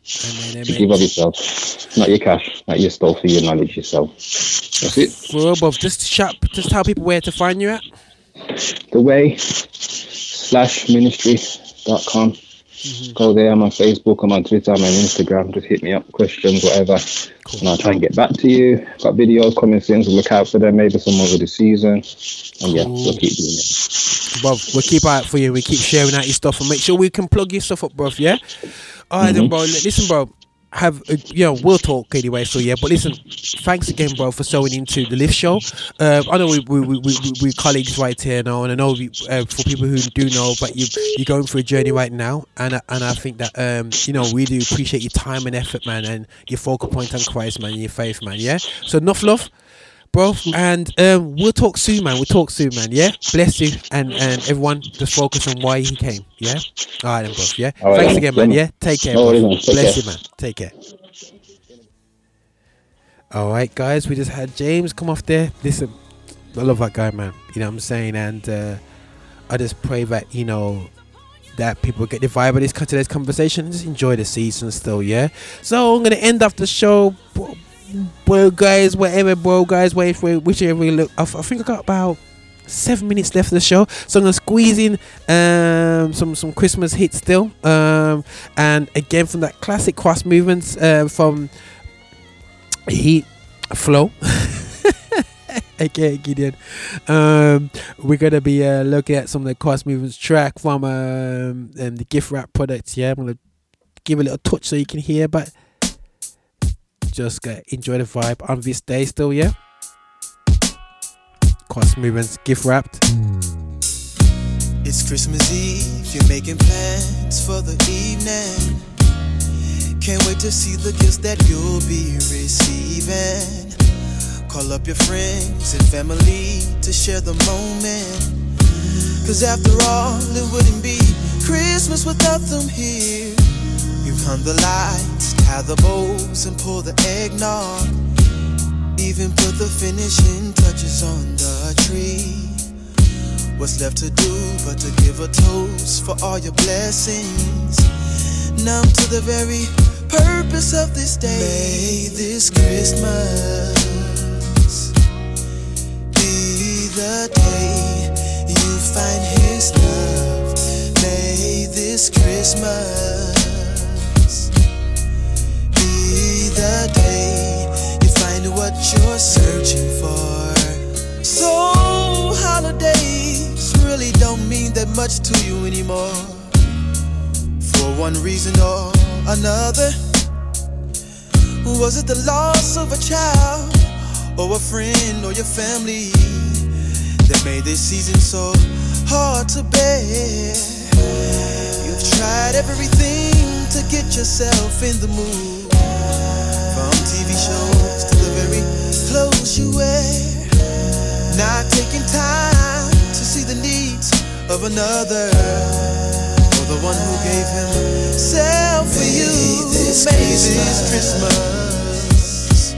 To give of yourself, not your cash, not your stuff, your knowledge yourself. That's it. Well, above, just shop, just tell people where to find you at. The way slash ministry.com. Go there. I'm on Facebook. I'm on Twitter. I'm on Instagram. Just hit me up, questions, whatever, and I'll try and get back to you. Got videos coming soon, so look out for them. Maybe some over the season. And yeah, we'll keep doing it. Bruv, we'll keep out for you. We keep sharing out your stuff and make sure we can plug your stuff up, bruv. Yeah. All right, then, Mhm. bro. Listen, bro. Have uh, you know? We'll talk anyway. So yeah, but listen. Thanks again, bro, for sewing into the lift show. Uh, I know we we we we we colleagues right here now, and I know we, uh, for people who do know, but you you're going through a journey right now, and and I think that um you know we do appreciate your time and effort, man, and your focal point on Christ, man, and your faith, man. Yeah. So enough love bro. And um, we'll talk soon, man. We'll talk soon, man. Yeah. Bless you, and and everyone, just focus on why he came. Yeah. All right, then, bro. Yeah. All Thanks again, man. Yeah. Take care. No bro. Take Bless care. you, man. Take care. All right, guys. We just had James come off there. Listen, I love that guy, man. You know what I'm saying? And uh, I just pray that you know that people get the vibe of this today's conversation. Just enjoy the season still, yeah. So I'm gonna end off the show, bro, guys, whatever, bro, guys. Wait for whichever look. I, think I got about seven minutes left of the show, so I'm gonna squeeze in um, some some Christmas hits still, um, and again from that classic cross movements uh, from Heat Flow. [LAUGHS] aka Gideon. Um, we're gonna be uh, looking at some of the cross movements track from um, um, the gift wrap products. Yeah, I'm gonna give a little touch so you can hear, but just uh, enjoy the vibe on this day still. Yeah, cross movements gift wrapped. It's Christmas Eve, you're making plans for the evening. Can't wait to see the gifts that you'll be receiving. Call up your friends and family to share the moment. Cause after all, it wouldn't be Christmas without them here. You've hung the lights, tie the bows, and pull the eggnog. Even put the finishing touches on the tree. What's left to do but to give a toast for all your blessings? Numb to the very purpose of this day. May this Christmas be the day you find His love. May this Christmas searching for. So holidays really don't mean that much to you anymore. For one reason or another. Was it the loss of a child or a friend or your family that made this season so hard to bear? You've tried everything to get yourself in the mood. Wear. Not taking time to see the needs of another. Or the one who gave himself for you. this May this Christmas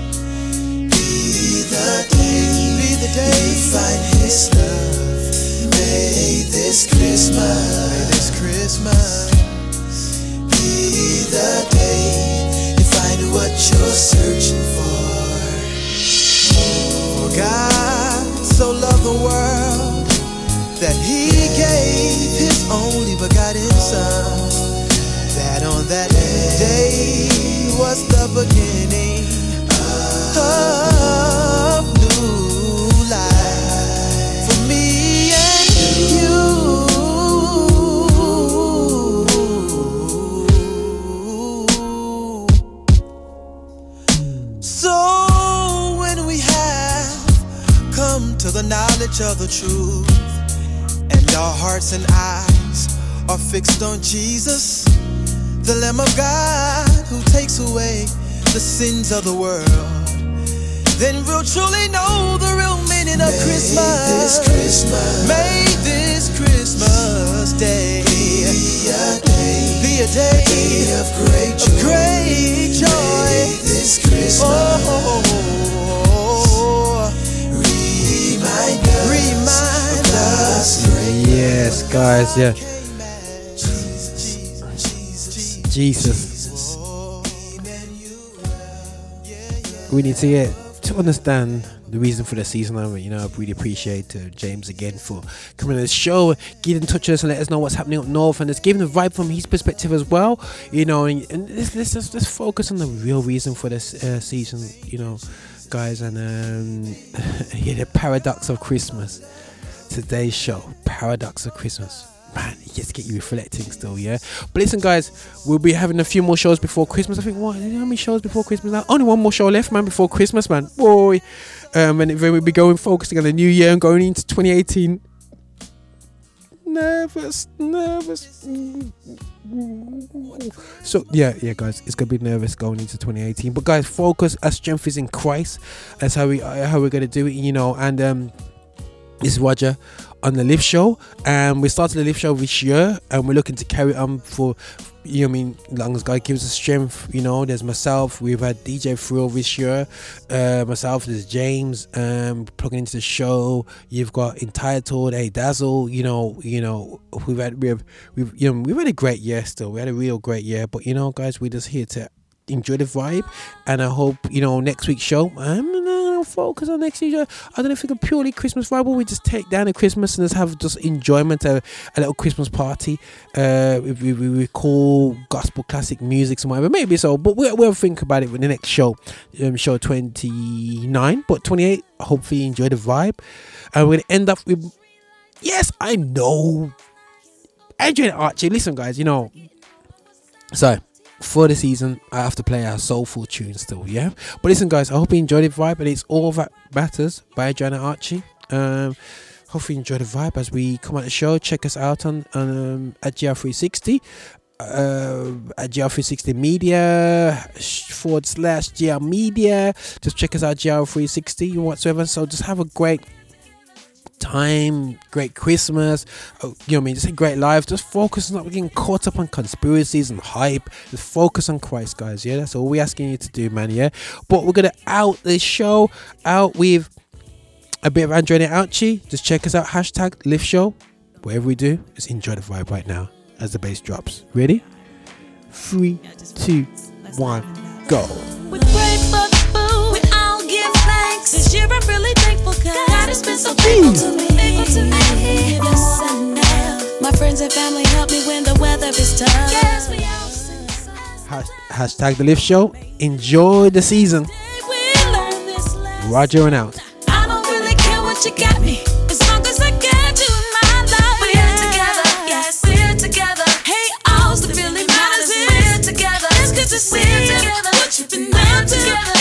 Be the day, be the day you find His love. May this Christmas, May this Christmas be the day you find what you're searching for. God so loved the world that He gave His only begotten Son. That on that day was the beginning the knowledge of the truth, and our hearts and eyes are fixed on Jesus, the Lamb of God who takes away the sins of the world, then we'll truly know the real meaning of Christmas. this Christmas May this Christmas day be a day, be a day, day of great of joy. great joy. May this Christmas Oh, guys. Yeah. Jesus. We need to get to understand the reason for the season. I you know, I really appreciate uh, James again for coming on the show, getting in touch with us and let us know what's happening up north, and it's giving the vibe from his perspective as well. You know, and, and let's, let's just let's focus on the real reason for this uh, season. You know, guys, and um, [LAUGHS] yeah, the paradox of Christmas. Today's show, paradox of Christmas. Man, it just get you reflecting still, yeah. But listen, guys, we'll be having a few more shows before Christmas. I think what? How many shows before Christmas now? Only one more show left, man, before Christmas, man. Boy, um, and then we'll be going focusing on the new year and going into 2018. Nervous, nervous. So yeah, yeah, guys, it's gonna be nervous going into 2018. But guys, focus. Our strength is in Christ. That's how we how we're gonna do it, you know. And um, is Roger on the Lift Show, and we started the Lift Show this year, and we're looking to carry on for. You know, I mean, long as God gives us strength, you know. There's myself. We've had DJ Thrill this year. Uh, myself. There's James. Um, plugging into the show. You've got entitled. Hey, Dazzle. You know. You know. We've had. We've. We've. You know. We've had a great year. Still, we had a real great year. But you know, guys, we're just here to enjoy the vibe, and I hope you know next week's show. I'm gonna focus on next show. I don't know if it's a purely Christmas vibe, we just take down the Christmas and just have just enjoyment, a, a little Christmas party. Uh, we, we recall gospel classic music, and whatever, maybe so. But we'll, we'll think about it in the next show, um, show twenty nine, but twenty eight. Hopefully, you enjoy the vibe, and we're gonna end up with. Yes, I know. Adrianne Archie, listen, guys. You know, so for the season, I have to play our soulful tune still, yeah. But listen, guys, I hope you enjoyed the vibe, and it's all that matters by Joanna Archie. Um, hopefully, you enjoy the vibe as we come out the show. Check us out on, on um, at GL360. Uh, at GL360 Media forward slash GL Media. Just check us out, GL360 and whatsoever. So just have a great time, great Christmas, uh, you know what I mean, just a great life. Just focus on not getting caught up on conspiracies and hype. Just focus on Christ, guys. Yeah, that's all we're asking you to do, man. Yeah, but we're gonna out this show out with a bit of Adrianne Archie. Just check us out. Hashtag Lift Show. Whatever we do, just enjoy the vibe right now as the bass drops. Ready? Three, two, one, go. This year I'm really thankful cause God has been so faithful to me. Faithful to me. Yes, and. My friends and family help me when the weather is tough. Yes, we all Hash- hashtag the Lift Show. Enjoy the season. Roger and out. I don't really care what you got me. As long as I get you in my life. We're together. Yes, we're together. Hey, all that really matters we're together. It's good to see you. What you've been doing together.